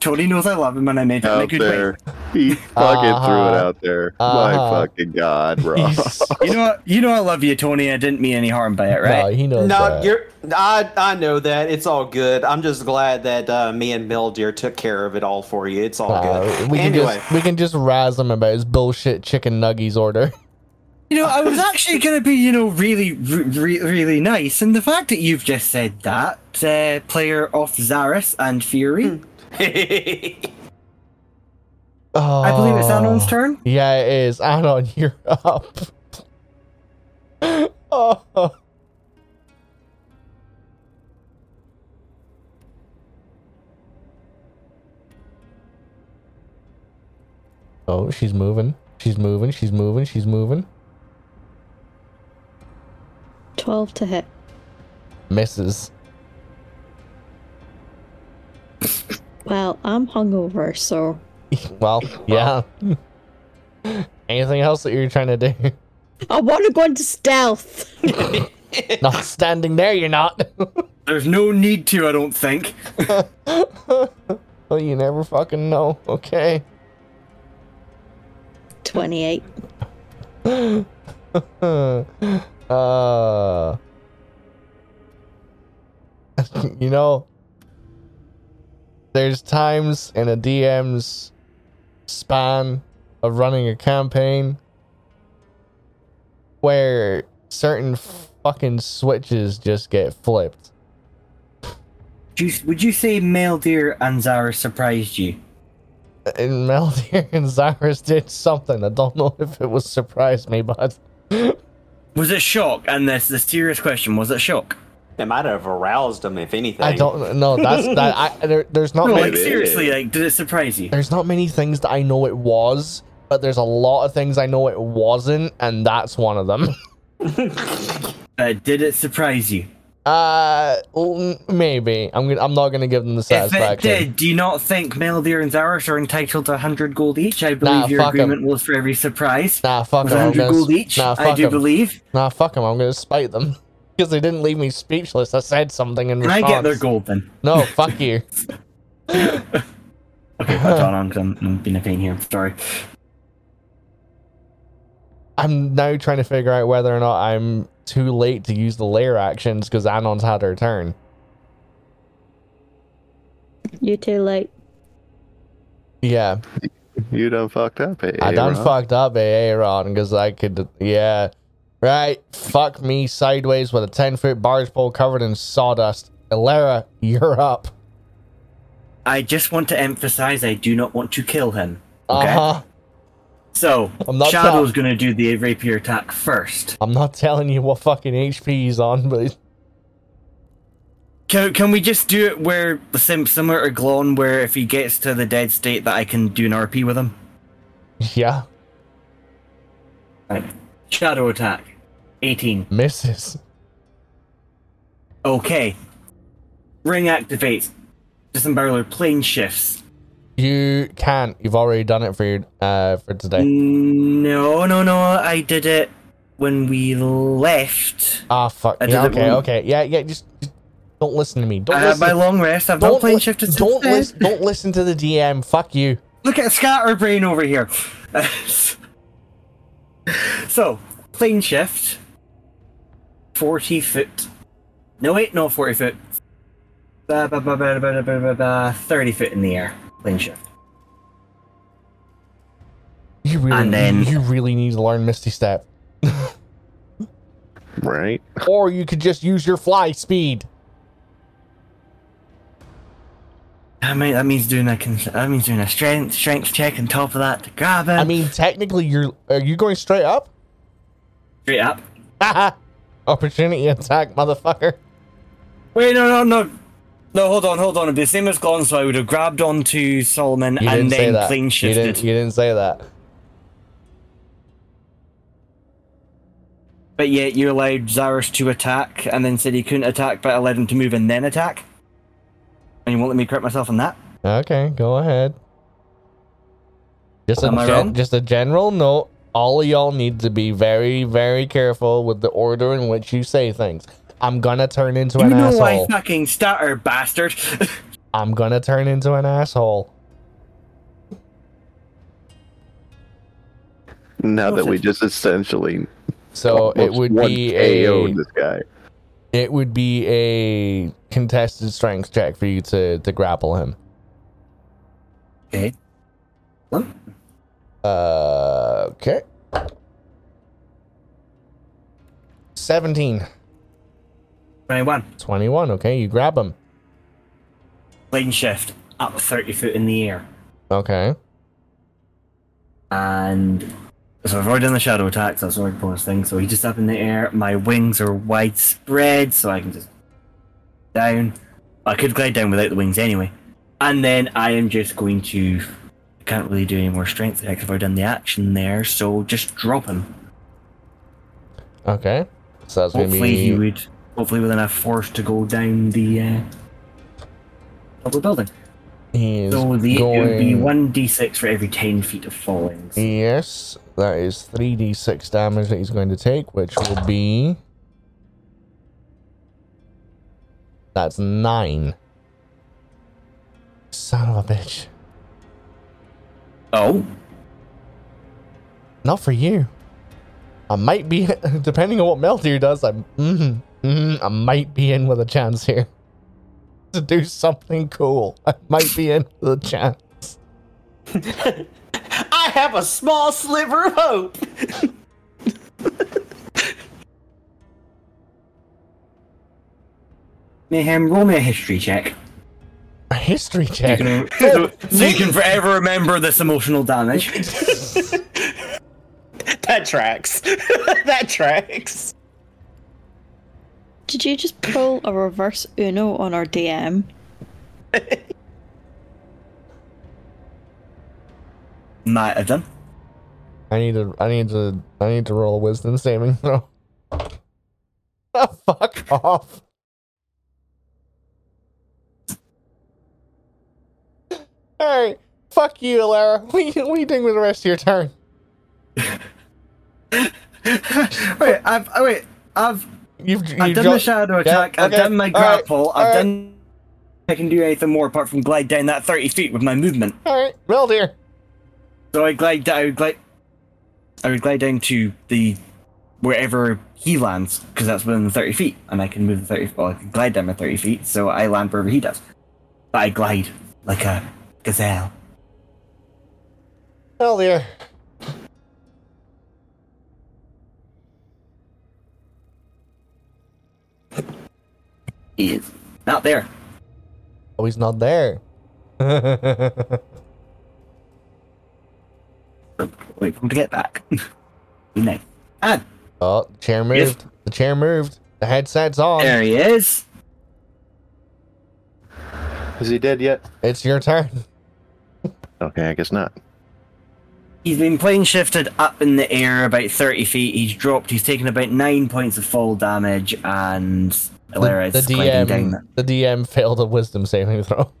Tony knows I love him, and I made him in a Out good there. He fucking threw it Uh-huh. out there. Uh-huh. My fucking god, bro. You know what? You know I love you, Tony. I didn't mean any harm by it, No, right? he knows No, that. you're. I I know that it's all good. I'm just glad that uh, me and Meldir took care of it all for you. It's all Uh, good. we can anyway, just we can just razz him about his bullshit chicken nuggies order. You know, I was actually going to be, you know, really, re- really nice, and the fact that you've just said that, uh, player of Zaris and Fury, Oh, I believe it's Anon's oh, turn. Yeah, it is. Anon, you're up. oh. Oh, she's moving. She's moving. She's moving. She's moving. 12 to hit. Misses. Well, I'm hungover, so Well, yeah. Anything else that you're trying to do? I want to go into stealth. not standing there, you're not. There's no need to, I don't think. well, you never fucking know. Okay. 28. uh, you know, there's times in a DM's span of running a campaign where certain fucking switches just get flipped. You, would you say Meldir and Zaris surprised you? And Meldir and Cyrus did something. I don't know if it was surprised me, but Was it shock? And this the serious question: Was it shock? It might have aroused him, if anything. I don't know. That's that. I, there, there's not No, many. like seriously, like did it surprise you? there's not many things that I know it was, but there's a lot of things I know it wasn't, and that's one of them. Uh, did it surprise you? Uh, maybe I'm gonna. I'm not gonna give them the satisfaction. If it satisfaction. did, do you not think Meldir and Zaris are entitled to 100 gold each? I believe Nah, your fuck 'em. agreement was for every surprise. Nah, fuck them. I'm 100 gonna. gold each? Nah, I fuck do 'em. believe. Nah, fuck them. I'm gonna spite them because they didn't leave me speechless. I said something in Can I get their gold then? No, fuck you. Okay, hold on, I'm, I'm, I'm being a pain here. Sorry. I'm now trying to figure out whether or not I'm too late to use the lair actions because Anon's had her turn. You're too late. Yeah, You done fucked up, eh? I done Rob? fucked up, Aaron, because I could. Yeah, right. Fuck me sideways with a ten foot barge pole covered in sawdust. Elerra, you're up. I just want to emphasize I do not want to kill him. Okay? Uh huh. So, I'm not Shadow's going to do the rapier attack first. I'm not telling you what fucking HP he's on, but Can, can we just do it where the sim, similar to Glon, where if he gets to the dead state, that I can do an RP with him? yeah, Right. Shadow attack, 18. misses. Okay. Ring activates. Disemboweler plane shifts. You can't. You've already done it for your uh for today. No, no, no. I did it when we left. Ah, fuck. Yeah, okay, when- okay. Yeah, yeah. Just, just don't listen to me. Don't I had listen. my long rest. I've don't not plane li- shifted Don't listen. Don't listen to the DM. Fuck you. Look at Scatterbrain over here. so, plane shift. 40 foot. No, wait, no, 40 foot. Ba, ba, ba, ba, ba, ba, ba, ba, 30 foot in the air. Plane shift. You really, And then- you really need to learn Misty Step, Right? or you could just use your fly speed. That, mean, that means doing a con- that means doing a strength strength check on top of that to grab it. I mean, technically, you're are you going straight up? straight up. Opportunity attack, motherfucker. Wait, no, no, no. No, hold on, hold on. Be the same as Glon, so I would have grabbed onto Solomon You and then that. plane You shifted. didn't, you didn't say that. But yet you allowed Zarus to attack and then said he couldn't attack, but allowed him to move and then attack. And you won't let me correct myself on that? Okay, go ahead. Just a Am I gen- just a general note. All of y'all need to be very, very careful with the order in which you say things. I'm gonna turn into You an know asshole. I fucking stutter, bastard. I'm gonna turn into an asshole. Now that we just essentially So it would one be KO'd a this guy. it would be a contested strength check for you to to grapple him. okay. Well, Uh, okay. Seventeen. 21. 21. Okay, you grab him. Plane shift up 30 foot in the air. Okay. And so I've already done the shadow attacks, that's already bonus thing. So he's just up in the air. My wings are widespread, so I can just down. I could glide down without the wings anyway. And then I am just going to. I can't really do any more strength if I've done the action there, so just drop him. Okay. So that's Hopefully he be would. Hopefully with enough force to go down the uh, double building. he is So the, it would be one d6 for every 10 feet of falling. Yes, that is three d six damage that he's going to take, which will be. That's nine. Son of a bitch. Oh, Not for you. I might be, depending on what Meldir does, I'm, mm, mm, I might be in with a chance here to do something cool. I might be in with a chance. I have a small sliver of hope. Mayhem, roll me a history check. A history You check. can- so, so you can forever remember this emotional damage. That tracks. that tracks. Did you just pull a reverse Uno on our DM? Might have done. I need to, I need to, I need to roll a wisdom saving throw. Oh, fuck off. Alright, fuck you, Elerra. What are you, what are you doing with the rest of your turn? wait, I've oh, wait, I've You've, you've I've done dro- the shadow Yeah, attack. I've done my all right, grapple. all I've right. done. I can do anything more apart from glide down that thirty feet with my movement. Alright, well, dear. So I glide. I would glide. I would glide down to the wherever he lands because that's within the thirty feet, and I can move the thirty. Well, I can glide down my thirty feet, so I land wherever he does. But I glide like a gazelle. Well, dear. He is not there. Oh, he's not there. Wait for him to get back. Be nice. And oh, the chair Yes. moved. The chair moved. The headset's on. there he is. Is he dead yet? It's your turn. Okay, I guess not. He's been plane shifted up in the air about 30 feet. He's dropped. He's taken about 9 points of fall damage and Lara the is gliding down. DM, the DM failed a wisdom saving throw.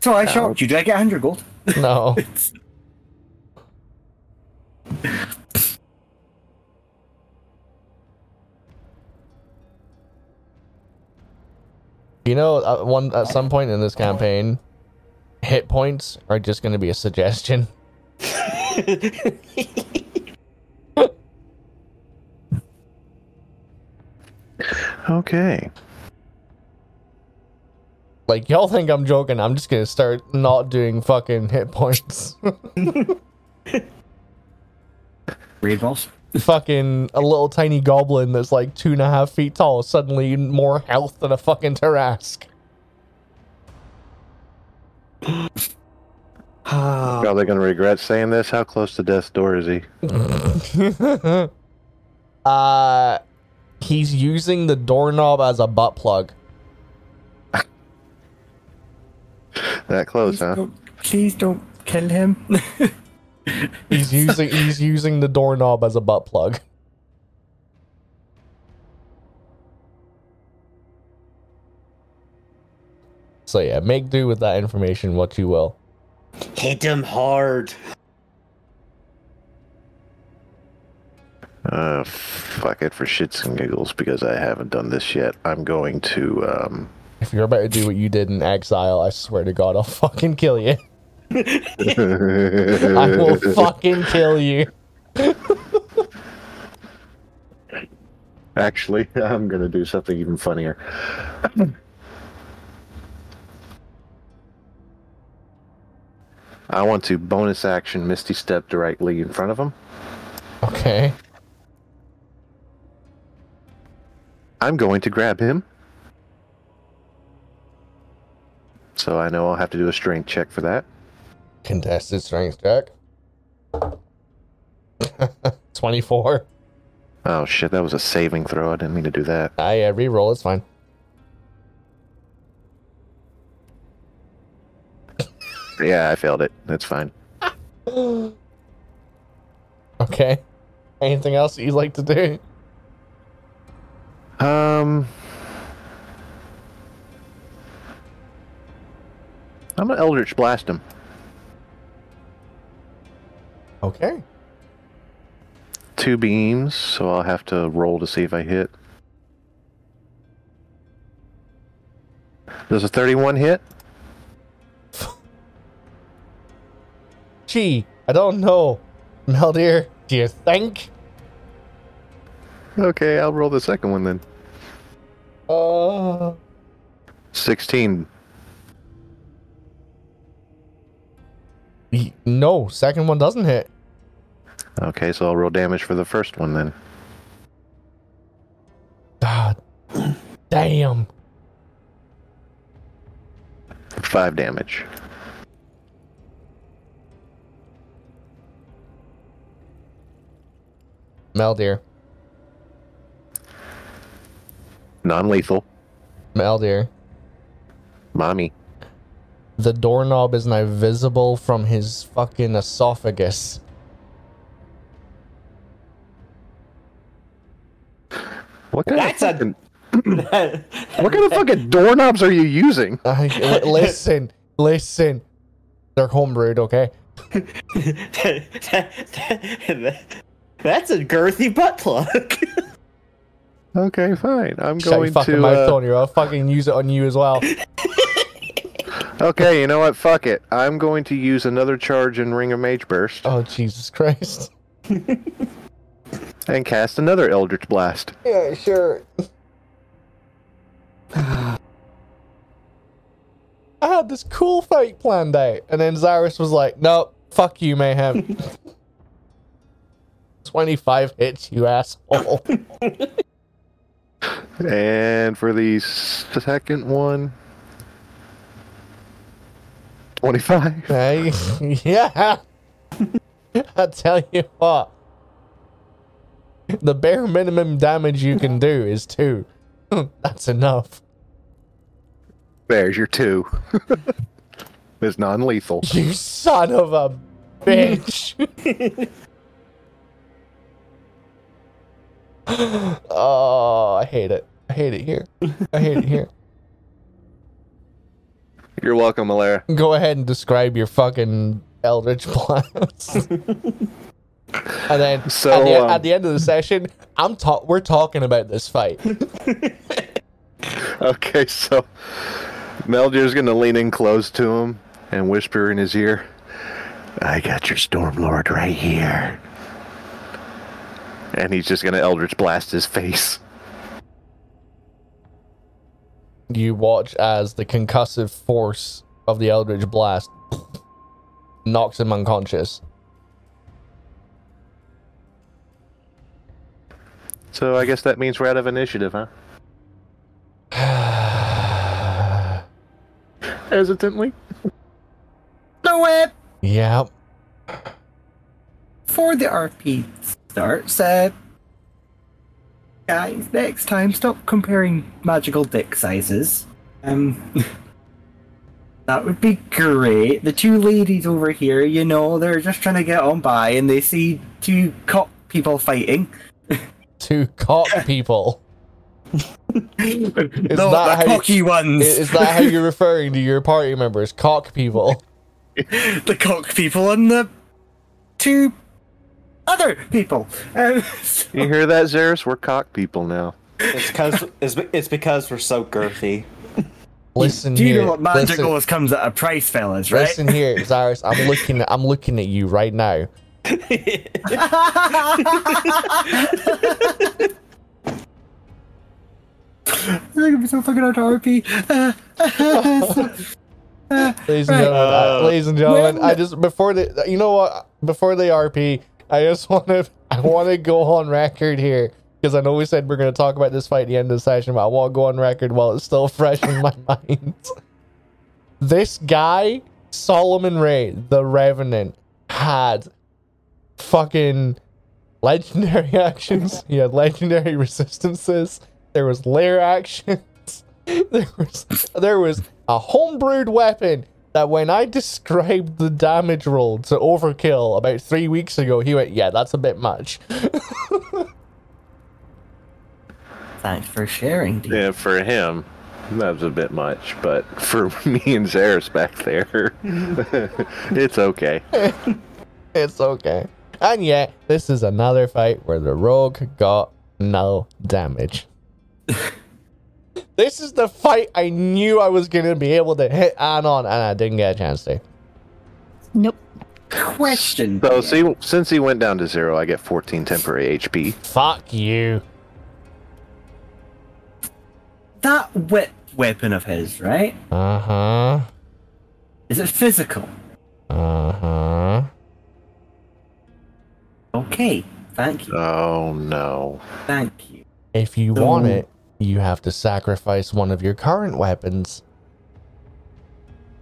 So I shocked you. Did I get 100 gold? No. You know, at one at some point in this campaign, hit points are just going to be a suggestion. Okay. Like y'all think I'm joking? I'm just going to start not doing fucking hit points. Raid balls. fucking a little tiny goblin that's like two and a half feet tall suddenly more health than a fucking Tarrasque. Are they going to regret saying this? How close to death's door is he? uh he's using the doorknob as a butt plug. That close, huh? don't, please don't kill him. He's using he's using the doorknob as a butt plug. So yeah, make do with that information what you will. hit him hard. Uh, fuck it for shits and giggles because I haven't done this yet. I'm going to um. If you're about to do what you did in exile, I swear to God, I'll fucking kill you. I will fucking kill you. Actually, I'm gonna do something even funnier. I want to bonus action Misty Step directly in front of him. Okay. I'm going to grab him. So I know I'll have to do a strength check for that. Contested strength check. 24. Oh shit, that was a saving throw. I didn't mean to do that. Ah, yeah, reroll, it's fine. Yeah, I failed it. That's fine. Okay. Anything else that you'd like to do? Um, I'm gonna Eldritch Blast him. Okay. Two beams, so I'll have to roll to see if I hit. Does a 31 hit? Gee, I don't know. Meldir, do you think? Okay, I'll roll the second one then. Uh, 16. no, second one doesn't hit. Okay, so I'll roll damage for the first one then. God damn. Five damage. Meldir, Non lethal. Meldir. Mommy. The doorknob is now visible from his fucking esophagus. What kind That's of a- what kind of fucking doorknobs are you using? I, listen, listen. They're homebrewed, okay? That's a girthy butt plug. Okay, fine. I'm Shut your going fucking to. mouth uh, on you. I'll fucking use it on you as well. Okay, you know what? Fuck it. I'm going to use another charge in Ring of Mage Burst Oh, Jesus Christ. and cast another Eldritch Blast. Yeah, sure. I had this cool fight planned out, and then Zyrus was like, "Nope, fuck you, mayhem." Twenty-five hits, you asshole. And for the second one, 25. hey, yeah. I tell you what, the bare minimum damage you can do is two. That's enough. There's your two. it's non lethal. You son of a bitch. Oh, I hate it. I hate it here. I hate it here. You're welcome, Elerra. Go ahead and describe your fucking Eldritch Blast. and then So, at, the, um, at the end of the session, I'm ta- we're talking about this fight. Okay, so Meldir's gonna lean in close to him and whisper in his ear, I got your Stormlord right here. And he's just gonna Eldritch blast his face. you watch as the concussive force of the Eldritch Blast knocks him unconscious. So I guess that means we're out of initiative, huh? Hesitantly. No way. Yep. Before the RP starts, uh, guys, next time stop comparing magical dick sizes. Um, that would be great. The two ladies over here, you know, they're just trying to get on by, and they see two cock people fighting. Two cock people. no, that the how you- cocky ones. Is that how you're referring to your party members? Cock people. the cock people and the two other people. Um, so- You hear that, Zeros? We're cock people now. It's because it's, it's because we're so girthy. Listen Do you here. know what magic listen, always comes at a price, fellas, right? listen here, Zaris. I'm looking. I'm looking at you right now. I'm gonna be so fucking out of RP. Uh, Ladies and Right. gentlemen, uh, Uh, ladies and gentlemen, when- I just before the you know what before the RP, I just want to I want to go on record here because I know we said we're going to talk about this fight at the end of the session, but I want to go on record while it's still fresh in my mind. This guy, Solomon Rey, the Revenant, had fucking legendary actions. He had legendary resistances. There was lair actions. There was there was a homebrewed weapon that when I described the damage roll to overkill about three weeks ago, he went, "Yeah, that's a bit much." Thanks for sharing, dude. Yeah, for him, that was a bit much. But for me and Zeros back there, it's okay. it's okay. And yet, this is another fight where the rogue got no damage. This is the fight I knew I was gonna be able to hit Ann on, and I didn't get a chance to. Nope. Question. So see, since he went down to zero, I get 14 temporary HP. Fuck you. that whip weapon of his, right? Uh huh. Is it physical? Uh huh. Okay. Thank you. Oh no. Thank you. If you So- want it, you have to sacrifice one of your current weapons.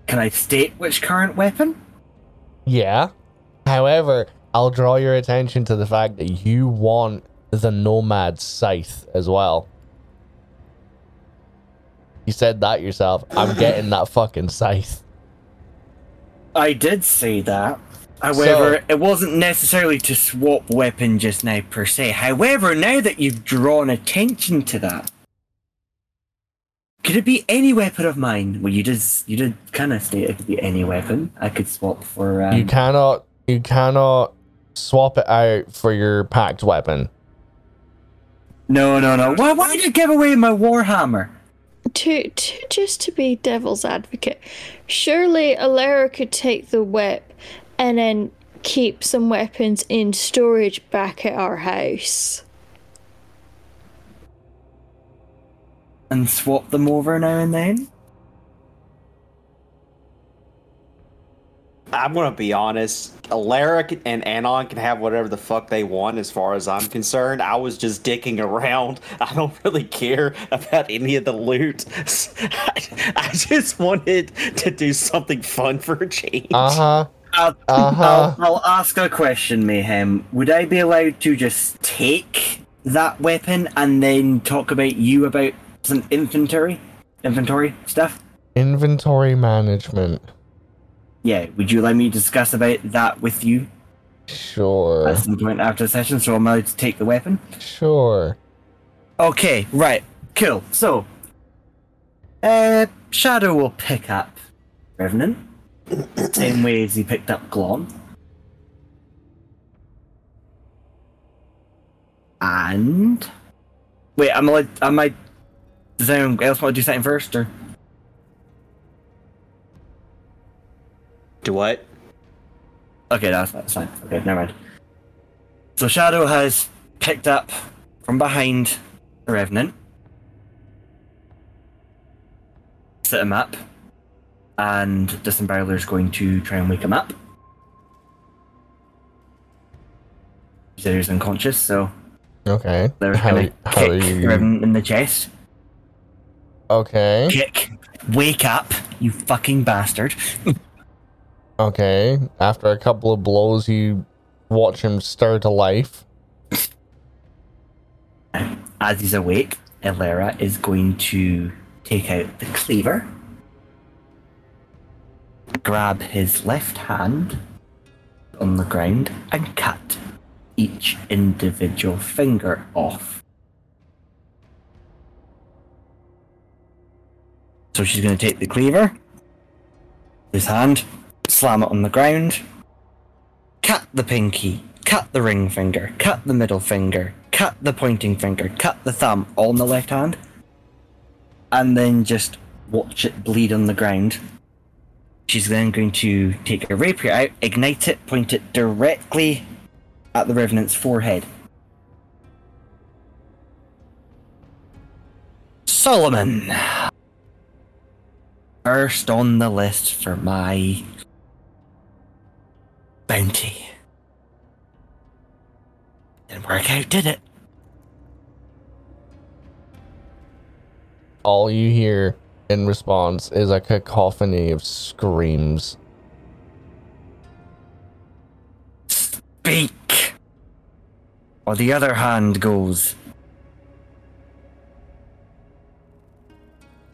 Can I state which current weapon? Yeah. However, I'll draw your attention to the fact that you want the Nomad Scythe as well. You said that yourself. I'm getting that fucking scythe. I did say that. However, So- it wasn't necessarily to swap weapon just now per se. However, now that you've drawn attention to that, could it be any weapon of mine? Well, you did. You did kind of state it could be any weapon. I could swap for. Um, You cannot you cannot swap it out for your packed weapon. No, no, no. Why? Why did you give away my warhammer? To, to just to be devil's advocate, surely Elerra could take the whip and then keep some weapons in storage back at our house. And swap them over now and then. I'm gonna be honest. Alaric and Anon can have whatever the fuck they want, as far as I'm concerned. I was just dicking around. I don't really care about any of the loot. I, I just wanted to do something fun for a change. Uh huh. I'll, Uh huh. I'll, I'll ask a question, Mayhem. Would I be allowed to just take that weapon and then talk about you about some inventory, inventory stuff? Inventory management. Yeah. Would you allow me to discuss about that with you Sure. at some point after the session? So I'm allowed to take the weapon. Sure. Okay. Right. Cool. So, uh, Shadow will pick up Revenant, same way as he picked up Glon. And wait, am I? like- Am I? Does anyone else want to do something first, or Do what? okay, that's that's fine. Okay, never mind. So Shadow has picked up from behind the Revenant, set him up, and Disemboweler is going to try and wake him up. He said he was unconscious, so Okay. they're How, gonna how kick are the you? Revenant in the chest. Okay. Kick, wake up, you fucking bastard! Okay. After a couple of blows, you watch him stir to life. As he's awake, Elerra is going to take out the cleaver, grab his left hand on the ground, and cut each individual finger off. So she's going to take the cleaver, his hand, slam it on the ground, cut the pinky, cut the ring finger, cut the middle finger, cut the pointing finger, cut the thumb, all in the left hand, and then just watch it bleed on the ground. She's then going to take her rapier out, ignite it, point it directly at the Revenant's forehead. Solomon! First on the list for my bounty. Didn't work out, did it? All you hear in response is a cacophony of screams. Speak! Or the other hand goes.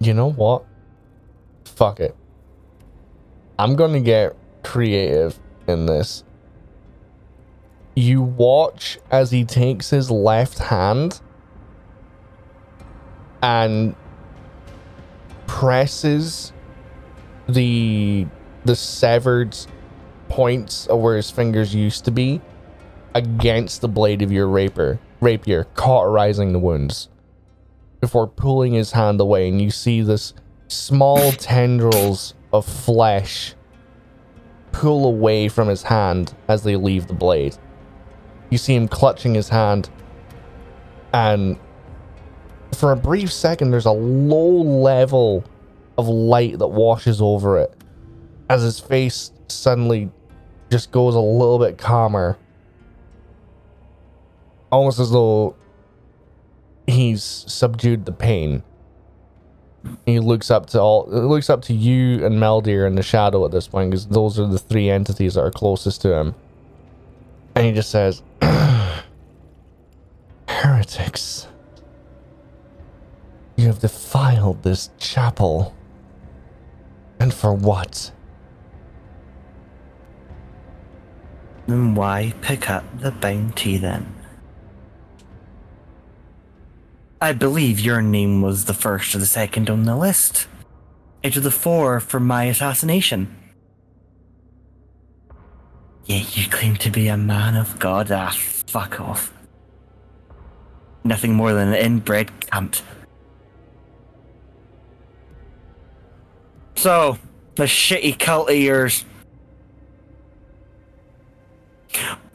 You know what? Fuck it. I'm gonna get creative in this. You watch as he takes his left hand and presses the the severed points of where his fingers used to be against the blade of your rapier rapier cauterizing the wounds before pulling his hand away and you see this small tendrils of flesh pull away from his hand as they leave the blade. You see him clutching his hand, and for a brief second, there's a low level of light that washes over it as his face suddenly just goes a little bit calmer. Almost as though he's subdued the pain. He looks up to all looks up to you and Meldir in the shadow at this point because those are the three entities that are closest to him. And he just says, Heretics. You have defiled this chapel. And for what? Then why pick up the bounty then? I believe your name was the first or the second on the list. Out of the four for my assassination. Yet you claim to be a man of God. Ah, fuck off. Nothing more than an inbred cunt. So, the shitty cult of yours.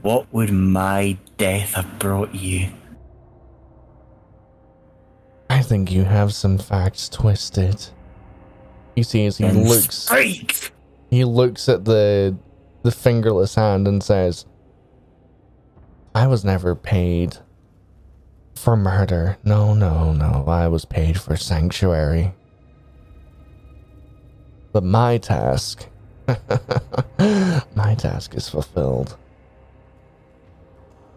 What would my death have brought you? I think you have some facts twisted. You see as he Then looks he looks at the the fingerless hand and says I was never paid for murder. No, no, no. I was paid for sanctuary. But my task my task is fulfilled.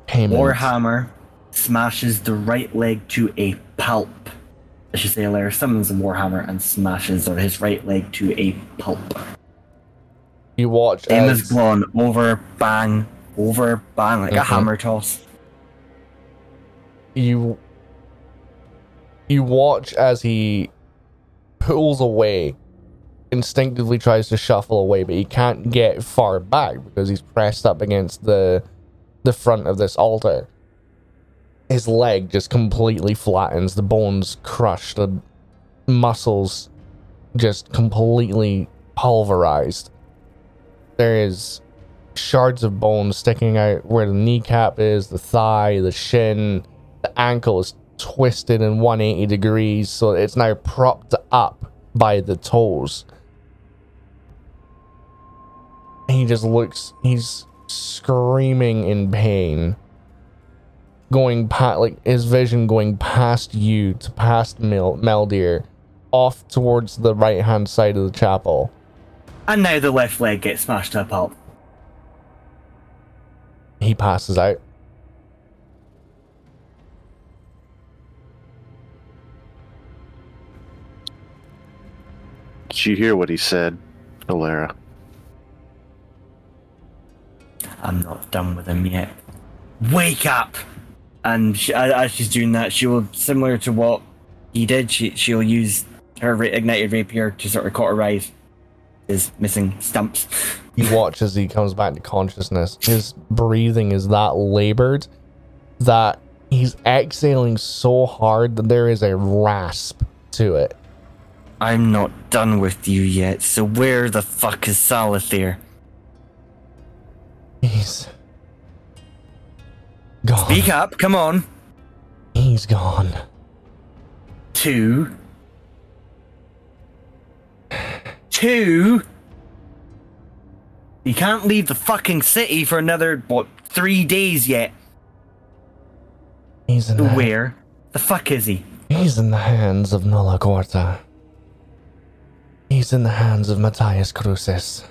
Payment. Warhammer smashes the right leg to a pulp. I should say, Alair summons a Warhammer and smashes his right leg to a pulp. You watch Same as Glon, over, bang, over, bang, like a Mhm. hammer toss. you You watch as he pulls away, instinctively tries to shuffle away, but he can't get far back because he's pressed up against the the front of this altar. His leg just completely flattens, the bones crushed, the muscles just completely pulverized. There is shards of bone sticking out where the kneecap is, the thigh, the shin, the ankle is twisted in 180 degrees, so it's now propped up by the toes. He just looks, he's screaming in pain. Going past, like his vision going past you to past Mel- Meldir, off towards the right hand side of the chapel. And now the left leg gets smashed up up. He passes out. Did you hear what he said, Elerra? I'm not done with him yet. Wake up! And she, as she's doing that, she will, similar to what he did, she, she'll use her ra- ignited rapier to sort of cauterize his missing stumps. You watch as he comes back to consciousness. His breathing is that labored that he's exhaling so hard that there is a rasp to it. I'm not done with you yet, so where the fuck is Salathier? He's gone. Speak up, come on. He's gone. Two. Two. You can't leave the fucking city for another, what, three days yet. He's in the, Where the fuck is he? He's in the hands of Nola Corta. He's in the hands of Matthias Cruces.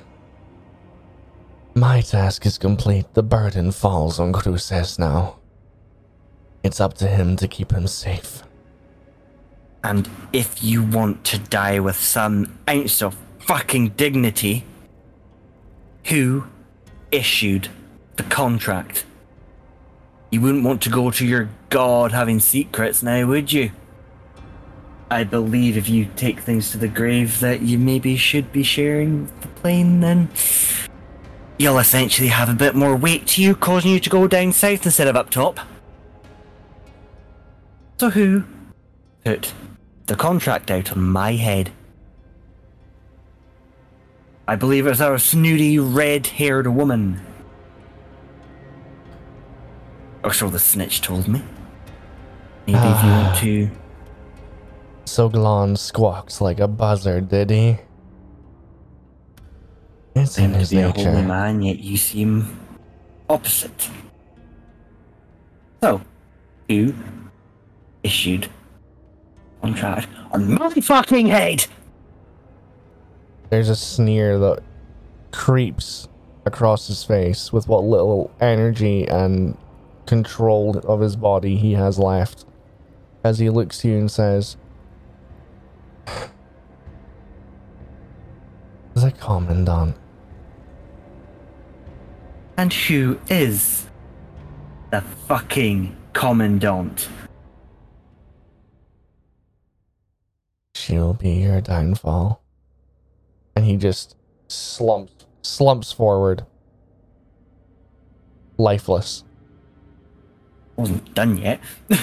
My task is complete. The burden falls on Cruces now. It's up to him to keep him safe. And if you want to die with some ounce of fucking dignity, who issued the contract? You wouldn't want to go to your god having secrets now, would you? I believe if you take things to the grave that you maybe should be sharing the plane, then you'll essentially have a bit more weight to you, causing you to go down south instead of up top. So who put the contract out on my head? I believe it was our snooty red-haired woman. Or so the snitch told me. Maybe if you want ah. to Soglan squawks like a buzzard, did he? It's in to his be a holy man, yet you seem opposite. So, you issued contract on my fucking head? There's a sneer that creeps across his face with what little energy and control of his body he has left as he looks to you and says, The Commandant. And who is the fucking commandant? She'll be your downfall. And he just slumps slumps forward. Lifeless. Wasn't done yet. I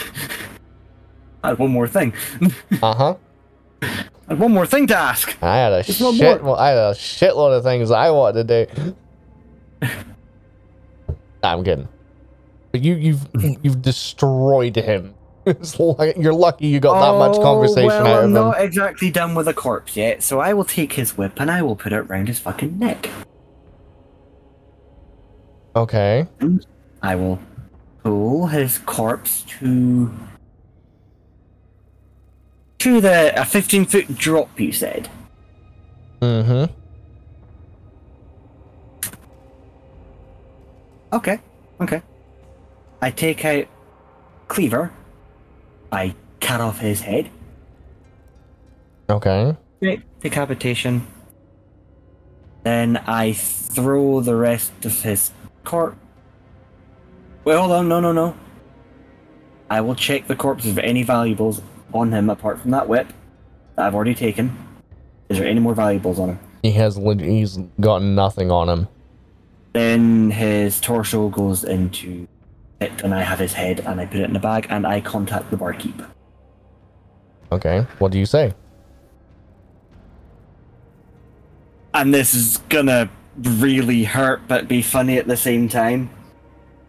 had one more thing. Uh-huh. I had one more thing to ask. I had a There's shit more. I had a shitload of things I wanted to do. I'm kidding. But you you've you've destroyed him. It's like you're lucky you got that much Oh, conversation well, out of I'm him. not exactly done with a corpse yet, so I will take his whip and I will put it round his fucking neck. Okay. I will pull his corpse to to the a 15 foot drop. You said. Mm-hmm. Okay. Okay. I take out cleaver. I cut off his head. Okay. Okay. Decapitation. Then I throw the rest of his corpse. Wait, hold on. No, no, no. I will check the corpses for any valuables on him apart from that whip that I've already taken? Is there any more valuables on him? He has he's got nothing on him. Then his torso goes into it, and I have his head, and I put it in a bag, and I contact the barkeep. Okay, what do you say? And this is gonna really hurt, but be funny at the same time.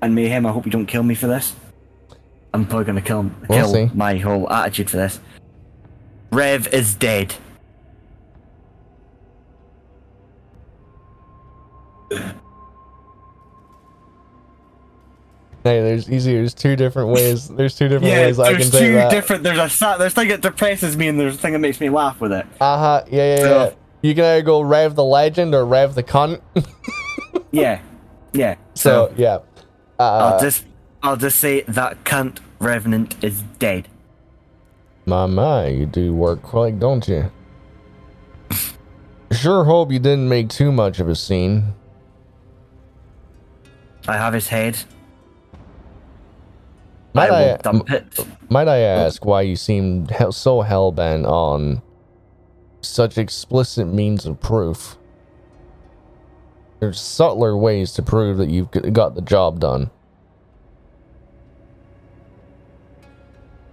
And mayhem, I hope you don't kill me for this. I'm probably gonna kill We'll kill my whole attitude for this. Rev is dead. Hey, there's easy. There's two different ways. There's two different Yeah, ways I can there's say two that. different. There's a there's a thing that depresses me, and there's a thing that makes me laugh with it. Uh huh. Yeah, yeah, yeah. You can either go Rev the Legend or Rev the Cunt. Yeah, yeah. so So yeah. I'll Uh, just I'll just say that cunt revenant is dead. my my, you do work quick, don't you? Sure hope you didn't make too much of a scene. I have his head. Might I I, dump it. might I ask why you seem so hell bent on such explicit means of proof? There's subtler ways to prove that you've got the job done.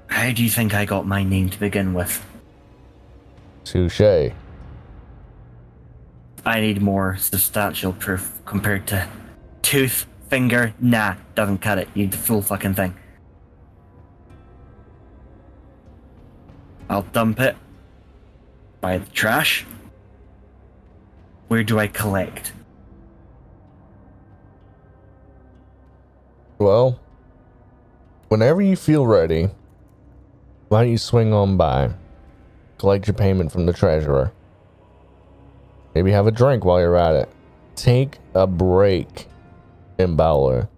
How do you think I got my name to begin with? Touche. I need more substantial proof compared to tooth, finger, nah, doesn't cut it. You need the full fucking thing. I'll dump it. By the trash. Where do I collect? Well, whenever you feel ready, why don't you swing on by? Collect your payment from the treasurer. Maybe have a drink while you're at it. Take a break, Imbowler.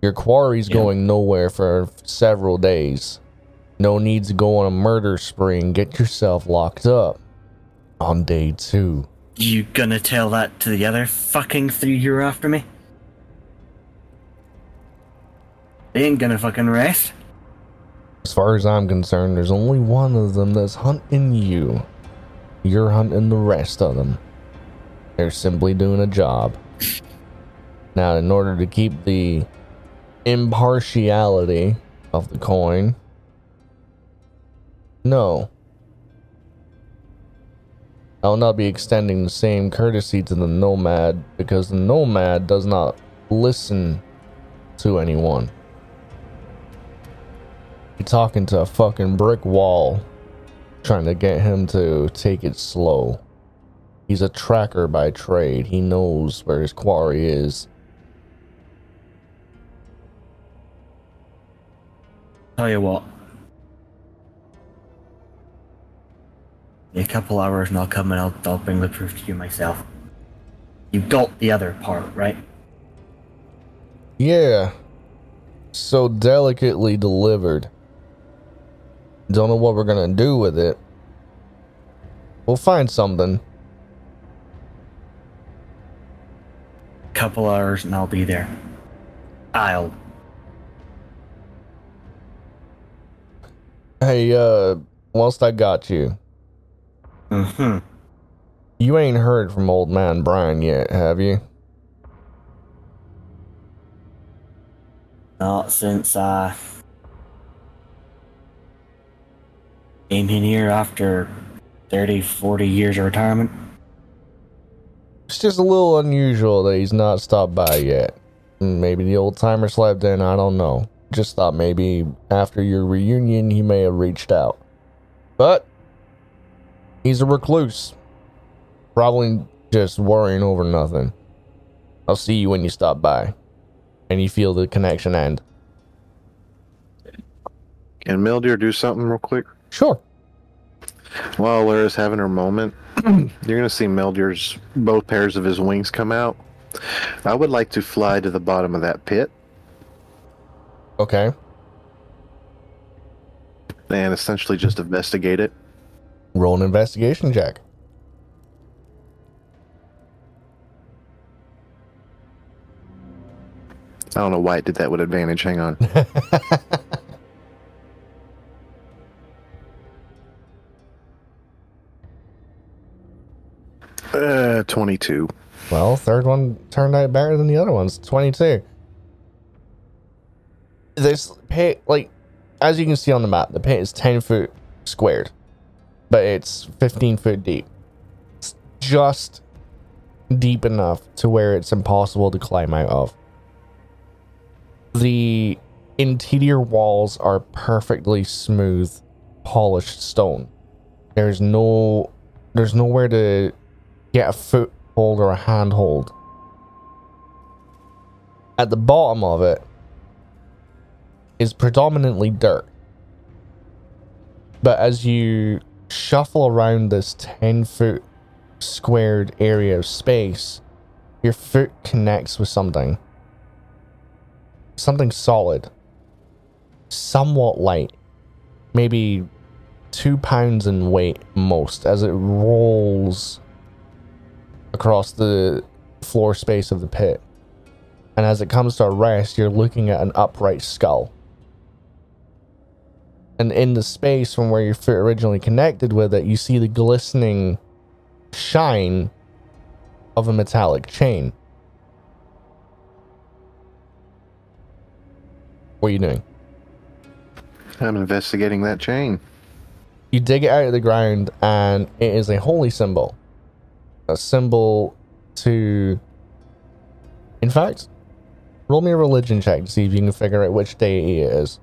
Your quarry's Yeah. going nowhere for several days. No need to go on a murder spree and get yourself locked up on day two. You gonna tell that to the other fucking three who are after me? They ain't gonna fucking rest. As far as I'm concerned, there's only one of them that's hunting you. You're hunting the rest of them. They're simply doing a job. Now, in order to keep the impartiality of the coin, no. I'll not be extending the same courtesy to the nomad because the nomad does not listen to anyone. You're talking to a fucking brick wall, trying to get him to take it slow. He's a tracker by trade. He knows where his quarry is. Tell you what. A couple hours and I'll come and I'll, I'll bring the proof to you myself. You got the other part, right? Yeah. So delicately delivered. Don't know what we're gonna do with it. We'll find something. Couple hours and I'll be there. I'll. Hey, uh, whilst I got you, hmm you ain't heard from old man Brian yet, have you? Not since I came in here after 30, 40 years of retirement. It's just a little unusual that he's not stopped by yet. Maybe the old timer slept in, I don't know. Just thought maybe after your reunion he may have reached out. But he's a recluse. Probably just worrying over nothing. I'll see you when you stop by. And you feel the connection end. Can Meldir do something real quick? Sure. While Lyra's having her moment, you're gonna see Meldir's both pairs of his wings come out. I would like to fly to the bottom of that pit Okay. and essentially just investigate it. Roll an investigation check. I don't know why it did that with advantage. Hang on. uh, 22. Well, third one turned out better than the other ones. 22. This pit, like, as you can see on the map, the pit is 10 foot squared but it's 15 foot deep. It's just deep enough to where it's impossible to climb out of. The interior walls are perfectly smooth, polished stone. There's no, there's nowhere to get a foothold or a handhold. At the bottom of it is predominantly dirt. But as you shuffle around this 10 foot squared area of space, your foot connects with something. Something solid. Somewhat light. Maybe two pounds in weight most as it rolls across the floor space of the pit. And as it comes to a rest, you're looking at an upright skull. And in the space from where your foot originally connected with it, you see the glistening shine of a metallic chain. What are you doing? I'm investigating that chain. You dig it out of the ground, and it is a holy symbol. A symbol to. In fact, roll me a religion check to see if you can figure out which deity it is.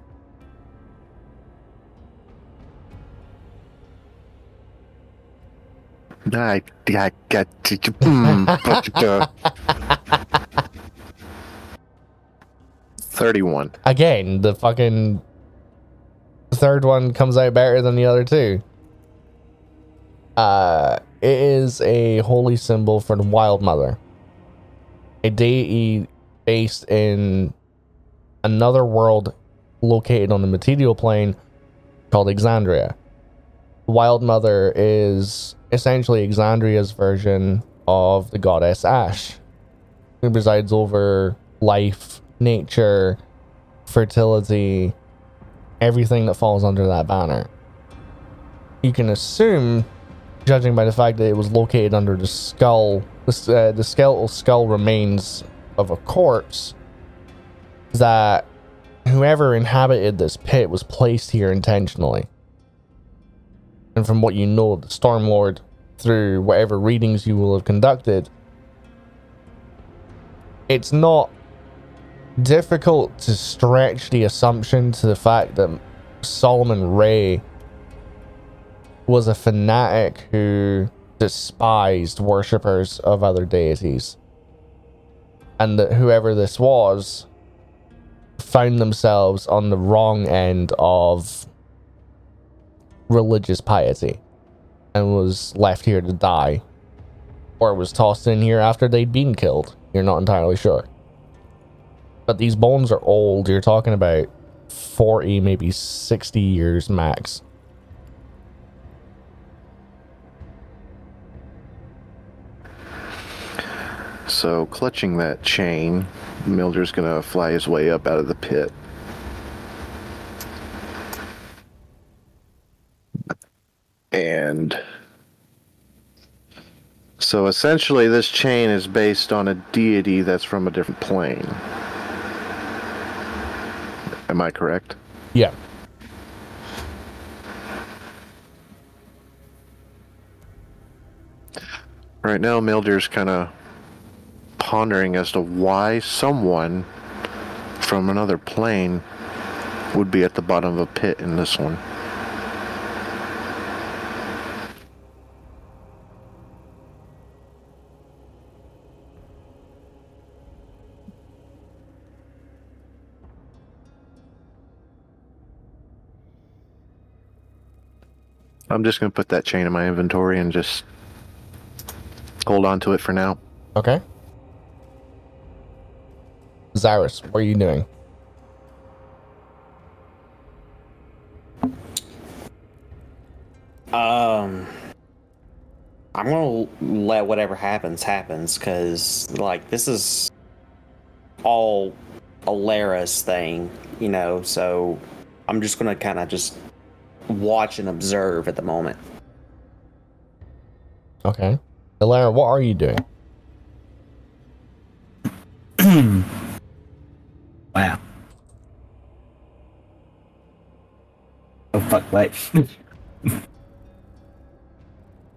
I, I got to. but, uh, 31. Again, the fucking third one comes out better than the other two. Uh, it is a holy symbol for the Wild Mother, a deity based in another world located on the material plane called Exandria. Wild Mother is essentially Exandria's version of the goddess Ash, who presides over life, nature, fertility, everything that falls under that banner. You can assume, judging by the fact that it was located under the skull, the, uh, the skeletal skull remains of a corpse, that whoever inhabited this pit was placed here intentionally. And from what you know of the Stormlord, through whatever readings you will have conducted, it's not difficult to stretch the assumption to the fact that Solomon Rey was a fanatic who despised worshippers of other deities. And that whoever this was found themselves on the wrong end of religious piety and was left here to die. Or was tossed in here after they'd been killed. You're not entirely sure. But these bones are old. You're talking about 40, maybe 60 years max. So, clutching that chain, Meldir's gonna fly his way up out of the pit. And so essentially, this chain is based on a deity that's from a different plane. Am I correct? Yeah. Right now, Meldir's kind of pondering as to why someone from another plane would be at the bottom of a pit in this one. I'm just going to put that chain in my inventory and just hold on to it for now. Okay. Zyrus, what are you doing? Um, I'm gonna let whatever happens happens because like this is all Elerra's thing, you know. So I'm just gonna kind of just watch and observe at the moment. Okay. Elerra, what are you doing? Wow. Oh fuck, wait.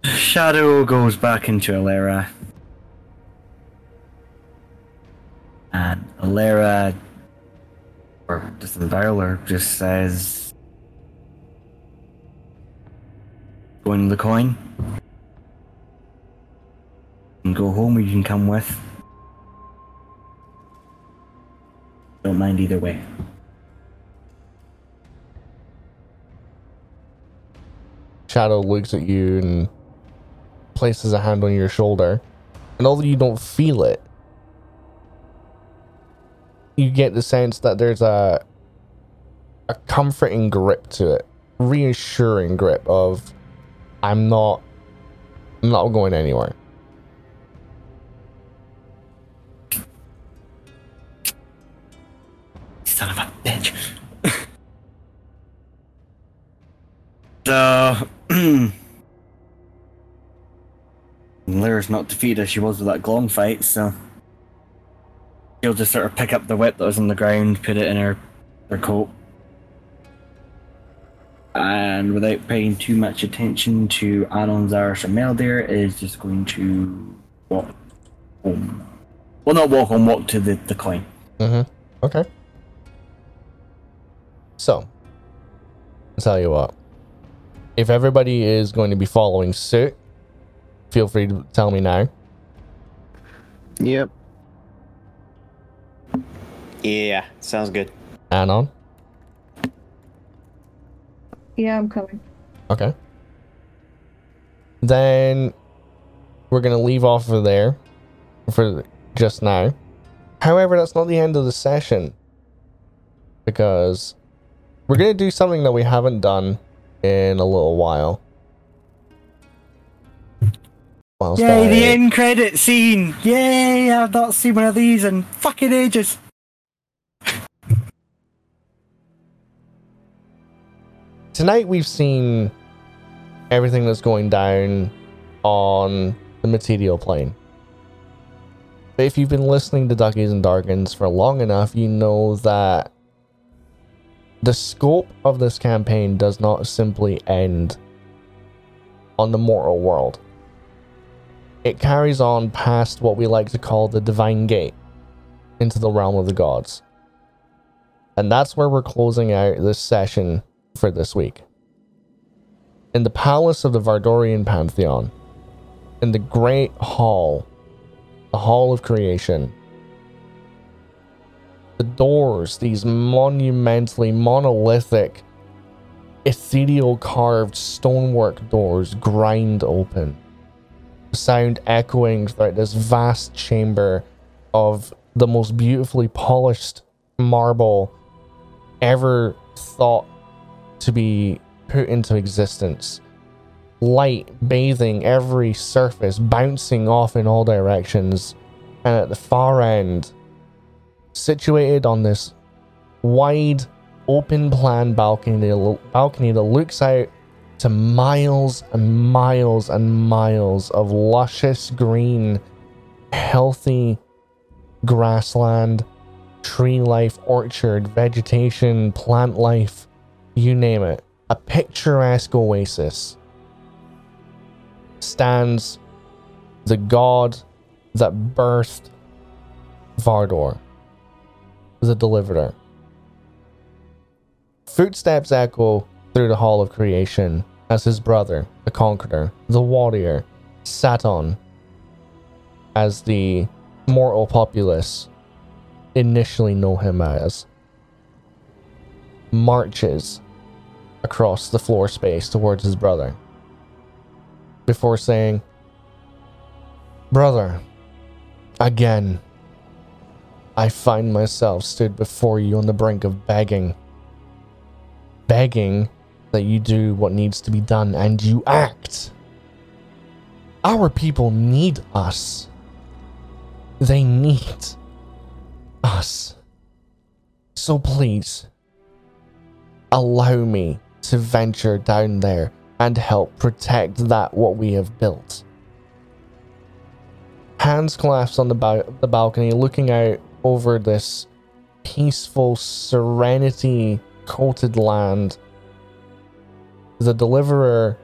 Shadow goes back into Elerra. And Elerra, or just the Violer, just says, Go in the coin. And go home, or you can come with. Don't mind either way. Shadow looks at you and places a hand on your shoulder. And although you don't feel it, you get the sense that there's a a comforting grip to it, reassuring grip of I'm not I'm not going anywhere. Son of a bitch. so, Lyra's not defeated as she was with that Glom fight, so she'll just sort of pick up the whip that was on the ground, put it in her, her coat, and without paying too much attention to Anon, Zaris, and Meldir, is just going to walk home. Well, not walk home, walk to the, the coin. Mm-hmm. Okay. So, I'll tell you what. If everybody is going to be following suit, feel free to tell me now. Yep. Yeah, sounds good. Anon. Yeah, I'm coming. Okay. Then we're gonna leave off of there for just now. However, that's not the end of the session because we're gonna do something that we haven't done in a little while. Whilst Yay, the end credit scene! Yay, I've not seen one of these in fucking ages. Tonight we've seen everything that's going down on the material plane. But if you've been listening to Duckies and Darkins for long enough, you know that the scope of this campaign does not simply end on the mortal world. It carries on past what we like to call the Divine Gate into the realm of the gods. And that's where we're closing out this session for this week. In the palace of the Vardorian Pantheon, in the great hall, the hall of creation, the doors, these monumentally monolithic, ethereal carved stonework doors, grind open. Sound echoing throughout this vast chamber of the most beautifully polished marble ever thought to be put into existence. Light bathing every surface, bouncing off in all directions, and at the far end, situated on this wide, open plan balcony, balcony that looks out to miles and miles and miles of luscious green, healthy grassland, tree life, orchard, vegetation, plant life you name it, a picturesque oasis, stands the god that birthed Vardor, the deliverer. Footsteps echo through the hall of creation as his brother, the conqueror, the warrior, Saturn, as the mortal populace initially know him as, marches across the floor space towards his brother before saying, Brother, again, I find myself stood before you on the brink of begging. Begging that you do what needs to be done and you act. Our people need us. They need us. So please, allow me to venture down there and help protect that what we have built. hands clasped on the, ba- the balcony, looking out over this peaceful, serenity coated land. The deliverer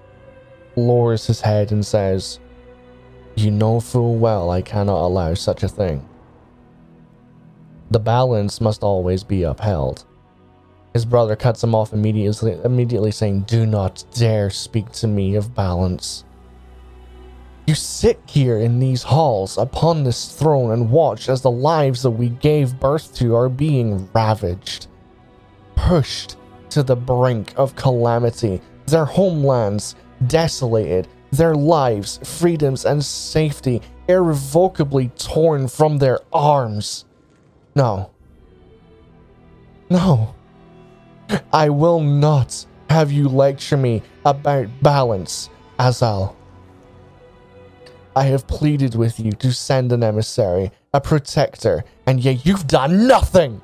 lowers his head and says, You know full well I cannot allow such a thing. The balance must always be upheld. His brother cuts him off immediately, immediately saying, Do not dare speak to me of balance. You sit here in these halls upon this throne and watch as the lives that we gave birth to are being ravaged, pushed to the brink of calamity, their homelands desolated, their lives, freedoms, and safety irrevocably torn from their arms. No. No. I will not have you lecture me about balance, Azal. I have pleaded with you to send an emissary, a protector, and yet you've done nothing!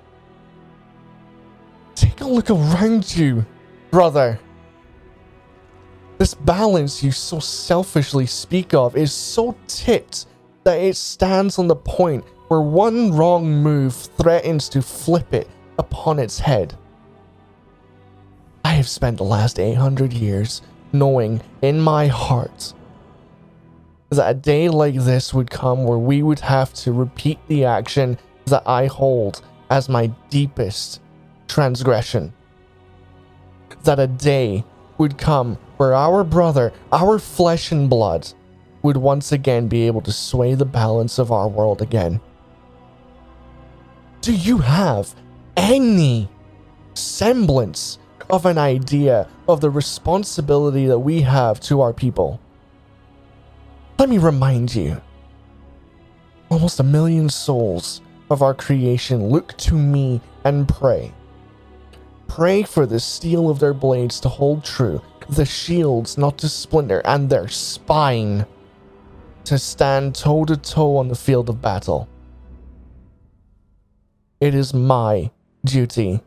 Take a look around you, brother. This balance you so selfishly speak of is so tipped that it stands on the point where one wrong move threatens to flip it upon its head. I have spent the last 800 years knowing in my heart that a day like this would come where we would have to repeat the action that I hold as my deepest transgression. That a day would come where our brother, our flesh and blood, would once again be able to sway the balance of our world again. Do you have any semblance of an idea of the responsibility that we have to our people? Let me remind you almost a million souls of our creation look to me and pray. Pray for the steel of their blades to hold true, the shields not to splinter, and their spine to stand toe to toe on the field of battle. It is my duty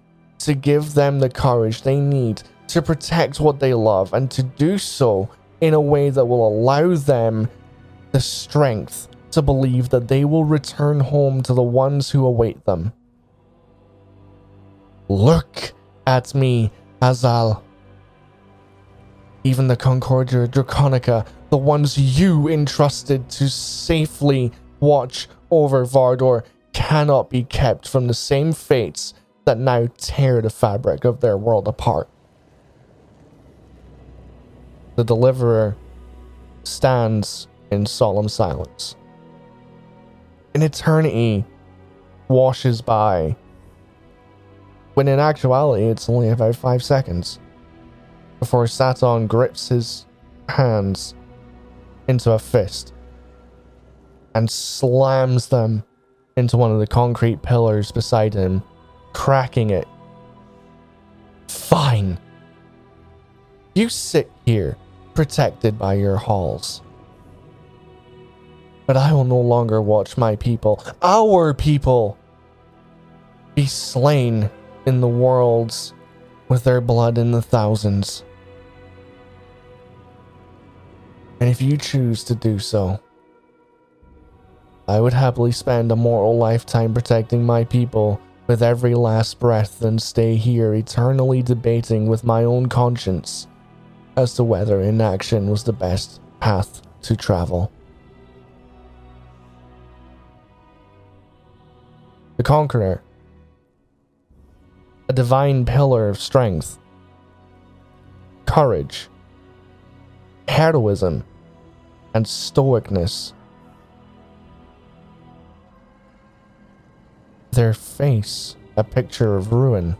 to give them the courage they need to protect what they love and to do so in a way that will allow them the strength to believe that they will return home to the ones who await them. Look at me, Azal. Even the Concordia Draconica, the ones you entrusted to safely watch over Vardor, cannot be kept from the same fates that now tear the fabric of their world apart. The Deliverer stands in solemn silence. An eternity washes by, when in actuality it's only about five seconds, before Saturn grips his hands into a fist and slams them into one of the concrete pillars beside him, cracking it. Fine. You sit here, protected by your halls. But I will no longer watch my people, our people, be slain in the worlds with their blood in the thousands. And if you choose to do so, I would happily spend a mortal lifetime protecting my people with every last breath than stay here eternally debating with my own conscience as to whether inaction was the best path to travel. The Conqueror, a divine pillar of strength, courage, heroism, and stoicness. Their face, a picture of ruin.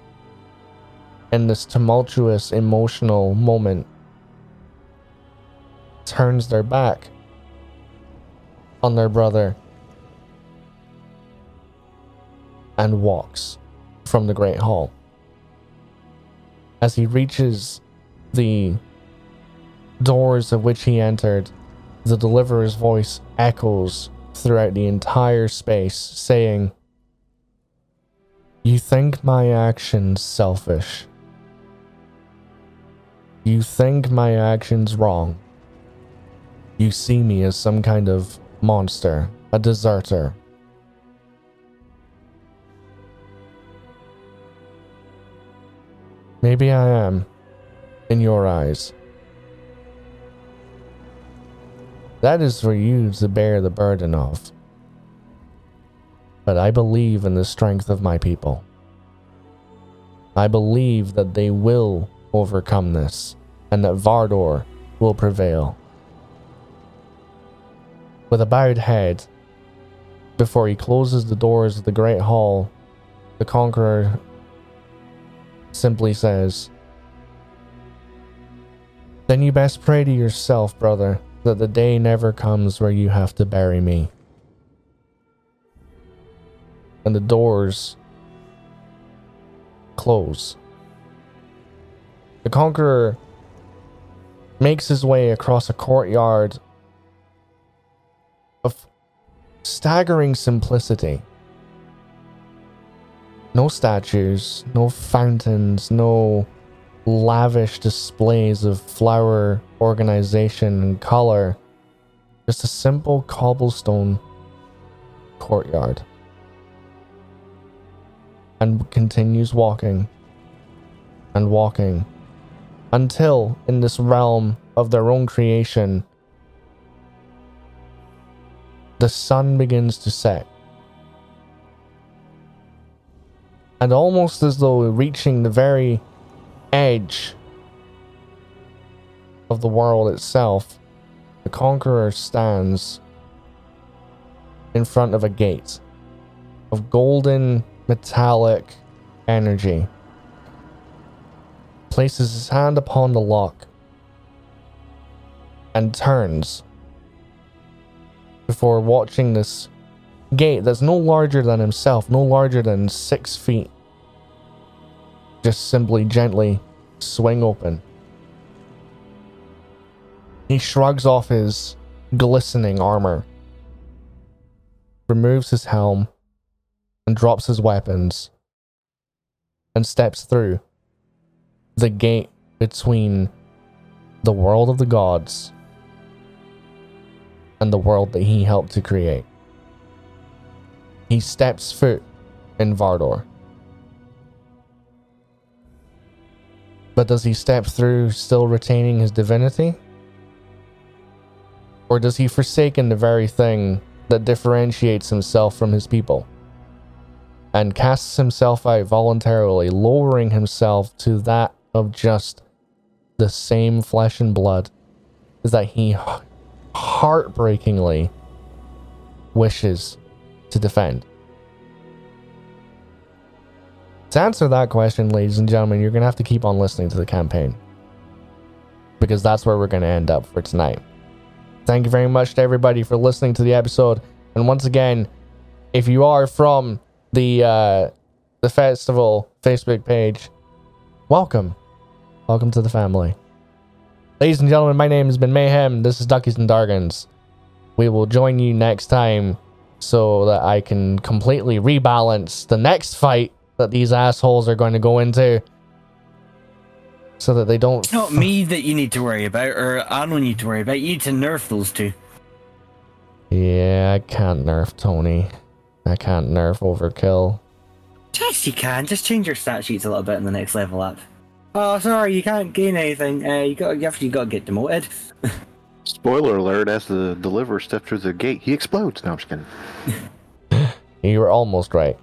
In this tumultuous emotional moment, turns their back on their brother and walks from the Great Hall. As he reaches the doors of which he entered, the deliverer's voice echoes throughout the entire space, saying, You think my actions selfish. You think my actions wrong. You see me as some kind of monster a deserter. Maybe I am, in your eyes. That is for you to bear the burden of. But I believe in the strength of my people. I believe that they will overcome this, and that Vardor will prevail. With a bowed head, before he closes the doors of the Great Hall, the Conqueror simply says, Then you best pray to yourself, brother, that the day never comes where you have to bury me. And the doors close. The Conqueror makes his way across a courtyard of staggering simplicity. No statues, no fountains, no lavish displays of flower organization and color. Just a simple cobblestone courtyard. And continues walking and walking until, in this realm of their own creation, the sun begins to set. And almost as though reaching the very edge of the world itself, the conqueror stands in front of a gate of golden metallic energy. Places his hand upon the lock and turns before watching this gate that's no larger than himself, no larger than six feet, just simply gently swing open. He shrugs off his glistening armor, removes his helm, and drops his weapons, and steps through the gate between the world of the gods and the world that he helped to create. He steps foot in Vardor. But does he step through still retaining his divinity? Or does he forsaken the very thing that differentiates himself from his people? And casts himself out voluntarily, lowering himself to that of just the same flesh and blood that he heartbreakingly wishes to defend? To answer that question, ladies and gentlemen, you're going to have to keep on listening to the campaign. Because that's where we're going to end up for tonight. Thank you very much to everybody for listening to the episode. And once again, if you are from the uh, the festival Facebook page, welcome. Welcome to the family. Ladies and gentlemen, my name has been Mayhem. This is Duckies and Dargans. We will join you next time so that I can completely rebalance the next fight that these assholes are going to go into. So that they don't. It's not me that you need to worry about, or I don't need to worry about. You need to nerf those two. Yeah, I can't nerf Tony. I can't nerf Overkill. Yes, you can. Just change your stat sheets a little bit in the next level up. Oh, sorry, you can't gain anything. Uh, you got, you have, you got to get demoted. Spoiler alert: As the deliverer steps through the gate, he explodes. No, I'm just kidding. You were almost right.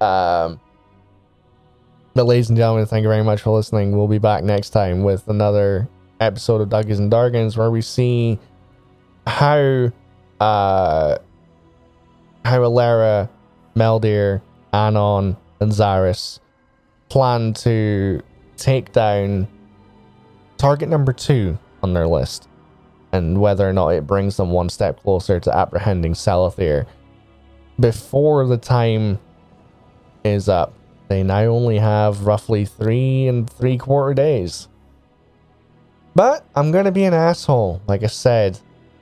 Um, but ladies and gentlemen, thank you very much for listening. We'll be back next time with another episode of Duggies and Dargans where we see how uh how Elerra, Meldir, Anon, and Zaris plan to take down target number two on their list and whether or not it brings them one step closer to apprehending Salathir before the time is up. They now only have roughly three and three quarter days. But I'm gonna be an asshole, like I said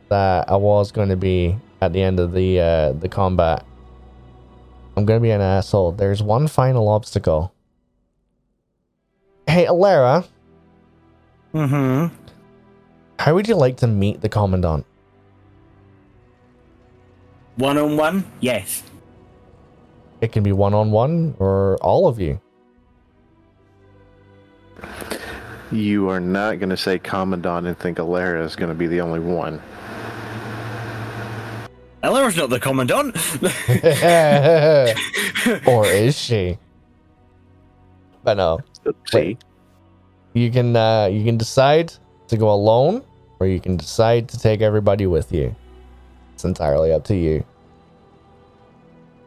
that I was gonna be at the end of the uh, the combat. I'm gonna be an asshole. There's one final obstacle. Hey, Elerra, Mm-hmm. how would you like to meet the commandant? One on one, yes. It can be one on one or all of you. You are not going to say Commandant and think Elerra is going to be the only one. Eller's not the commandant. or is she? But no, See? you can uh, you can decide to go alone, or you can decide to take everybody with you. It's entirely up to you.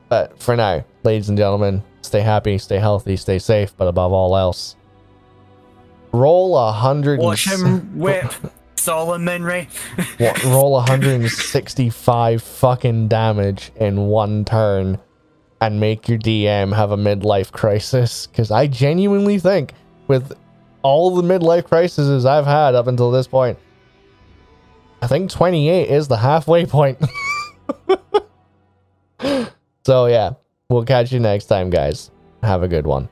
But for now, ladies and gentlemen, stay happy, stay healthy, stay safe, but above all else, roll a hundred. Watch him whip Solomon Minray. wa- roll 165 fucking damage in one turn and make your DM have a midlife crisis. Because I genuinely think, with all the midlife crises I've had up until this point, I think 28 is the halfway point. so, yeah, we'll catch you next time, guys. Have a good one.